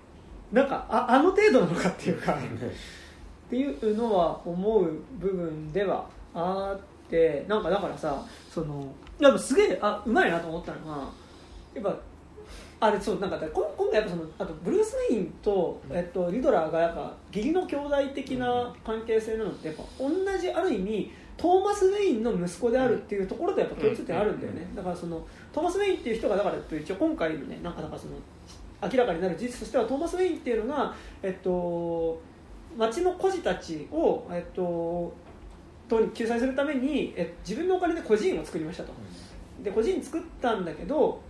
なんかああの程度なのかっていうか っていうのは思う部分ではあってなんかだからさそのやっぱすげえあうまいなと思ったのがやっぱあれそうなんかこん今回やっぱそのあとブルース・ウェインと、えっと、リドラーがやっぱ義理の兄弟的な関係性なのってやっぱ同じある意味トーマス・ウェインの息子であるっていうところとやっぱ共通点あるんだよね、だからそのトーマス・ウェインっていう人がだからえっと一応今回のねなんかだからその明らかになる事実としてはトーマス・ウェインっていうのがえっと町の孤児たちを、えっと、と救済するためにえ自分のお金で孤児院を作りましたと。で孤児院作ったんだけど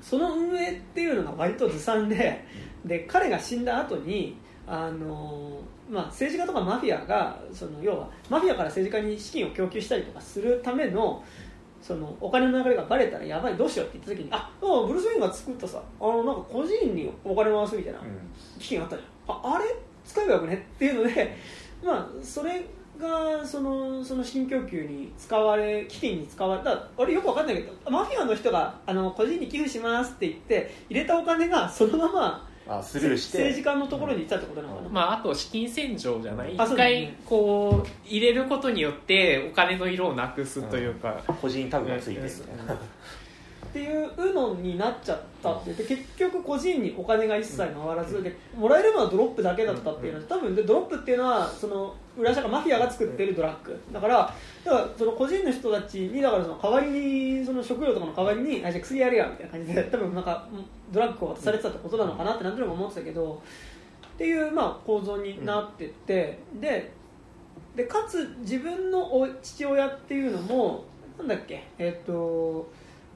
その運営っていうのが割とずさんでで彼が死んだ後にあのまあ、政治家とかマフィアがその要はマフィアから政治家に資金を供給したりとかするためのそのお金の流れがバレたらやばいどうしようって言った時にああブルース・ウェインが作ったさあのなんか個人にお金回すみたいな基金あったじゃん。ああれ？使えばよくね？っていうので、まあ、それがそのその資金供給に使われ基金に使われた俺よく分かんないけどマフィアの人があの個人に寄付しますって言って入れたお金がそのままあスルーして。政治家のところに行ったってことなのかな、まあ、あと資金洗浄じゃない。あそう一回こう入れることによってお金の色をなくすというか、個人タグがついてみたいなっていうのになっちゃったってで結局個人にお金が一切回らずでもらえるのはドロップだけだったっていうのは多分でドロップっていうのはその裏社会マフィアが作ってるドラッグ。だからだからその個人の人たちにだからその代わりにその食料とかの代わりにあじゃあ薬やるやみたいな感じで多分なんかドラッグを渡されてたってことなのかなってなんとなく思ってたけどっていうまあ構造になってってででかつ自分のお父親っていうのもなんだっけえっ、と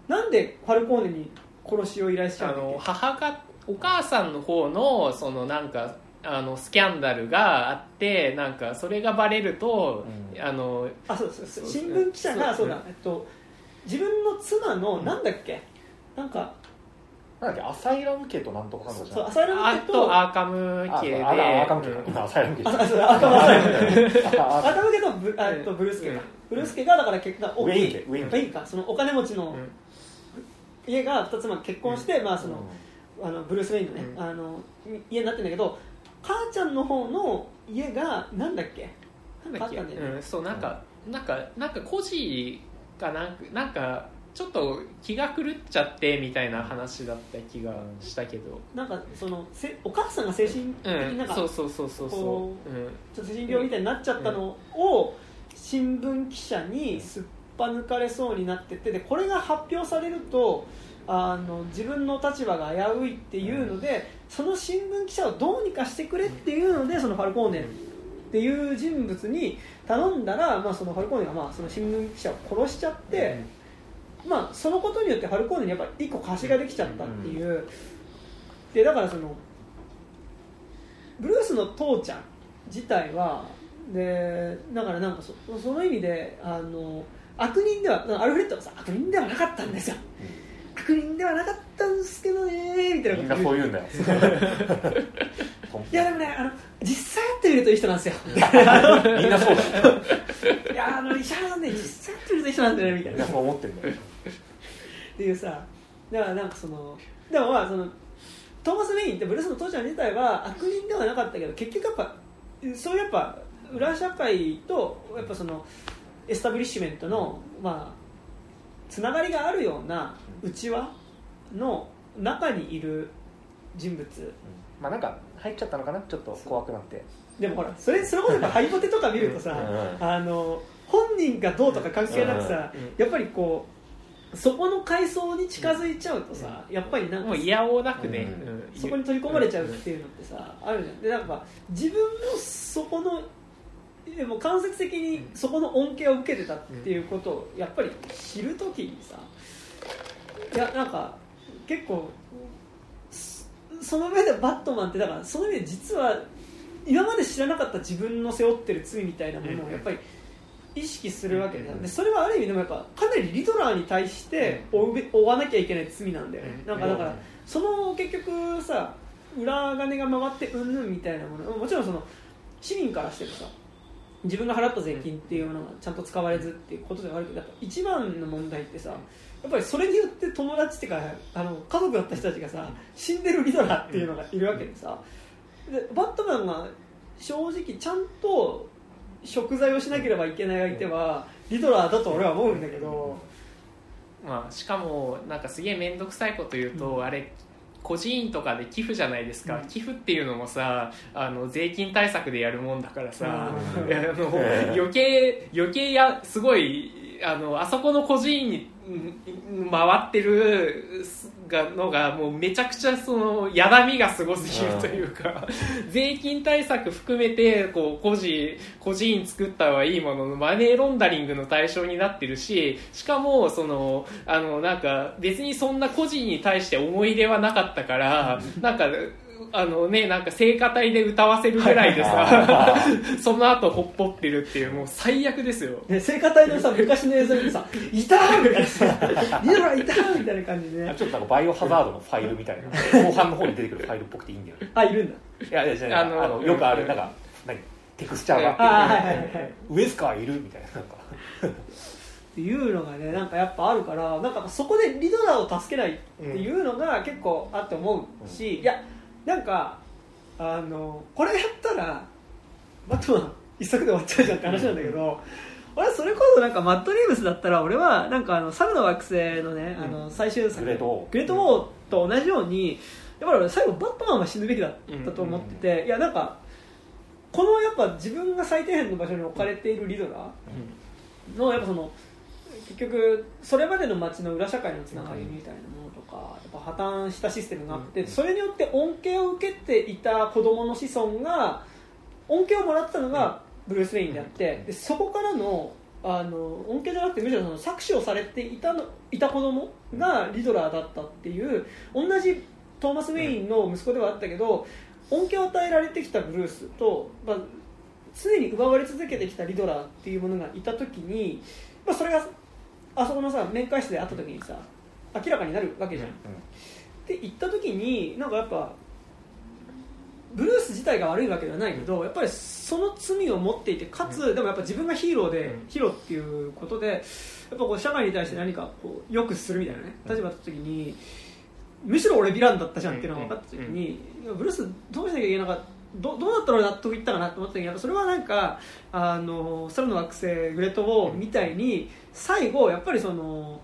なんでファルコーネに殺しを依頼しちゃあうの母がお母さんの方のそのなんかあのスキャンダルがあってなんかそれがバレると、うん。あのあそうそう新聞記者がそそううだ、えっと、自分の妻の、うんなんだっけ？なんかなんだっけ？アサイラム家となんとかかんとかじゃアサイラムあ家ととアーカムあ系でそうあアーカム家アサイラム家。アああ頭家とブあえっとブルース家か、うん。ブルース家がだから結果大きい。ウェイン家ウェイン家かそのお金持ちのうん家が2つま結婚して、まあその、うあのブルース・ウェインのね、うん。あの家になってるんだけど母ちゃんの方の家がなんだっけ？なんだっけ、あったんだよね。うん、そうなんか、なんかなんか孤児がなんかなんかちょっと気が狂っちゃってみたいな話だった気がしたけど、なんかそのせお母さんが精神的うんになんか、そうそうそうそうこそう、うん、ちょっと精神病みたいになっちゃったのを新聞記者にすっぱ抜かれそうになっててでこれが発表されるとあの自分の立場が危ういっていうので、その新聞記者をどうにかしてくれっていうのでそのファルコーネっていう人物に頼んだら、まあ、そのファルコーネがまあその新聞記者を殺しちゃって、まあ、そのことによってファルコーネにやっぱり一個貸しができちゃったっていう、でだからそのブルースの父ちゃん自体はでだからなんかそその意味であの悪人ではアルフレッドがさ悪人ではなかったんですよ、悪人ではなかったんですけどねみたいな。こと言うなそう言うんだよ。いやでもねあの実際やってみるといい人なんですよ。みんなそうだ。よいやあの石原さんね実際やってみるといい人なんだよねみたいな。そう思ってんだよ。っていうさだからなんかそのでもまあそのトーマス・ウェインってブルースの父ちゃん自体は悪人ではなかったけど結局やっぱそういうやっぱ裏社会とやっぱそのエスタブリッシュメントのまあつながりがあるような内輪の中にいる人物。まあなんか入っちゃったのかな？ちょっと怖くなって。でもほらそれそれこそやっぱハイポテとか見るとさうん。あの本人がどうとか関係なくさうん。やっぱりこうそこの階層に近づいちゃうとさやっぱりなんかもう嫌おうなくね、そこに取り込まれちゃうっていうのってさあるじゃん。でなんか自分もそこのでも間接的にそこの恩恵を受けてたっていうことをやっぱり知るときにさいやなんか結構そその上でバットマンってだからその上で実は今まで知らなかった自分の背負ってる罪みたいなものをやっぱり意識するわけででそれはある意味でもやっぱかなりリドラーに対して負うべ負わなきゃいけない罪なんだよね。なんかだからその結局さ裏金が回ってうんぬんみたいなもの。もちろんその市民からしてもさ自分が払った税金っていうものがちゃんと使われずっていうことではあるけどやっぱ一番の問題ってさやっぱりそれによって友達っていうかあの家族だった人たちがさ死んでるリドラーっていうのがいるわけでさでバットマンが正直ちゃんと贖罪をしなければいけない相手はリドラーだと俺は思うんだけど。まあ、しかもなんかすげえ面倒くさいこと言うと、あれ孤児院とかで寄付じゃないですか、うん。寄付っていうのもさあの税金対策でやるもんだからさ、うん。余計余計やすごいあのあそこの孤児院にうん回ってるがのがもうめちゃくちゃそのやだみがすごすぎるというか、税金対策含めてこう孤児孤児院作ったはいいもののマネーロンダリングの対象になってるししかもそのあのなんか別にそんな孤児に対して思い入れはなかったからなんかあのねなんか聖歌隊で歌わせるぐらいでさ その後ほっぽってるっていうもう最悪ですよ。で聖歌隊のさ昔の映像見てさ「いた!」みたいなさ「リドラーいた!」みたいな感じで。ねちょっとなんかバイオハザードのファイルみたいな。後半の方に出てくるファイルっぽくていいんだよね。あいるんだ。いやいやじゃああのあのよくあるなんか何？テクスチャーがあはいはいはいはい。ウエスカーいる？みたいななんか。っていうのがねなんかやっぱあるからなんかそこでリドラーを助けないっていうのが結構あって思うし、いやなんかあのこれやったらバットマン一作で終わっちゃうじゃんって話なんだけど、俺はそれこそなんかマット・リーブスだったら俺はなんかあの猿の惑星のねあの最終作、グレートウォー。グレートウォーと同じようにやっぱり俺最後バットマンは死ぬべきだったと思ってて、いやなんかこのやっぱ自分が最底辺の場所に置かれているリドラーのやっぱその結局それまでの街の裏社会のつながりみたいなものとかやっぱ破綻したシステムがあってそれによって恩恵を受けていた子供の子孫が恩恵をもらってたのがブルース・ウェインであってでそこからのあの恩恵じゃなくてむしろその搾取をされていたのいた子供がリドラーだったっていう同じトーマス・ウェインの息子ではあったけど恩恵を与えられてきたブルースと、まあ、常に奪われ続けてきたリドラーっていうものがいた時に、まあ、それがあそこのさ面会室で会った時にさ明らかになるわけじゃん。って言った時になんかやっぱブルース自体が悪いわけではないけどやっぱりその罪を持っていてかつ、でもやっぱ自分がヒーローで、うん。ヒーローっていうことでやっぱこう社会に対して何かこう良くするみたいなね立場だった時にむしろ俺ヴィランだったじゃんっていうのが分かった時に、ブルースどうしなきゃいけなかったどどうだったら俺納得いったかなと思った時にやっぱそれはなんかあの猿の惑星グレートウォーみたいに最後やっぱりその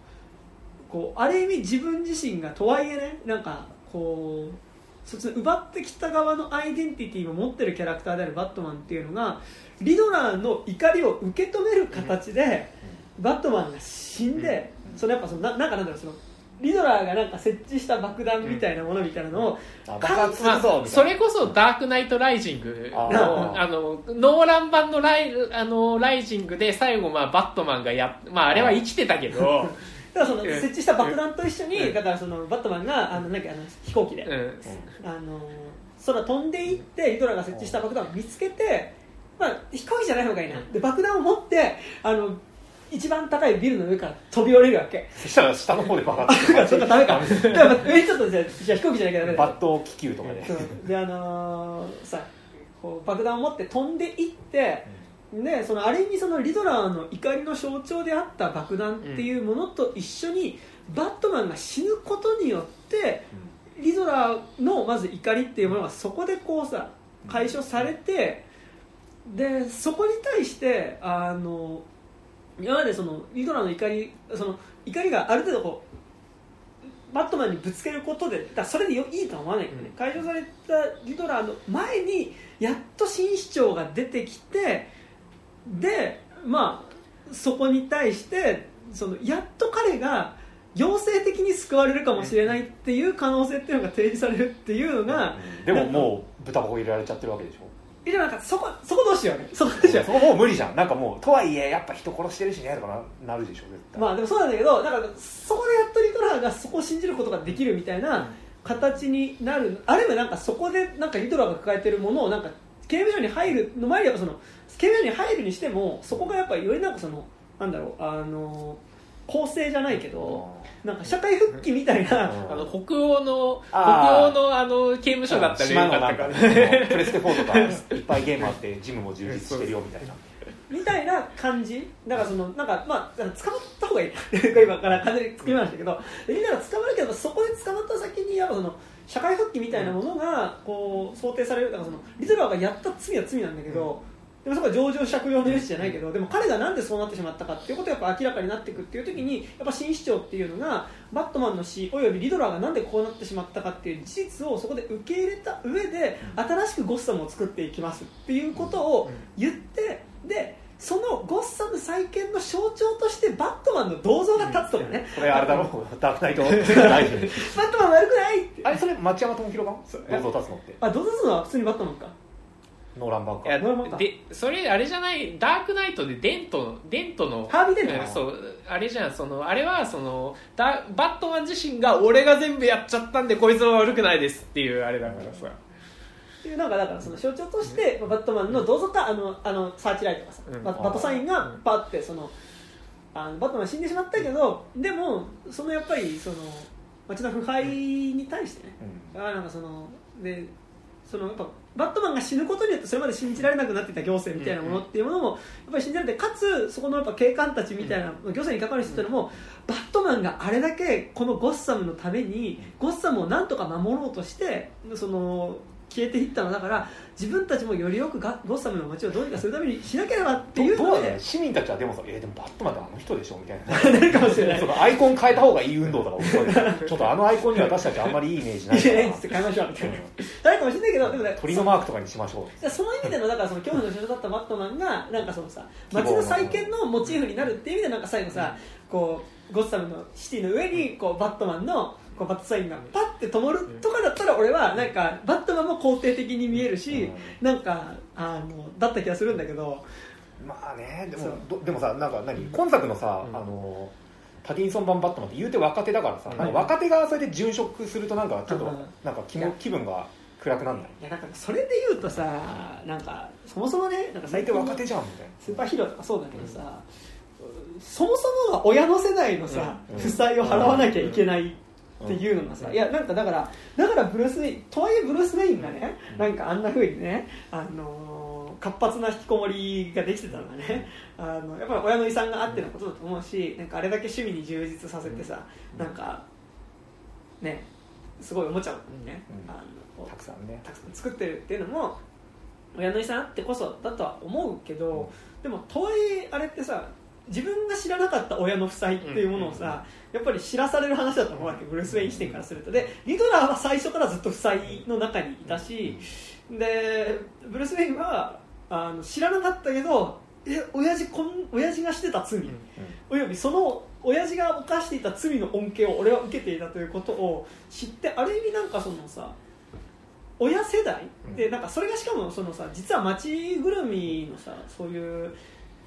こうある意味自分自身がとはいえねなんかこうそっちの奪ってきた側のアイデンティティを持ってるキャラクターであるバットマンっていうのがリドラーの怒りを受け止める形で、バットマンが死んで、そのやっぱそのななんかなんだろうそのリドラーがなんか設置した爆弾みたいなものみたいなのを、あ爆発すまるぞみたいな。あ、それこそダークナイトライジング。のああのノーラン版のライあのライジングで最後、まあ、バットマンがやっ、まあ、あれは生きてたけど、だからそのうん設置した爆弾と一緒に、うんだからそのバットマンがあのなんかあの飛行機で、うんあの空飛んでいってリドラーが設置した爆弾を見つけてまあ、飛行機じゃない方がいいな。で爆弾を持ってあの一番高いビルの上から飛び降りるわけ。そしたら下の方で爆発。あそうかダメか。上にちょっとじゃあじゃあ飛行機じゃなきゃダメだバット気球とかでであのーさこう爆弾を持って飛んでいって、でそのある意味そのリドラーの怒りの象徴であった爆弾っていうものと一緒に、バットマンが死ぬことによってリドラーのまず怒りっていうものがそこでこうさ解消されてでそこに対してあの今までそのリドラーの怒りその怒りがある程度こうバットマンにぶつけることでだそれでよいいとは思わないよね、解消されたリドラーの前にやっと新市長が出てきてでまあそこに対してそのやっと彼が行政的に救われるかもしれないっていう可能性っていうのが提示されるっていうのが、でももう豚箱入れられちゃってるわけでしょ？えでもなんかそこそこどうしようね。そこどうしよう。そこもう無理じゃん。なんかもうとはいえやっぱ人殺してるしねとかななるでしょ。絶対まあでもそうなんだけどだからそこでやっとリトラーがそこを信じることができるみたいな形になる。あるいはなんかそこでなんかリトラーが抱えてるものをなんか刑務所に入るの前にやっぱその刑務所に入るにしてもそこがやっぱりよりなんかそのなんだろうあの構成じゃないけどなんか社会復帰みたいな、うん。あの北欧の北欧のあの刑務所だったら島よかのなんかプレステ4とかいっぱいゲームあってジムも充実してるよみたいな。みたいな感じ。だからそのなんかまあ捕まった方がいい。今から完全に作りましたけど。みんなが捕まるけどそこで捕まった先にやっぱその社会復帰みたいなものがこう想定される。だからそのリトラーがやった罪は罪なんだけど、でもそこは情状酌量の余地じゃないけどでも彼がなんでそうなってしまったかっていうことがやっぱ明らかになっていくっていう時にやっぱ新市長っていうのがバットマンの死およびリドラーがなんでこうなってしまったかっていう事実をそこで受け入れた上で新しくゴッサムを作っていきますっていうことを言ってでそのゴッサム再建の象徴としてバットマンの銅像が立つとかね、これあれだろ？ダークナイトバットマン悪くないって。あれそれ町山智博が？銅像立つのって。あ銅像立つのは普通にバットマンかノーランバンカいやドラマか。でそれあれじゃないダークナイトでデントのデントの。ハービーデントうんそうあれじゃんそのあれはそのダバットマン自身が俺が全部やっちゃったんでこいつは悪くないですっていうあれだからさ。っていうなんかだからその象徴として、バットマンの銅像かあのあのサーチライトがさ、うん。ババットサインがパッてそのあのバットマン死んでしまったけどでもそのやっぱりその街の腐敗に対してね、あなんかそのでそのやっぱバットマンが死ぬことによってそれまで信じられなくなっていた行政みたいなものっていうものもやっぱり信じられてかつそこのやっぱ警官たちみたいな、行政に関わる人っていうのもバットマンがあれだけこのゴッサムのためにゴッサムをなんとか守ろうとしてその消えていったのだから自分たちもよりよくがゴッサムの街をどうにかするためにしなければっていうので市民たちはでもさえーでもバットマンってあの人でしょみたいな。なるかもしれない。アイコン変えた方がいい運動とかちょっとあのアイコンには私たちあんまりいいイメージないいやいやつって変えましょうみたいなあるかもしれないけどでもね鳥のマークとかにしましょうじゃあその意味でのだからその恐怖の象徴だったバットマンがなんかそのさ街の再建のモチーフになるっていう意味でなんか最後さこうゴッサムのシティの上にこうバットマンのこうバットサインがパッて灯るとかだったら俺はなんかバットマンも肯定的に見えるしなんかあのだった気がするんだけど。まあねでもどでもさなんか何？今作のさ、うん。あのパティンソン版バットマンって言うて若手だからさ、うん。なんか若手がそれで殉職するとなんかちょっと、うん。なんか気も気分が暗くなんない？いやなんかそれで言うとさなんかそもそもねなんか最低若手じゃんみたいな。スーパーヒーローとかそうだけどさ、そもそもが親の世代のさ、うん。負債を払わなきゃいけないっていうのがさ、いやなんかだからだからブルース・ウェインとはいえブルース・ウェインがね、なんかあんな風にね、あのー活発な引きこもりができてたのがね、あのやっぱり親の遺産があってのことだと思うしなんかあれだけ趣味に充実させてさ、なんかねすごいおもちゃをね、うん。あのたくさんね。たくさん作ってるっていうのも親の遺産あってこそだとは思うけど、でもとはいえあれってさ自分が知らなかった親の負債っていうものをさ、やっぱり知らされる話だと思うわけ。ブルース・ウェイン視点からすると。でリドラーは最初からずっと負債の中にいたしでブルース・ウェインはあの知らなかったけどえ親父こん親父がしてた罪、およびその親父が犯していた罪の恩恵を俺は受けていたということを知ってある意味なんかそのさ親世代？でなんかそれがしかもそのさ実は町ぐるみのさそういう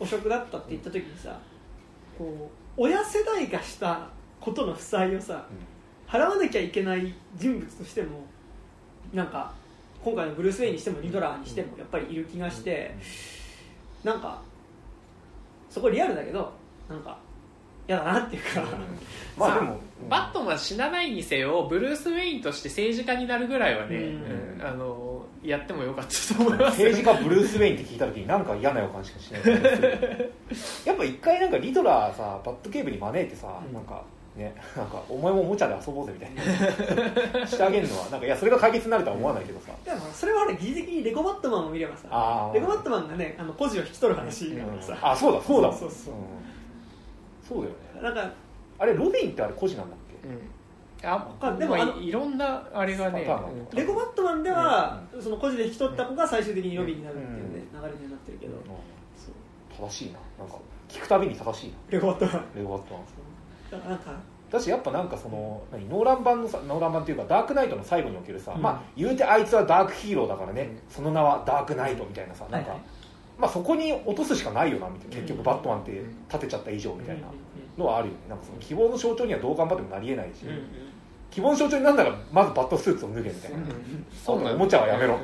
汚職だったって言った時にさこう親世代がしたことの負債をさ払わなきゃいけない人物としてもなんか今回のブルース・ウェインにしてもリドラーにしてもやっぱりいる気がしてなんかそこリアルだけどなんか嫌だなっていうか、まあでもバットマン死なないにせよブルース・ウェインとして政治家になるぐらいはね、うん。うんあのやってもよかったと思います。政治家ブルース・ウェインって聞いた時になんか嫌な予感しかしない感じがする。やっぱ一回なんかリドラーさバット警部に招いてさ、うん。なんかねなんかお前もおもちゃで遊ぼうぜみたいな。してあげるのはなんかいやそれが解決になるとは思わないけどさ、でもそれはあれ疑似的にレゴバットマンを見ればさレゴバットマンがねあの孤児を引き取る話だからさ、あそうだそうだ。そうそうそうそうだよね。なんかあれロビンってあれ孤児なんだっけ？うん。ああでもいろんなあれがね、パターンがうんレゴバットマンでは、その孤児で引き取った子が最終的にロビンになるっていうね、流れになってるけど、正しいな。なんか聞くたびに正しいな。レゴバットマン。レゴバットマン。だからなんか。だしやっぱなんかその何ノーラン版のさノーラン版っていうかダークナイトの最後におけるさ、うん。まあ言うてあいつはダークヒーローだからね、うん。その名はダークナイトみたいなさなんか、はいはいまあそこに落とすしかないよなみたいな。結局うんバットマンって立てちゃった以上みたいなうん。のはあるよね。なんかその希望の象徴にはどう頑張ってもなりえないし、希望の象徴になんだらまずバットスーツを脱げみたいな、そうなおもちゃはやめろ、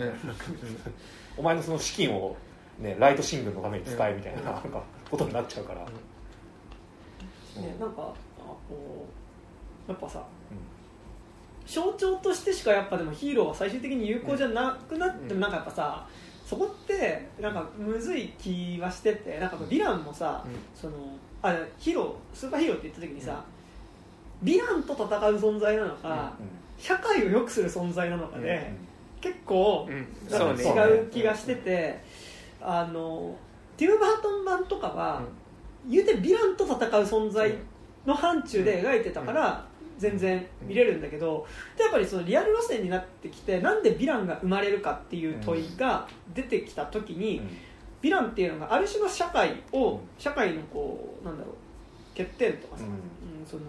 お前のその資金を、ね、ライト新聞のために使えみたいな,、なんかことになっちゃうから、ね、なんかあこうやっぱさ、象徴としてしかやっぱでもヒーローは最終的に有効じゃなくなってもなんかやっぱさそこってなんかむずい気はしててなんかヴィランもさ、そのあヒーロースーパーヒーローって言った時にさ、ヴィランと戦う存在なのか、社会を良くする存在なのかで、結構うん。なんか違う気がしてて、あのティム・バートン版とかは、言うてヴィランと戦う存在の範疇で描いてたから、全然見れるんだけど、でやっぱりそのリアル路線になってきてなんでヴィランが生まれるかっていう問いが出てきた時に、ヴィランっていうのがある種の社会を、うん。社会のこうなんだろう欠点とかさ、うん。うんその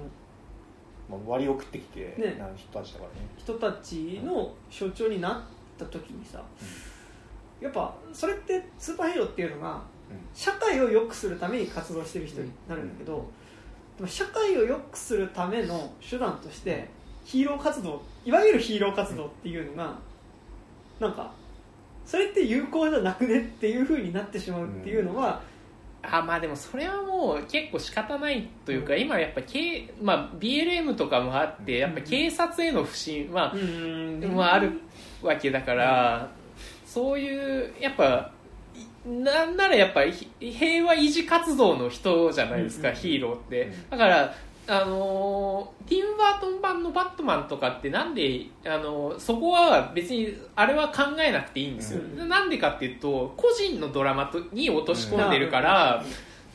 まあ、割り送ってきて、ね。な人たちだからね。人たちの象徴になった時にさ、やっぱそれってスーパーヒーローっていうのが社会を良くするために活動してる人になるんだけど、でも社会を良くするための手段としてヒーロー活動いわゆるヒーロー活動っていうのがなんかそれって有効じゃなくねっていうふうになってしまうっていうのは、あまあでもそれはもう結構仕方ないというか、今やっぱ、K まあ、BLM とかもあってやっぱ警察への不信は、うん。まあ、あるわけだから、そういうやっぱいなんならやっぱひ平和維持活動の人じゃないですか、うんヒーローって、うん。だからあのーティム・バートン版の「バットマン」とかってなんで、あのーそこは別にあれは考えなくていいんですよ、うんなんでかっていうと個人のドラマとに落とし込んでるから、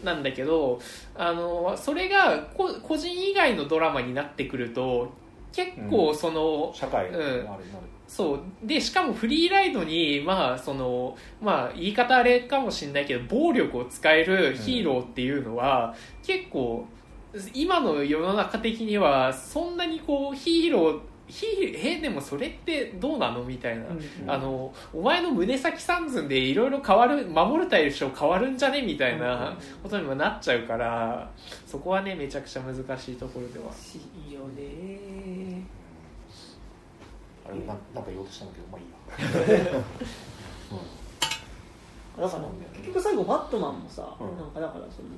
なんだけど、あのそれがこ個人以外のドラマになってくると結構その、社会のうん。あれになる、そう。でしかもフリーライドに、まあそのまあ、言い方あれかもしれないけど暴力を使えるヒーローっていうのは、結構今の世の中的にはそんなにこうヒーローえでもそれってどうなのみたいな、うんあのお前の胸先三寸でいろいろ変わる守る対象変わるんじゃねみたいなことにもなっちゃうからそこはねめちゃくちゃ難しいところでは。しいよねあれななんか言おうとしたんだけどまあいいや。だから結局最後バットマンもさ、うん。なんかだからその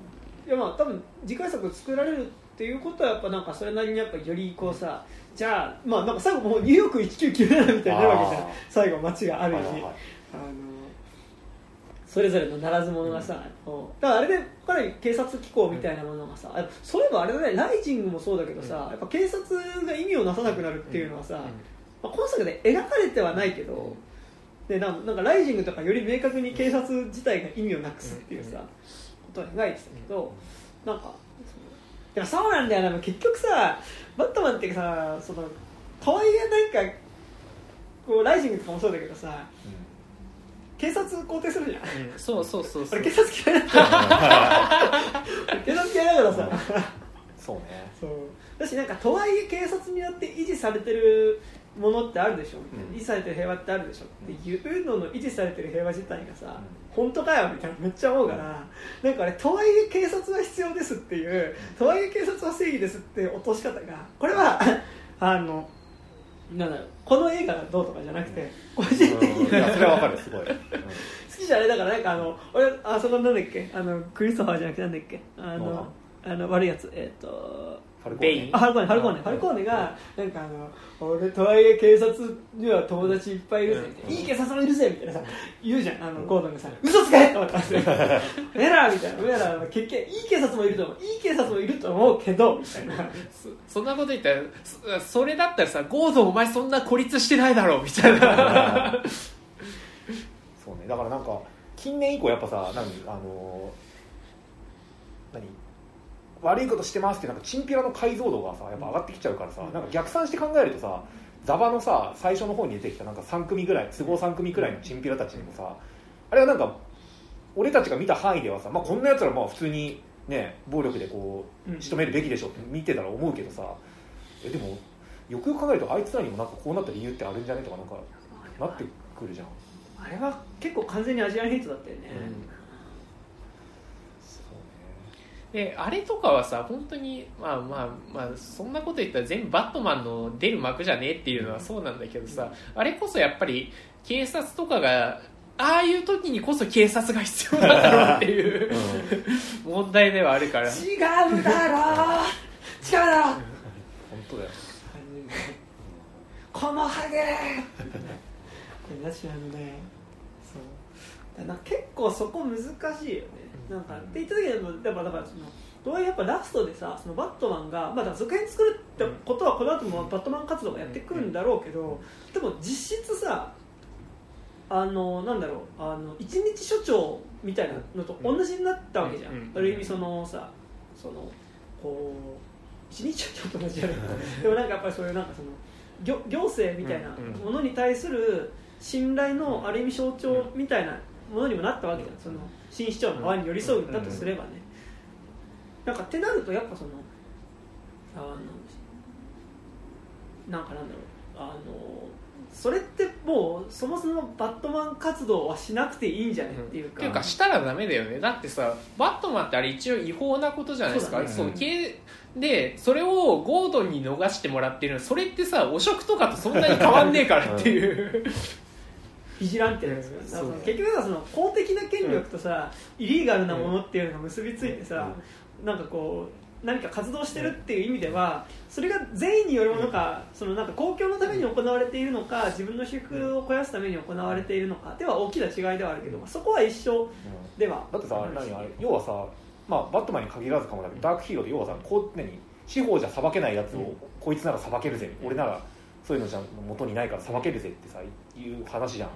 いやまあ多分次回作作られるっていうことはやっぱなんかそれなりにやっぱよりこうさじゃあまあなんか最後もうニューヨーク1997みたいになるわけじゃん。最後街がある意味、はいはいはい。あのそれぞれのならず者がさ、こうだからあれでかなり警察機構みたいなものがさ、あそういえばあれだね。ライジングもそうだけどさ、やっぱ警察が意味をなさなくなるっていうのはさ、まあ、今作で描かれてはないけど、でなんなんかライジングとかより明確に警察自体が意味をなくすっていうさ、ことを描いてたけど、なんかでもそうなんだよな結局さバットマンってさそのとはいえなんかこうライジングとかもそうだけどさ警察肯定するじゃん。うん。そうそうそうそう。俺警察嫌いだった。警察嫌いだからさ。そうね。そう。だしなんかとはいえ警察によって維持されてるものってあるでしょ、うん。維持されてる平和ってあるでしょ。っていうのの維持されてる平和自体がさ、本当かよみたいなめっちゃ思うから、なんかあれとはいえ警察は必要ですっていうとはいえ警察は正義ですって落とし方がこれはあのなんだろうこの映画がどうとかじゃなくて個人的にそれはわかるすごい、うん。好き一種あれだからなんかあの俺あそこなんだっけ？あのクリストファーじゃなくてなんだっけ？あのあの悪いやつ。えっ、ーネベインあファルコーネファルコーネ。ファルコーネがなんかあの俺とはいえ警察には友達いっぱいいるぜ。いないい警察もいるぜみたいなさ言うじゃん。あのゴードンがさ嘘つけと思ったんですよエラーみたいな。俺らは結局いい警察もいると思う。いい警察もいると思うけどみたいな。そそんなこと言ったらそそれだったらさゴードンお前そんな孤立してないだろみたいな。そうね。だからなんか近年以降やっぱさ何あの何悪いことしてますってなんかチンピラの解像度がさやっぱ上がってきちゃうからさ、なんか逆算して考えるとさザバのさ最初の方に出てきたなんか3組ぐらい都合3組ぐらいのチンピラたちにもさあれはなんか俺たちが見た範囲ではさ、まあ、こんなやつらまあ普通にね暴力でこううん。仕留めるべきでしょって見てたら思うけどさえでもよくよく考えるとあいつらにもなんかこうなった理由ってあるんじゃね？とかなんかなってくるじゃん。あれは結構完全にアジアンヘイトだったよね、そうねであれとかはさ本当にまあまあまあそんなこと言ったら全部バットマンの出る幕じゃねえっていうのはそうなんだけどさあれこそやっぱり警察とかがああいう時にこそ警察が必要なんだろうっていう問題ではあるから。違うだろう。違うだろう。本当だよ。このハゲ。だしあのね。そう。だから結構そこ難しいよ。ねなんかって言った時でもやっぱだからそのどうやっぱラストでさそのバットマンが、まあ、続編作るってことはこの後もバットマン活動がやってくるんだろうけどでも実質さあのなんだろうあの一日所長みたいなのと同じになったわけじゃん、うんある意味そのさそのこう一日所長と同じじゃないでもなんかやっぱりそういうなんかその行行政みたいなものに対する信頼のある意味象徴みたいなものにもなったわけじゃん。その新市長の側に寄り添うんだとすればね。なんかってなるとやっぱそのあのなんかなんだろう。あのそれってもうそもそもバットマン活動はしなくていいんじゃねっていうか,、っていうかしたらダメだよね。だってさバットマンってあれ一応違法なことじゃないですか。そうだね。そうけでそれをゴードンに逃してもらってるそれってさ汚職とかとそんなに変わんねえからっていうビジランテですよ、うんだからそのそう結局はその公的な権力とさ、イリーガルなものっていうのが結びついてさ、なんかこう何か活動してるっていう意味ではそれが善意によるものかそのなんか公共のために行われているのか自分の私服を肥やすために行われているのかでは大きな違いではあるけど、まあそこは一緒ではだってさ何あれ要はさ、まあ、バットマンに限らずかもだけどダークヒーローで要はさこう何司法じゃ裁けないやつを、こいつなら裁けるぜ。俺ならそういうのじゃ元にないから裁けるぜってさいう話じゃん、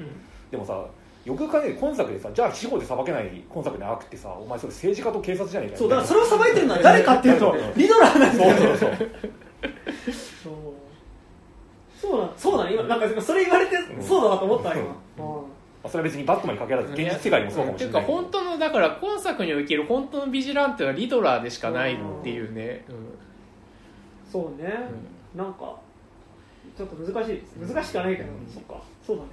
でもさよく考えて今作でさじゃあ司法で裁けない今作で悪ってさお前それ政治家と警察じゃねえかよ。そうだからそれを裁いてるのは誰かっていうと リドラーなんだよそうそうそう。そう。そうなんそうなん今なんかそれ言われてそうだなと思った今、うん。それは別にバットマンに限らず現実世界にもそうかもってい。うかしれない本当のだから今作における本当のビジランテはリドラーでしかないっていうね、そうね、なんかちょっと難しいです難しくはないけど、そっか。そうだね。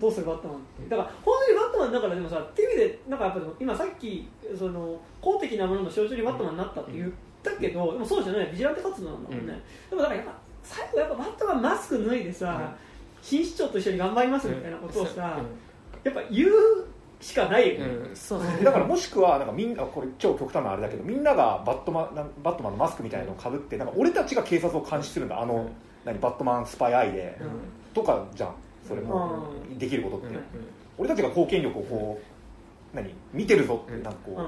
どうするバットマンって。だから本当にバットマンだからでもさっていう意味でなんかやっぱ今さっきその公的なものの象徴にバットマンになったって言ったけど、でもそうじゃない。ビジランテ活動なんだもんね、でもだからやっぱ最後やっぱバットマンマスク脱いでさ、新市長と一緒に頑張りますみたいなことをさ、やっぱ言うしかないよね、うん。だからもしくはなんかみんなこれ超極端なあれだけどみんながバットマンなんバットマンのマスクみたいなのをかぶってなんか俺たちが警察を監視するんだあの何バットマンスパイアイで、とかじゃん。それも。うできることって、うん俺たちが貢献力をこう何見てるぞってなんかこう、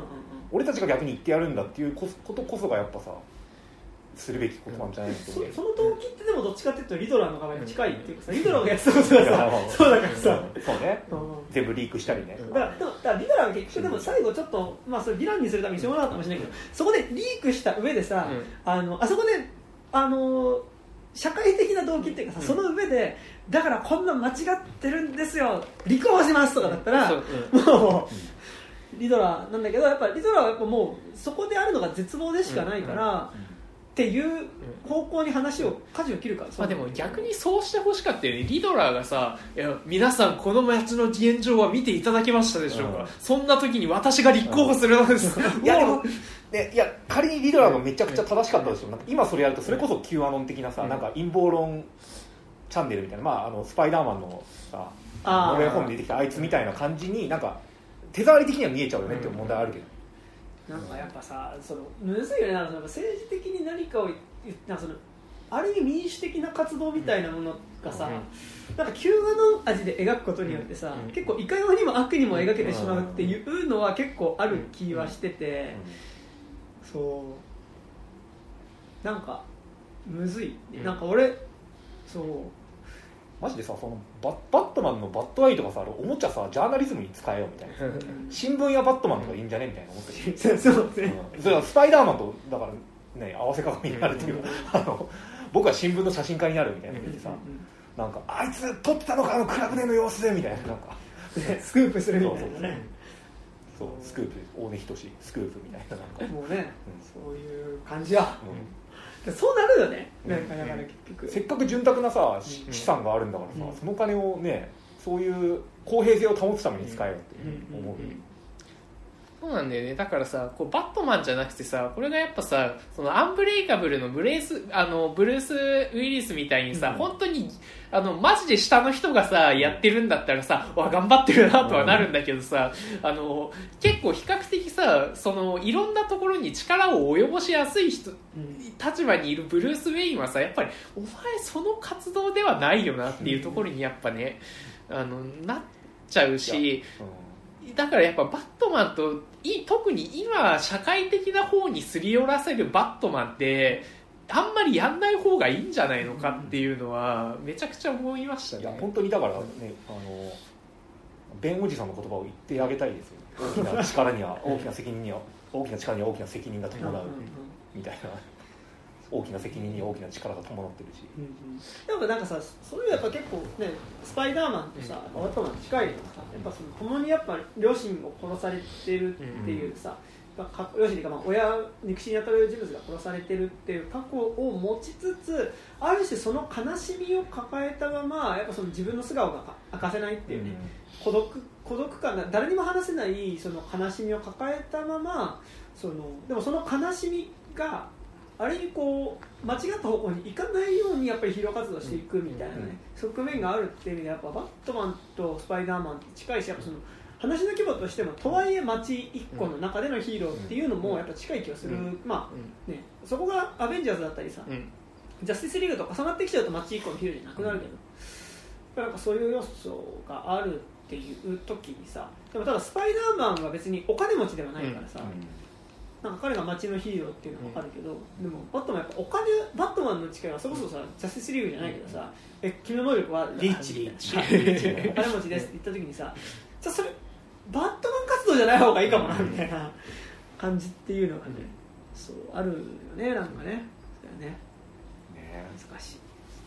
俺たちが逆に言ってやるんだっていうこことこそがやっぱさするべきことなんじゃないそその動機ってでもどっちかっていうとリドラーの側に近いっていうかさリドラーがやってたことがさ。そうだからさ、そうね。うん。全部リークしたりね、だからでもだからリドラーは結局でも最後ちょっと、まあ、それヴィランにするためにしょうがなかったかもしれないけどそこでリークした上でさ、あのあそこであの社会的な動機っていうかさ、その上でだからこんなん間違ってるんですよ立候補しますとかだったら、もうリドラーなんだけどやっぱリドラーはやっぱもうそこであるのが絶望でしかないから、っていう方向に話を舵を切るからまあでも逆にそうしてほしかったよね。リドラーがさ「いや皆さんこの街の現状は見ていただけましたでしょうか、うん。そんな時に私が立候補するのです」いやでいや仮にリドラーがめちゃくちゃ正しかったとしても今それやるとそれこそ Q アノン的なさ、うん。なんか陰謀論チャンネルみたいな、まあ、あのスパイダーマンのさあー。ノルウェー本に出てきたあいつみたいな感じになんか手触り的には見えちゃうよねっていう問題はあるけど、なんかやっぱさそのむずいよね。なんかその政治的に何かを言なそのある意味民主的な活動みたいなものがさ、なんか旧画の味で描くことによってさ、うん。結構いかようにも悪にも描けてしまうっていうのは結構ある気はしてて、そう。なんかむずい、うん。なんか俺そう。マジでさそのババットマンのバットアイとかさあれおもちゃさジャーナリズムに使えよみたいな。新聞屋バットマンとかいいんじゃねみたいな思ってる。そうそうね、う。ん。それはスパイダーマンとだからね合わせ鏡になるっていう。あの僕は新聞の写真家になるみたいなの言ってさなんかあいつ撮ってたのかあのクラブでの様子でみたいななんか。ね スクープするみたいなねそうスクープ大根仁スクープみたいななんか、もうね、うそういう感じや。うそうなるよね。うん。なんかだから結局、ん。せっかく潤沢なさ資産があるんだからさ、うん。その金をねそういう公平性を保つために使えよって思う、そうなんだよね。だからさこうバットマンじゃなくてさこれがやっぱさそのアンブレイカブルのブレースあのブルース・ウィリスみたいにさ、うん。本当にあのマジで下の人がさやってるんだったらさわ頑張ってるなとはなるんだけどさ、あの結構比較的さそのいろんなところに力を及ぼしやすい人立場にいるブルース・ウェインはさやっぱりお前その活動ではないよなっていうところにやっぱねあのなっちゃうし。だからやっぱバットマンとい特に今社会的な方にすり寄らせるバットマンってあんまりやんない方がいいんじゃないのかっていうのはめちゃくちゃ思いましたいやね本当にだからねあのベンおじさんの言葉を言ってあげたいですよ 大きな力には大きな責任には大きな力には大きな責任が伴うみたいな大きな責任には大きな力が伴ってるし。でもなんかさそういうやっぱ結構ねスパイダーマンとさバットマンに近いのがさやっぱその共にやっぱ両親を殺されてるっていうさ、まあか両親というかまあ親肉親に当たる人物が殺されてるっていう過去を持ちつつある種その悲しみを抱えたままやっぱその自分の素顔が明かせないっていうね、孤独孤独感が誰にも話せないその悲しみを抱えたままそのでもその悲しみがある意味こう間違った方向に行かないようにやっぱりヒーロー活動していくみたいなね、側面があるっていう意味でやっぱバットマンとスパイダーマンって近いしやっぱその話の規模としてもとはいえ街一個の中でのヒーローっていうのもやっぱ近い気がする、うん。まあねそこがアベンジャーズだったりさ、うん。ジャスティスリーグと重なってきちゃうと街一個のヒーローじゃなくなるけど、やっぱなんかそういう要素があるっていう時にさでもただスパイダーマンは別にお金持ちではないからさ、なんか彼が街のヒーローっていうのは分かるけど、でもバットマンやっぱお金バットマンの力はそれこそさジャスティスリーグじゃないけどさ、え君の能力はリーチ。リーチ。お金持ちですって言った時にさじゃあそれバットマン活動じゃない方がいいかもなみたいな感じっていうのがね、そうあるよねなんかね。そうだよね。ね。難しい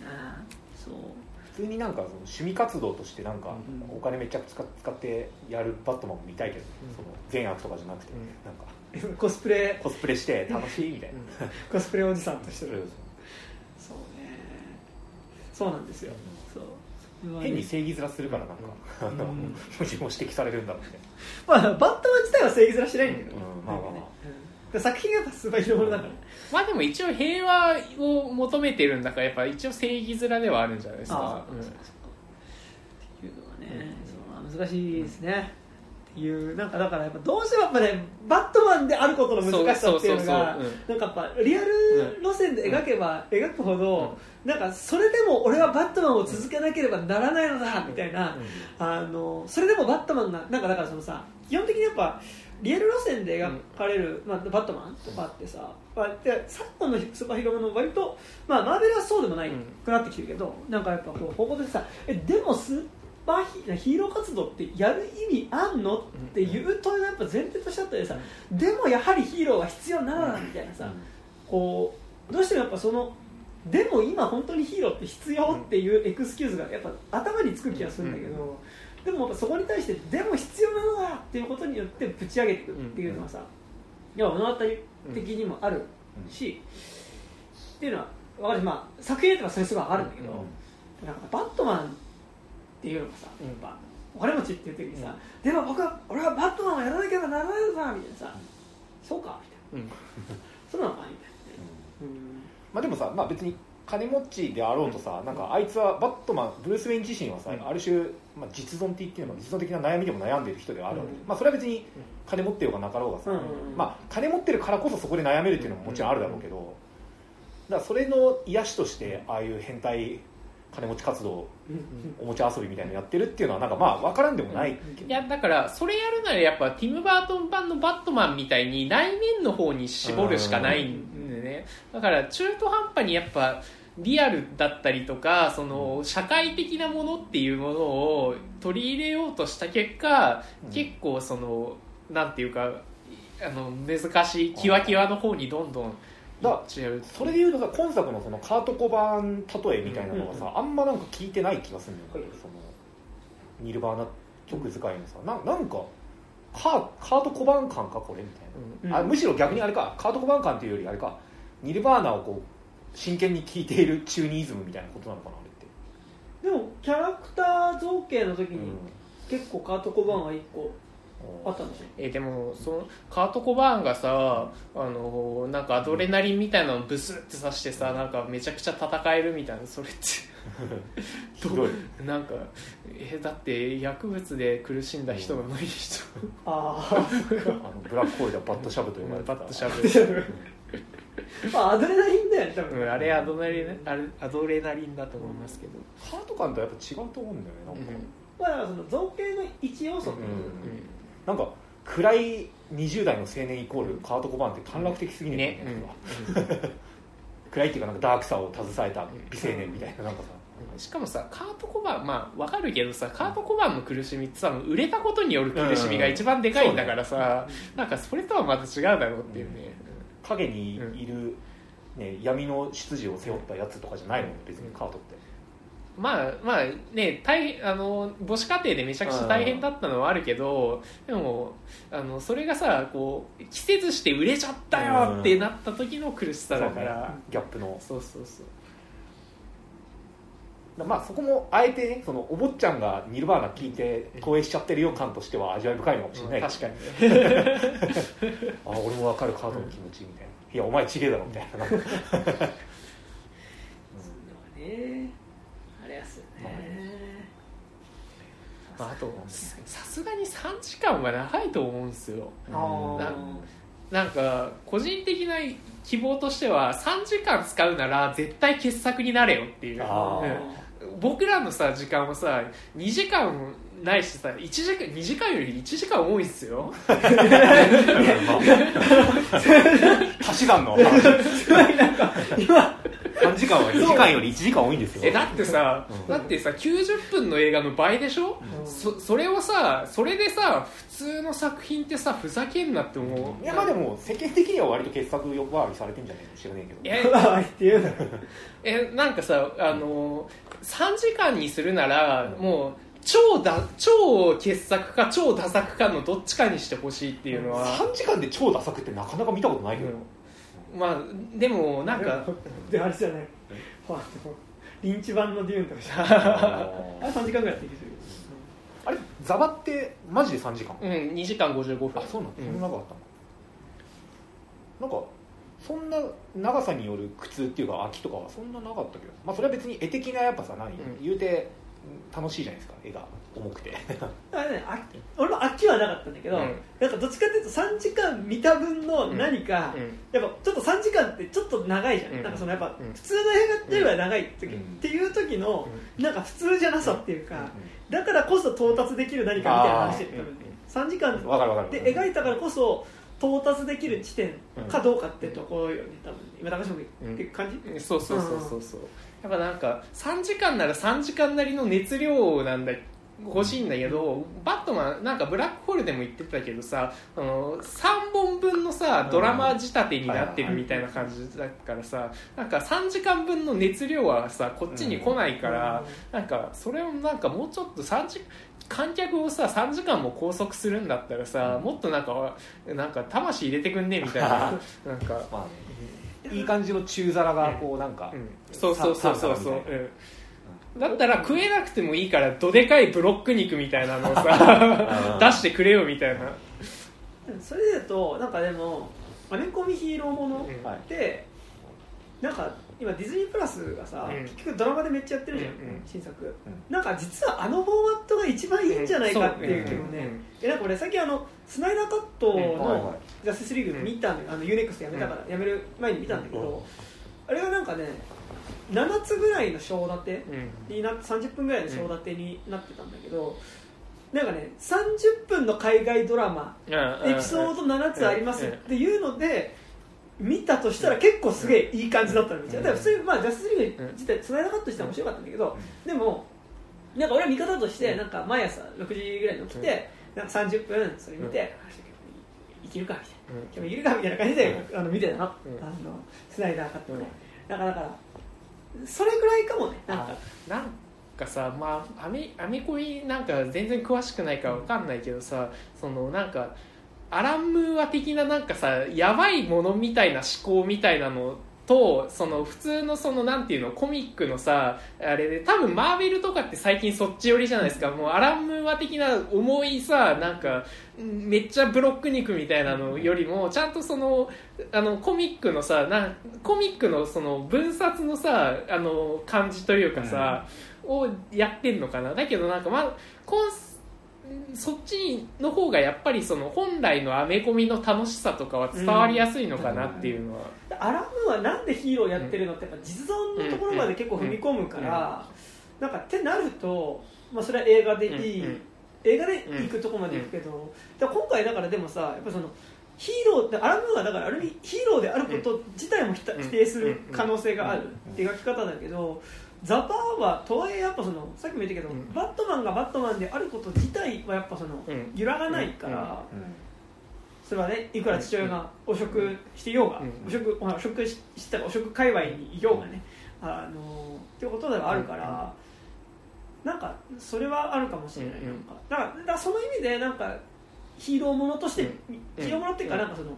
ああそう。普通になんかその趣味活動としてなんかうん。お金めっちゃ使使ってやるバットマンも見たいけど、うん。その善悪とかじゃなくて、うん。なんかコスプレ。コスプレして楽しいみたいな、コスプレおじさんとしてる。そうね。そうなんですよ。そう。変に正義面するからなんか、あのうん。矛盾を指摘されるんだろうねまあ、バットマン自体は正義面してないんだけど、うん。まあまあまあ。作品がやっぱスーパーヒーローものだから、まあでも一応平和を求めてるんだからやっぱ一応正義面ではあるんじゃないですあか。あ、そうかそうか。っていうのがね、そう難しいですね、いうなんかだからやっぱどうしてもやっぱねバットマンであることの難しさっていうのがなんかやっぱリアル路線で描けば描くほど、なんかそれでも俺はバットマンを続けなければならないのだみたいな、あのそれでもバットマンがなんかだからそのさ基本的にやっぱリアル路線で描かれる、まあ、バットマンとかってさ、まあ、で昨今のスーパーヒーローもの割と、まあ、マーベルはそうでもないうんくなってきてるけど、なんかやっぱこうここでさえでもスーヒヒーロー活動ってやる意味あんのっていう問いがやっぱ前提としてあったりさでもやはりヒーローは必要なのだみたいなさ、こうどうしてもやっぱそのでも今本当にヒーローって必要っていうエクスキューズがやっぱ頭につく気がするんだけど、でもやっぱそこに対してでも必要なのだっていうことによってぶち上げていくっていうのはさ、いや物語的にもあるし、っていうのは分かるし、まあ、作品によってはそれすごいあるんだけど、なんかバットマンっていうのがさ、やっぱお金持ちっていう時にさ、でも僕は俺はバットマンをやらなければならないのだみたいなさ、そうかみたいな、うん。そうなのかみたいなまあでもさ、まあ、別に金持ちであろうとさなんかあいつはバットマンブルース・ウェイン自身はさ、ある種、まあ、実存的っていうのか実存的な悩みでも悩んでる人ではあるわけ、まあ、それは別に金持ってようがなかろうがさ、まあ、金持ってるからこそそこで悩めるっていうのももちろんあるだろうけど、だからそれの癒しとしてああいう変態金持ち活動おもちゃ遊びみたいなのやってるっていうのはなんかまあ分からんでもないいやだからそれやるならやっぱティム・バートン版のバットマンみたいに内面の方に絞るしかないんでね。だから中途半端にやっぱリアルだったりとかその社会的なものっていうものを取り入れようとした結果、うん。結構そのなんていうかあの難しいキワキワの方にどんどんだそれでいうとさ今作のそのカート・コバーン例えみたいなのがさ、あんまなんか聞いてない気がするんだよね、そのニルバーナ曲使いのさななんかカーカート・コバーン感かこれみたいな、うん。あむしろ逆にあれかカート・コバーン感っていうよりあれかニルバーナをこう真剣に聴いているチューニイズムみたいなことなのかなあれって、でもキャラクター造形の時にうん。結構カート・コバーンは1個あったんでしょ？えでもそのカート・コバーンがさあのなんかアドレナリンみたいなのブスって刺してさなんかめちゃくちゃ戦えるみたいなそれって。ひどい。なんかえだって薬物で苦しんだ人が無理人あ あのブラックホールではバットシャブと呼ばれてた。バッとしゃべる、あまあアドレナリンだよね多分、うん、あれアドレナリンあれアドレナリンだと思いますけど、カート感とやっぱ違うと思うんだよねなんか、まあだからその造形の一要素ってことうんうなんか暗い20代の青年イコールカート・コバーンって短絡的すぎん、ね。ね、暗いっていうかなんかダークさを携えた美青年みたいななんかさ。うんしかもさカート・コバーンまあわかるけどさカート・コバーンの苦しみってさ売れたことによる苦しみが一番でかいんだからさ、なんかそれとはまた違うだろうっていうね、影にいる、ね、闇の出自を背負ったやつとかじゃないの？別にカートってまあまあね大変あの母子家庭でめちゃくちゃ大変だったのはあるけどでもあのそれがさこう季節して売れちゃったよってなった時の苦しさだから、ギャップの。そうそうそう。まあそこもあえてねそのお坊ちゃんがニルバーナ聞いて投影しちゃってるよ感としては味わい深いのかもしれない。確かに。ね あ俺も分かるカートの気持ちみたいな。いやお前ちげえだろみたいな。なん。かねあれやすよねまあ、あとささすがに3時間は長いと思うんですよ。ななんか個人的な希望としては3時間使うなら絶対傑作になれよっていう。僕らのさ時間はさ2時間ないしさ1時間2時間より1時間多いっすよ。足し算の すごいなんか今3時間は2時間より1時間多いんですよ。えだってさ、うん。だってさ90分の映画の倍でしょ、うん。そそれをさそれでさ普通の作品ってさふざけんなって思う。いやまあでも世間的には割と傑作呼ばわりされてんじゃないの？知らねえけど。えま あっていうのえなんかさあの3時間にするならもう超だ超傑作か超ダ作かのどっちかにしてほしいっていうのは、3時間で超ダ作ってなかなか見たことないけど、うんまあでもなんか であれじゃないあのリンチ版のデューンとかじゃん。あれあ3時間ぐらいやってきてるあれザバってマジで3時間？うん2時間55分。あそうなんだ、うんそんな長かったの？なんかそんな長さによる苦痛っていうか飽きとかはそんななかったけど。まあそれは別に絵的なやっぱさ何、ん。言うて楽しいじゃないですか絵が。重くて。あれねあ俺も飽きはなかったんだけど、うん。なんかどっちかっていうと3時間見た分の何か、うん。やっぱちょっと3時間ってちょっと長いじゃん、うん。なんかそのやっぱうん。普通の映画っていうよりは長い時、うん。っていう時のなんか普通じゃなさっていうか、うん。だからこそ到達できる何かみたいな話で多分3時間で描いたからこそ到達できる地点かどうかってところよね多分今高島君って感じ、うん。そうそうそうそうそうやっぱなんか3時間なら3時間なりの熱量なんだ欲しいんだけどバットマンなんかブラックホールでも言ってたけどさあの3本分のさドラマ仕立てになってるみたいな感じだからさなんか3時間分の熱量はさこっちに来ないから、なんかそれをなんかもうちょっと3時観客をさ3時間も拘束するんだったらさもっとなんかなんか魂入れてくんねみたいな なんか、まあねいい感じの中皿がこうなんか、うん、そうそうそうそう。そう、だったら食えなくてもいいからどでかいブロック肉みたいなのをさ 出してくれよみたいな。それで言うとなんかでもアメコミヒーローものうん。はい。ってなんか今ディズニープラスがさ、うん。結局ドラマでめっちゃやってるじゃん、うんうん。新作、なんか実はあのフォーマットが一番いいんじゃないかっていう気もね、えなんか俺さっきあのスナイダーカットうん。はいはのジャスティスリーグ見たんあの UNEXT やめたから、やめる前に見たんだけど、あれがなんかね7つぐらいの章立てうん。にな30分ぐらいの章立てになってたんだけど、なんかね30分の海外ドラマうん。エピソード7つありますっていうので見たとしたら結構すげえいい感じだったのだから普通にまあジャスティスリーグ自体つないだカットしては面白かったんだけどでもなんか俺は見方としてなんか毎朝6時ぐらいに起きてなんか30分それ見ていけるかみたいな今日いるかみたいな感じであの見てたの。あのスナイダーカットね。だからだからそれぐらいかもね。なんか。あなんかさまあアメアメコミなんか全然詳しくないからわかんないけどさそのなんかアラン・ムーア的ななんかさやばいものみたいな思考みたいなのとその普通のそのなんていうのコミックのさあれで多分マーベルとかって最近そっち寄りじゃないですか。もうアラン・ムーア的な重いさなんかうんめっちゃブロック肉みたいなのよりもちゃんとそのあのコミックのさなんコミックのその分冊のさあの感じというかさ、をやってんのかな。だけどなんかまあコンスそっちの方がやっぱりその本来のアメコミの楽しさとかは伝わりやすいのかなっていうのは、アラムーはなんでヒーローやってるのってやっぱ実存のところまで結構踏み込むから、なんかってなると、まあ、それは映画でいい、うんうん。映画で行くとこまで行くけど、だ今回だからでもさやっぱそのヒーローってアラムーはだからある意味ヒーローであること自体も否定する可能性がある描き方だけどザ・バーはとはいえやっぱそのさっきも言ったけど、うん。バットマンがバットマンであること自体はやっぱそのうん。揺らがないから。うん。それはねいくら父親が汚職していようが、うん。汚職まあ汚職しした汚職界隈にいようがね、あのっていうことではあるから、なんかそれはあるかもしれない、うん。なんか。だからその意味でなんかヒーローものとして、うん。ヒーローものっていうかうん。なんかその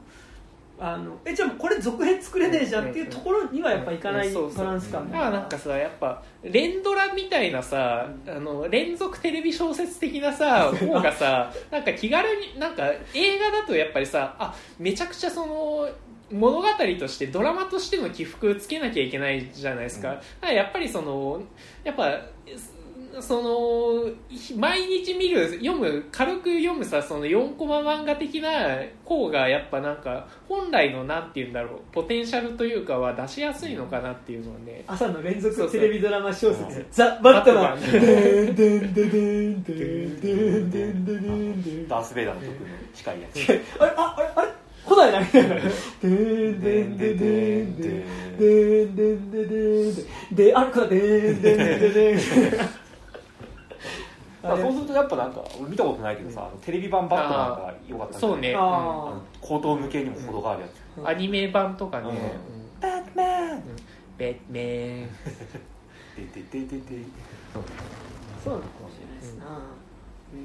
あのえじゃあもうこれ続編作れねえじゃんっていうところにはやっぱいかないバランス感だからなんかさやっぱ連ドラみたいなさ、あの連続テレビ小説的なさ 方がさなんか気軽になんか映画だとやっぱりさあめちゃくちゃその物語としてドラマとしての起伏つけなきゃいけないじゃないですか,、だからやっぱりそのやっぱその毎日見る読む軽く読むさその4コマ漫画的な方がやっぱなんか本来のなんて言うんだろうポテンシャルというかは出しやすいのかなっていうのはね。朝の連そうそう続テレビドラマ小説。うん「ザ・バットマン」ンでんでんでんでんでんでんでんでんでんダース・ベイダーの曲の近いやつ。あれああれあれ？古代だ。みたいな。でんでんでんでんでんでん。でんでんでんでんであれこれでんでんでんでんでん。だからそうするとやっぱなんか俺見たことないけどさ、あのテレビ版バットマンが良かったそうね。ああの高等向けにも程があるやつ、アニメ版とかね、うん。うん。バットマン。ベッメンでででででそうなのかもしれないですな。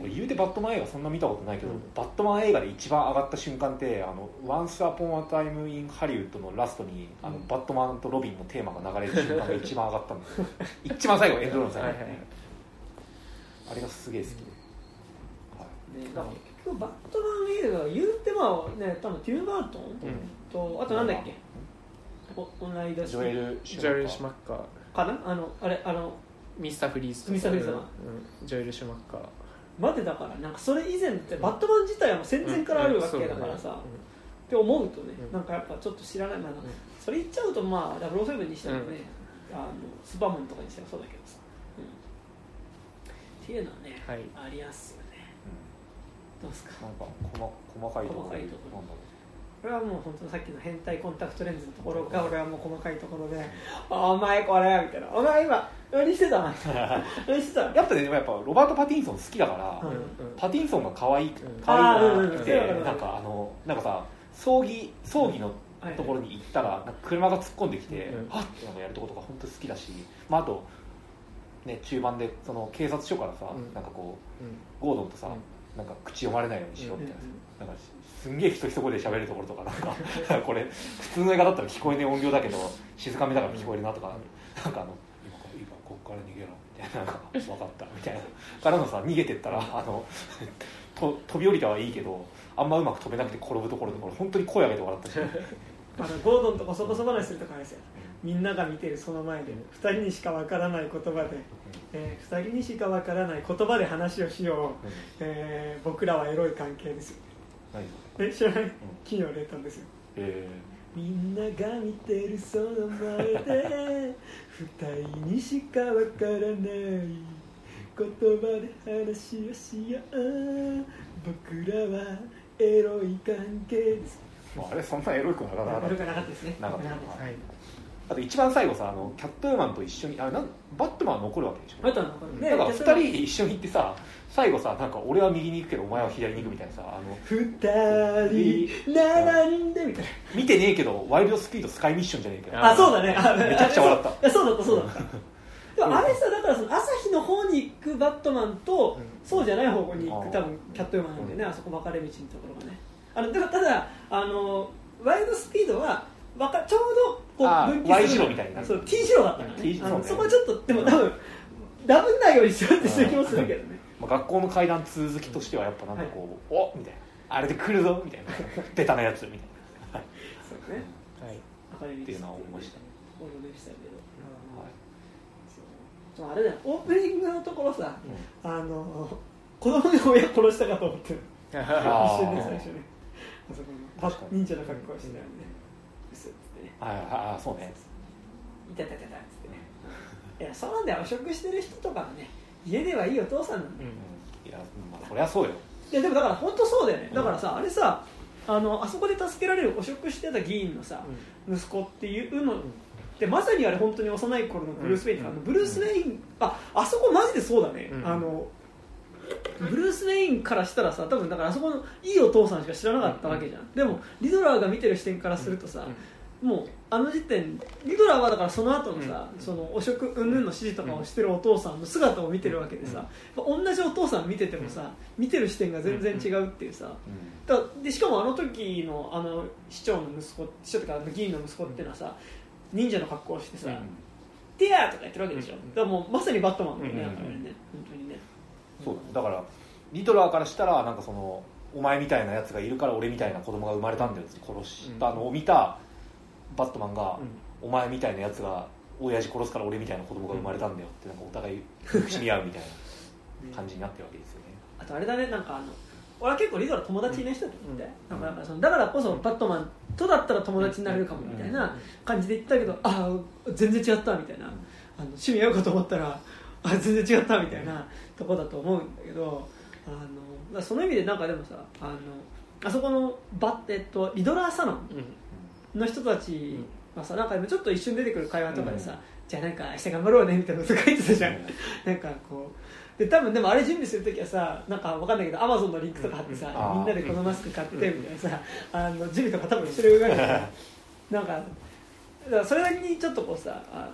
俺言うてバットマン映画そんな見たことないけど、うん。バットマン映画で一番上がった瞬間って「あの Once Upon a Time in Hollywood」のラストにあの、うんバットマンとロビンのテーマが流れる瞬間が一番上がったんですよ。一番最後エンドロールの最後、はいはいあれがすげえ好きで、はい。ねだから結局バットマン映画は言うてまあね多分ティム・バートンとあとなんだっけ？お同い年。ジョエル・シジョエル・ュマッカーシュマッカー。かな？あのあれあのミスター・フリーズ。とかミスターフリーズだうん。ジョエル・シュマッカー。までだからなんかそれ以前ってバットマン自体はもう戦前からあるわけだからさ、って思うとね、うん。なんかやっぱちょっと知らない、まあん。それ言っちゃうとまあ007にしてもね、あのスパモンとかにしてもそうだけどさ、うんっていうのはね、はい。ありやすよね。どうですか？なんか細細かいところ。細かいところ。これはもう本当さっきの変態コンタクトレンズのところが俺はもう細かいところで「お前これ」みたいな「お前今 何してた?」何してた？うやっぱねやっぱロバート・パティンソン好きだから、うん。パティンソンが可愛いうん。可愛いなあーうんうんって、うんなんかあのなんかさ葬儀葬儀のはいところに行ったら車が突っ込んできて、うん。はっってなんかやるとことか本当好きだし、まあ、あと、ね、中盤でその警察署からさ、うん。なんかこうゴードンとさ、うん。なんか口読まれないようにしようみたいな、うんなんかすんげえ人一声で喋るところとかなんか これ普通の映画だったら聞こえねえ音量だけど静かめだから聞こえるなとか、なんかあの今から今こっから逃げろみたいななんか分かったみたいな。からのさ逃げてったらあのと飛び降りたはいいけどあんまうまく飛べなくて転ぶところとか俺本当に声上げて笑ったし あのゴードンとこそこそ話するとかあれですよみんなが見てるその前で2人にしかわからない言葉で、えー、2人にしかわからない言葉で話をしよう、えー僕らはエロい関係ですよ。何それえ知らない？金曜冷凍ですよ。えみんなが見てるその前で 二人にしかわからない言葉で話をしよう。僕らはエロい関係です。ああれそんなエロいくなかなか悪くなかったですね。なかった。はいあと一番最後さあのキャットウーマンと一緒にあれなんバットマンは残るわけでしょ？あとはなんかね。だからキャットウーマン2人一緒に行ってさ最後さなんか俺は右に行くけどお前は左に行くみたいなさあの二人七人でみたい見てねえけどワイルドスピードスカイミッションじゃねえけど。なあそうだね。あめちゃくちゃ笑った。いやそうだったそうだった。でもあれさだからその朝日の方に行くバットマンと、そうじゃない方向に行く多分キャットウーマンなんだよね、あそこ分かれ道のところがね。あのでもただあのワイルドスピードはわかちょうどこあう分岐する。Y 字路みたいにな。るそう T 字路だったからね。T 字路ね。そこはちょっとでも多分ダブんないようにしようってしてる気もするけどね。まあ、学校の階段続きとしてはやっぱなんかこう、おみたいな。あれで来るぞみたいな。ベタなやつみたいな、そうね。はい。っていうのは思いました。思いましたけど、はい。あれだよ。オープニングのところさ、あの子供に親殺したかと思って一瞬ね最初ねあそこのパ確かに。忍者の格好をしてたよねすっつってねはいはいはいそうね。いたたたたっつってね。いやそうなんだよ汚職してる人とかはね家ではいいお父さんなんだよ、いやまあそりゃそうよ。いやでもだから本当そうだよね。だからさ、あれさあのあそこで助けられる汚職してた議員のさ、息子っていうのでまさにあれ本当に幼い頃のブルース・ウェイン、うん。あのブルース・ウェインああそこマジでそうだね、うん。あのブルース・ウェインからしたらさ多分だからあそこのいいお父さんしか知らなかったわけじゃん、でもリドラーが見てる視点からするとさ、もうあの時点リドラーはだからその後のさ、その汚職云々の指示とかをしてるお父さんの姿を見てるわけでさ、同じお父さん見ててもさ見てる視点が全然違うっていうさ、だでしかもあの時のあの市長の息子市長とか議員の息子っていうのはさ忍者の格好をしてさ「ティア!」とか言ってるわけでしょ、うん。だからもうまさにバットマンだよね、うんだからね本当にね。そう。だねだからリトラーからしたらなんかそのお前みたいなやつがいるから俺みたいな子供が生まれたんだよって殺したのを見たバットマンが、お前みたいなやつが親父殺すから俺みたいな子供が生まれたんだよってなんかお互い口に合うみたいな感じになってるわけですよね。あとあれだねなんかあの俺は結構リドラー友達いない人だと思って、うん。なんかだからそのだからこそバットマンとだったら友達になれるかもみたいな感じで言ったけど、ああ全然違ったみたいな、あの趣味合うかと思ったらあ全然違ったみたいなとこだと思うんだけどあのその意味でなんかでもさあのあそこのバッ、えっと、リドラーサロンの人たちはさなんかちょっと一瞬出てくる会話とかでさ、じゃあなんか明日頑張ろうねみたいなこと書いてたじゃん、なんかこう。で多分でもあれ準備するときはさなんかわかんないけどアマゾンのリンクとか貼ってさ、うん。みんなでこのマスク買ってみたいなさ、あの準備とか多分してるぐらい。でさなんかだからそれなりにちょっとこうさあ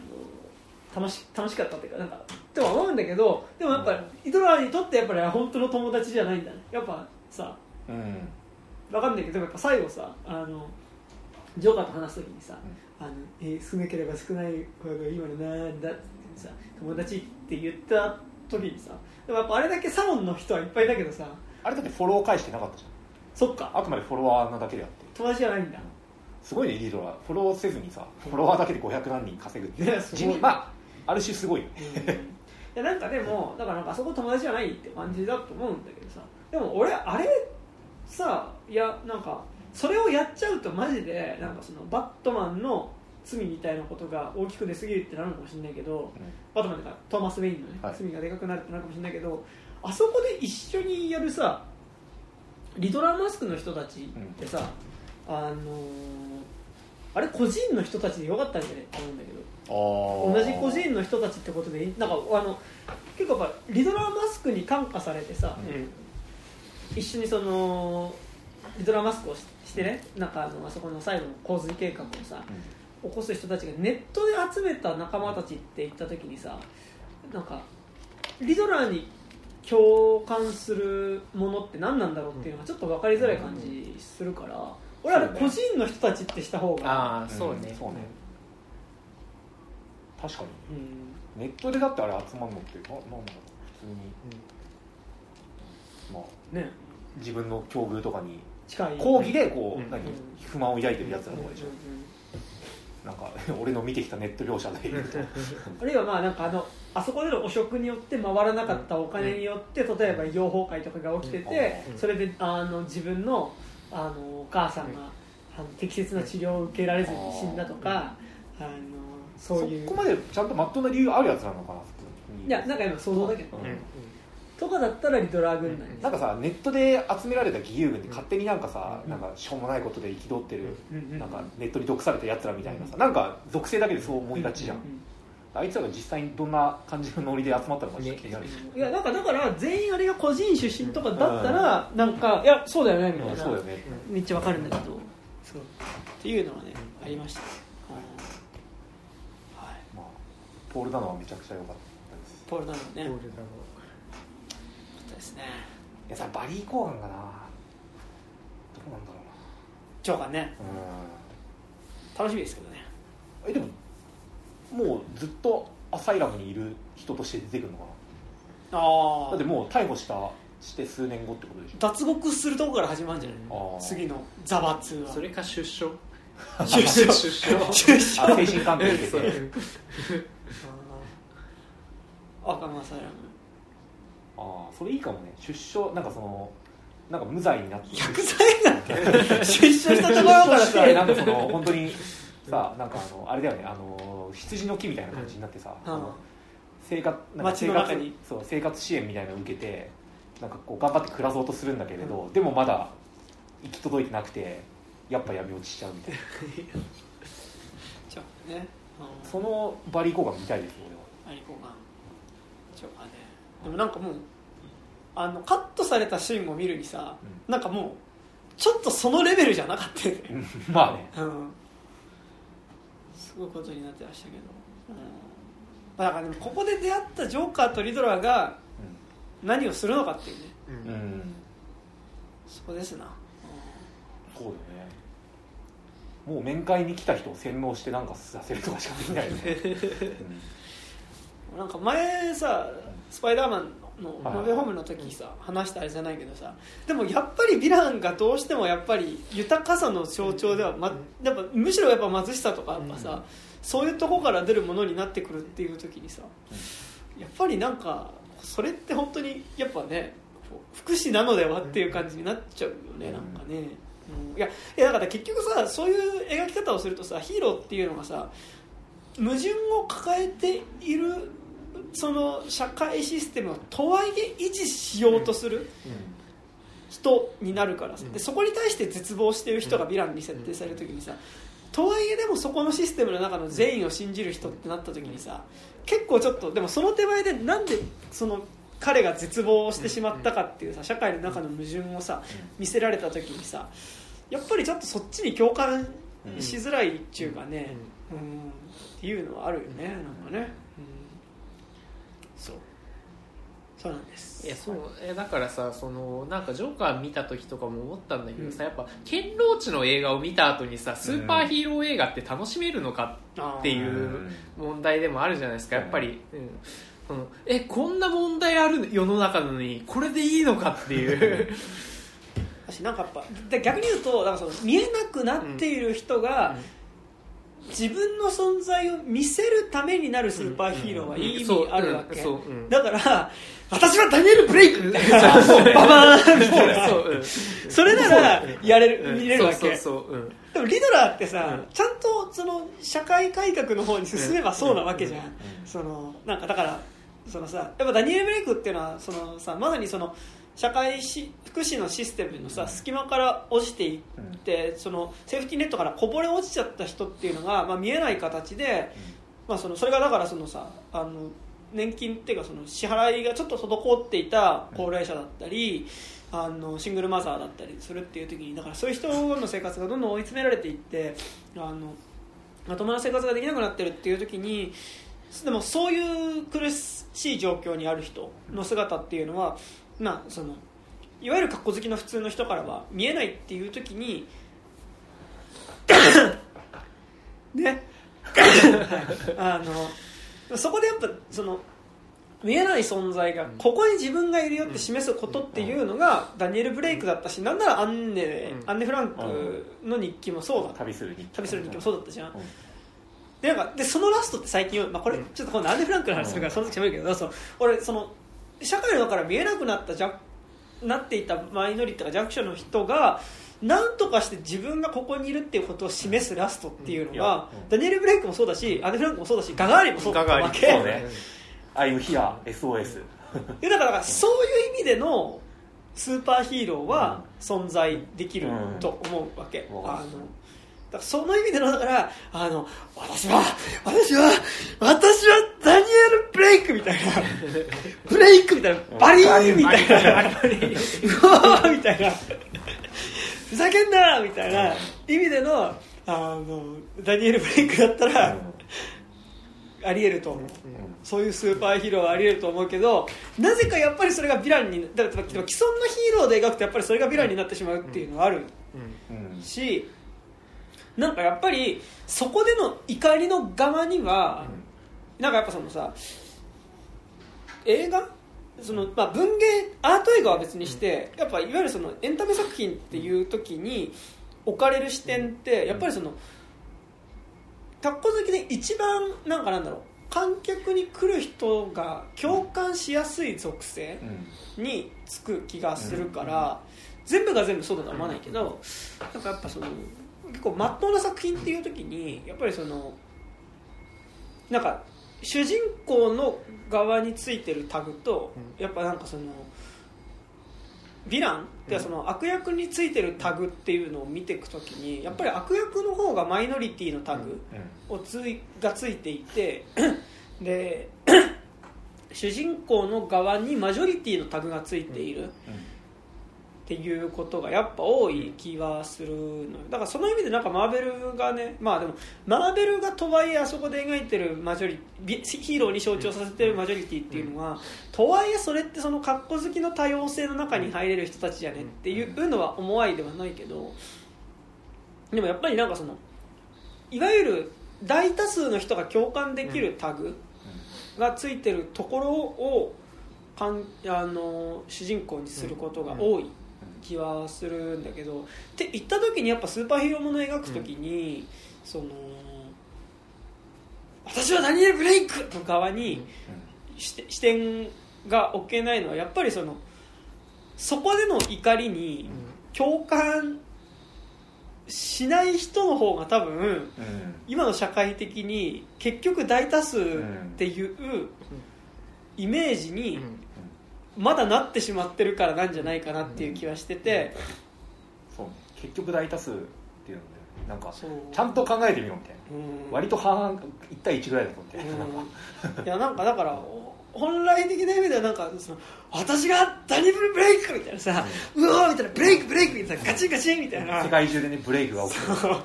の楽し楽しかったっていうかなんかとは思うんだけどでもやっぱイドラーにとってやっぱり本当の友達じゃないんだね。やっぱさうん。わかんないけどでもやっぱ最後さあのジョーカーと話す時にさ「あのえー少なければ少ないほど今のなんだ」ってさ友達って言った時にさでもやっぱあれだけサロンの人はいっぱいだけどさあれだってフォロー返してなかったじそっか。ゃんあくまでフォロワーなだけであって。友達じゃないんだ。すごいねリドラーフォローせずにさフォロワーだけで500何人稼ぐってねすごい。地味。まあある種すごいよね。いやなんかでもだからなんかあそこ友達じゃないって感じだと思うんだけどさ。でも俺あれさいやなんかそれをやっちゃうとマジでなんかそのバットマンの罪みたいなことが大きく出過ぎるってなるかもしれないけど、バットマンとかトーマス・ウェインのね、はい。罪がでかくなるってなるかもしれないけどあそこで一緒にやるさリドラーマスクの人たちってさ、あのーあれ個人の人たちでよかったんじゃないと思うんだけど同じ個人の人たちってことでなんかあの結構やっぱリドラーマスクに感化されてさ、一緒にそのリドラーマスクをししてねなんかあのあそこの最後の洪水計画をさ、起こす人たちがネットで集めた仲間たちって言った時にさなんかリドラーに共感するものって何なんだろうっていうのがちょっと分かりづらい感じするから、俺はあれ個人の人たちってした方が、ああそうね。そうね。確かに。うん。ネットでだってあれ集まるのってななんだろう普通に、まあね。自分の境遇とかに近い。抗議でこう、うん。何？不満を抱いてるやつらとかでしょ、なんか 俺の見てきたネット業者で。あるいはまあなんかあのあそこでの汚職によって回らなかったお金によって例えば医療崩壊とかが起きててうん。それであの自分のあのお母さんがあの適切な治療を受けられずに死んだとかあのそういう。そこまでちゃんとまっとうな理由あるやつなのかないやなんか今想像だけど、うんとかだったらリトラー軍団になんかさネットで集められた義勇軍って勝手になんかさ、うん。なんかしょうもないことで憤ってる、うんうんなんかネットに毒されたやつらみたいなさなんか属性だけでそう思いがちじゃん、ううあいつらが実際にどんな感じのノリで集まったのか気になる、いやなんかだから全員あれが個人出身とかだったらなんかいやそうだよねみたいな。そうだよね、めっちゃわかるんだけど。そう。っていうのはねありました。ねはいはい。まあ、ポール・ダノはめちゃくちゃ良かったです。ポールなのねポールだろよかったですね。いやさバリー・コーガンがな。どうなんだろジョーカーね。うな楽しみですけどね。うんえでももうずっとアサイラムにいる人として出てくるのかな。ああだってもう逮捕したして数年後ってことでしょ。脱獄するとこから始まるんじゃない次のザバツは。それか出所？出所。出所。出所あ精神鑑定受け そう。てあー。赤間サイラムああそれいいかもね。出所なんかそのなんか無罪になって薬剤なんて？出所したところからさて。なんかその本当にさなんかあのあれだよねあの羊の木みたいな感じになってさ、うん。あの生活なんか街生活そう生活支援みたいなのを受けてなんかこう頑張って暮らそうとするんだけれど、でもまだ行き届いてなくてやっぱ闇落ちしちゃうみたいな。ちょね。うん。そのバリー・コーガン見たいですよアリコーガン。ジョーカーねでもなんかもうあのカットされたシーンを見るにさ、なんかもうちょっとそのレベルじゃなかったよね。まあね。うん。すごいことになってましたけど、うん。まあ、だからでもここで出会ったジョーカーとリドラーが何をするのかっていうね。うん、うん。そこですな、そうだよね。もう面会に来た人を洗脳してなんかさせるとかしかできないよね、う んなんか前さスパイダーマンのはい。ノベホームの時さ話したあれじゃないけどさでもやっぱりヴィランがどうしてもやっぱり豊かさの象徴では、ま、やっぱむしろやっぱ貧しさとかやっぱさ、そういうとこから出るものになってくるっていう時にさやっぱりなんかそれって本当にやっぱね福祉なのではっていう感じになっちゃうよね、うん。なんかね、うん。いやいやだから結局さそういう描き方をするとさヒーローっていうのがさ矛盾を抱えているその社会システムをとはいえ維持しようとする人になるからさ。でそこに対して絶望している人がヴィランに設定される時にさとはいえでもそこのシステムの中の善意を信じる人ってなった時にさ結構ちょっとでもその手前でなんでその彼が絶望してしまったかっていうさ社会の中の矛盾をさ見せられた時にさやっぱりちょっとそっちに共感しづらいっていうかね、うん。っていうのはあるよねなんかね、うん、そうそうなんです。いやそう。えだからさそのなんかジョーカー見た時とかも思ったんだけどさ、やっぱケンローチの映画を見た後にさスーパーヒーロー映画って楽しめるのかっていう問題でもあるじゃないですかやっぱり、うん。うん、えこんな問題ある世の中なのにこれでいいのかっていう。私なんかやっぱで逆に言うとなんかその見えなくなっている人が、自分の存在を見せるためになるスーパーヒーローはいい意味あるわけ、だから私はダニエル・ブレイク。みたいなさババーンみたいなそれならやれる、うん。見れるわけ。でもリドラーってさ、うん。ちゃんとその社会改革の方に進めばそうなわけじゃん、そのなんかだからそのさやっぱダニエル・ブレイクっていうのはそのさまさにその社会し福祉のシステムのさ隙間から落ちていって、そのセーフティーネットからこぼれ落ちちゃった人っていうのが、まあ、見えない形で、まあ、そのそれがだからそのさあの年金っていうかその支払いがちょっと滞っていた高齢者だったり、あのシングルマザーだったりするっていう時にだからそういう人の生活がどんどん追い詰められていってあのまともな生活ができなくなってるっていう時にでもそういう苦しい状況にある人の姿っていうのは、まあ、そのいわゆる格好好きの普通の人からは見えないっていう時に ね。あのそこでやっぱその見えない存在がここに自分がいるよって示すことっていうのがダニエル・ブレイクだったしなんならアンネうん。アンネ・フランクの日記もそうだった。旅する日記。旅する日記もそうだったじゃん。うん。でなんかでそのラストって最近、まあ、これちょっと今度アンネ・フランクの話するからその時喋るけどそう。俺その社会の中から見えなくなった弱なっていたマイノリティとか弱者の人が何とかして自分がここにいるっていうことを示すラストっていうのが、うん。ダニエル・ブレイクもそうだしアンネ・フランクもそうだしガガーリンもそうだったわけガガーリンそうね。I'm here SOS でだからだからそういう意味でのスーパーヒーローは存在できると思うわけ、うん。あのだからその意味でのだからあの私は私は私はダニエル・ブレイクみたいなブレイクみたいなバリーンみたいなうわーみたいなふざけんなみたいな意味でのあのダニエル・ブレイクだったらありえると思う、そういうスーパーヒーローはありえると思うけどなぜかやっぱりそれがヴィランにだから既存のヒーローで描くとやっぱりそれがヴィランになってしまうっていうのはあるうん。しなんかやっぱりそこでの怒りの側には、なんかやっぱそのさ映画？その、まあ、文芸アート映画は別にして、やっぱいわゆるそのエンタメ作品っていう時に置かれる視点ってやっぱりそのタッコ好きで一番なんかなんだろう観客に来る人が共感しやすい属性うん。につく気がするから、全部が全部そうだとは思わないけど、なんかやっぱその結構まっとうな作品っていう時にやっぱりそのなんか主人公の側についてるタグと、やっぱなんかそのヴィランってその悪役についてるタグっていうのを見ていく時にやっぱり悪役の方がマイノリティのタグ、をついがついていて で 主人公の側にマジョリティのタグがついているっていうことがやっぱ多い気はするのよ。だからその意味でなんかマーベルがねまあでもマーベルがとはいえあそこで描いてるマジョリビヒーローに象徴させてるマジョリティっていうのは、とはいえそれってその格好好きの多様性の中に入れる人たちじゃねっていうのは思わいではないけどでもやっぱりなんかそのいわゆる大多数の人が共感できるタグがついてるところをかんあの主人公にすることが多い気はするんだけどって言った時にやっぱスーパーヒーローものを描く時に、その私はダニエル・ブレイクの側に視点視点が置けないのはやっぱりそのそこでの怒りに共感しない人の方が多分今の社会的に結局大多数っていうイメージにまだなってしまってるからなんじゃないかなっていう気はしてて。そう。結局大多数っていうのでなんかちゃんと考えてみようみたいな。うん。割と半々1対1ぐらいだと思って。うん。いやなんかだから本来的な意味ではなんかその私がダニブルブレイクみたいなさ、うわーみたいなブレイクブレイクみたいなガチンガチンみたいな。世界中でねブレイクが起きてるい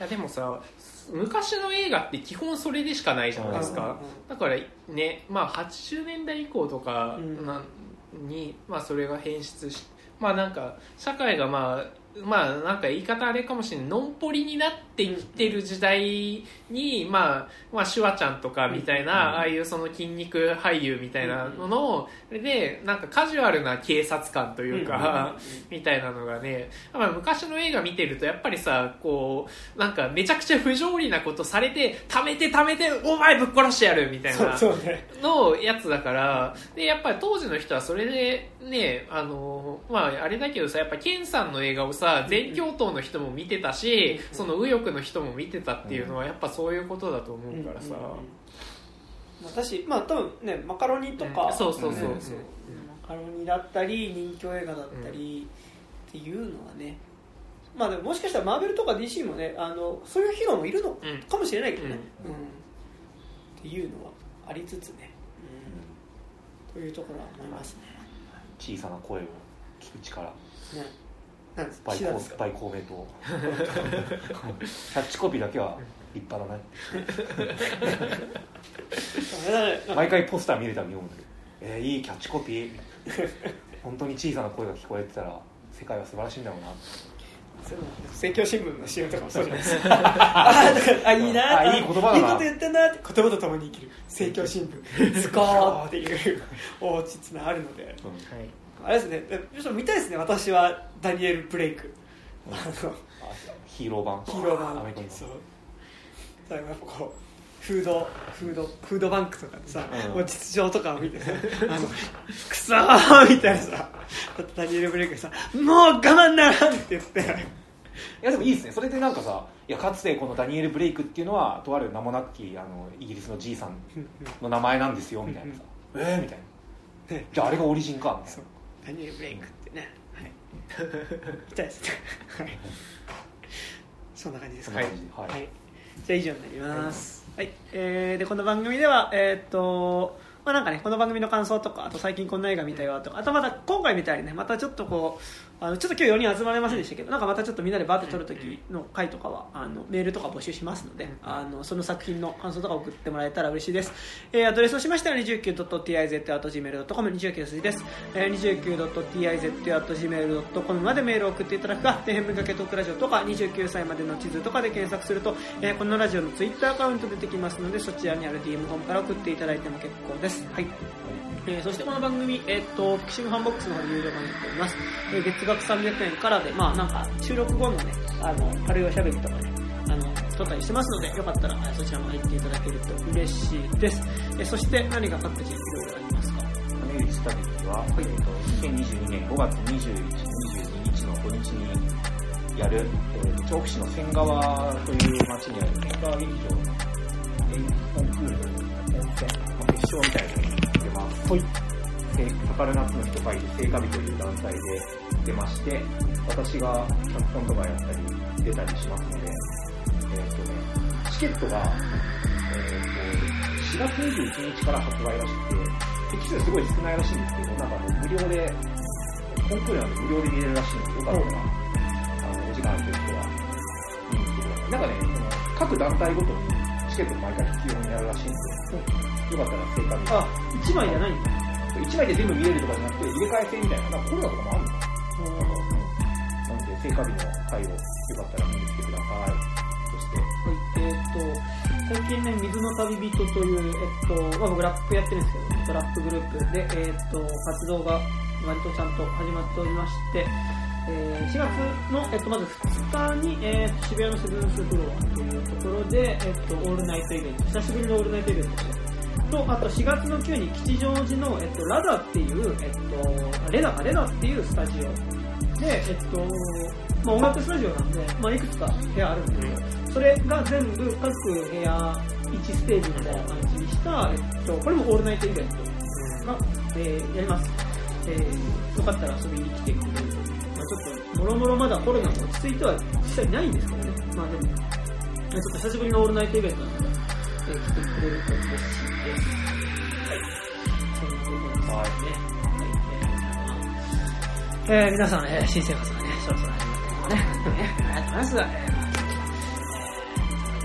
やでもさ昔の映画って基本それでしかないじゃないですか、だからね、まあ、80年代以降とかに、まあ、それが変質しまあなんか社会がまあまあなんか言い方あれかもしれない。のんぽりになってきてる時代に、まあ、まあシュワちゃんとかみたいな、ああいうその筋肉俳優みたいなのの、でなんかカジュアルな警察官というか、みたいなのがね、まあ、昔の映画見てるとやっぱりさこうなんかめちゃくちゃ不条理なことされて貯めて貯めてお前ぶっ殺してやるみたいなのやつだからでやっぱり当時の人はそれでねあのまああれだけどさやっぱケンさんの映画をさ全教頭の人も見てたしうん。その右翼の人も見てたっていうのはやっぱそういうことだと思うからさ、私まあ多分ねマカロニとか、うん。そうそうそうねマカロニだったり人気映画だったりっていうのはねまあでももしかしたらマーベルとか DC もねあのそういうヒーローもいるのうん。かもしれないけどね、うん。うん。っていうのはありつつね、うん、というところは思いますね。小さな声を聞く力。ねなんです by 岸田ですか？公 by 公明党キャッチコピーだけは立派だね 毎回ポスター見るたびに思うんだけど。えー、いいキャッチコピー。本当に小さな声が聞こえてたら世界は素晴らしいんだろうな。聖教新聞の CM とかもそうじゃないですか。あーだからあいいなあいい言葉だな。いいこと言ってんなって言葉とともに生きる聖教新聞。スコーっていう大実なあるので。はいあれですね見たいですね私はダニエル・ブレイク。あのヒーロー版。ヒーロー版。アメリカの。そう。最後やっぱこうフードフードフードバンクとかでさ、うん。もう実情とかを見てさあの クソーみたいなさだってダニエル・ブレイクがさもう我慢ならんって言って。いやでもいいですね。それでなんかさいやかつてこのダニエル・ブレイクっていうのはとある名もなきあのイギリスのじいさんの名前なんですよみたいなさ。えー、みたいな。ね。じゃああれがオリジンかみたいそう。なダニエル・ブレイクってね、はい、はい。そんな感じですか。そんな感じ。はい、はい、じゃあ以上になります。はい、えーでこの番組ではえーっとまあなんかねこの番組の感想とかあと最近こんな映画見たよとかあとまた今回みたいにねまたちょっとこうあのちょっと今日4人集まれませんでしたけどなんかまたちょっとみんなでバーって撮る時の回とかはあのメールとか募集しますのであのその作品の感想とか送ってもらえたら嬉しいです。えーアドレスとしましては 29.tiz.gmail.com 29の数字です。えー 29.tiz.gmail.com までメールを送っていただくか天変文化系トークラジオとか29歳までの地図とかで検索すると、えーこのラジオのツイッターアカウント出てきますのでそちらにある DM フォームから送っていただいても結構です。はい。えーそしてこの番組、えーっと、フィクシングファンボックスの方で有料版やっております。えー月額300円からで、まあなんか収録後のね、あの、軽いおしゃべりとかね、あの、撮ったりしてますので、よかったらえーそちらも入っていただけると嬉しいです。えーそして何か各自いろいろありますか？金内旅には、えー、と2022年5月21、22日の土日にやる、えー、調布市の仙川という町にある仙川劇場のコンクールというまあ、決勝みたいなのに出ます。はい。かかる夏の人会で聖火日という団体で出まして、私が脚本とかやったり出たりしますので、えっ、とね、チケットが、えー、と4月21日から発売らしくて、席数すごい少ないらしいんですけど、なんかもう無料で、コンクールなんで無料で見れるらしいので、よかったら、あの、お時間ある人は見に来てください。なんかね、各団体ごとにチケット毎回必要になるらしいんで、よかったら聖火日。あ、1枚じゃないんだ。1枚で全部見れるとかじゃなくて、入れ替え制みたいな、なんかコロナとかもあるのか。ななので、聖火日の回をよかったら見に来てください。そして、はい、えーっと、最近ね、水の旅人という、えっと、まあ僕ラップやってるんですけど、ラップグループ。で、えーっと、活動が割とちゃんと始まっておりまして、えー4月の、えっと、まず2日に、えー渋谷のセブンスフロアというところで、えっと、オールナイトイベント、久しぶりのオールナイトイベントです。ねと、あと4月の9に吉祥寺の、えっと、ラダっていう、えっと、レナか、レナっていうスタジオで、えっと、まあ、音楽スタジオなんで、まあ、いくつか部屋あるんですけど、それが全部各部屋1ステージみたいな感じにした、えっと、これもオールナイトイベントが、えーやります。えー、よかったら遊びに来てくれる。まあ、ちょっと、もろもろまだコロナも落ち着いては実際ないんですけどね。まあでも、ちょっと久しぶりのオールナイトイベントなので、えー来てくれると嬉しいです。はい。そんなところですね。はい。えー、えー皆さん、えー新生活がね、そろそろ始まってね、ね、ありがとうございます。えーあり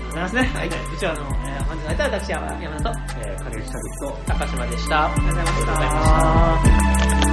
がとうございますね。はい。うちは、あの、えー本日の相手は私、山田と、えー、金内旅と、高島でした。ありがとうございまありがとうございました。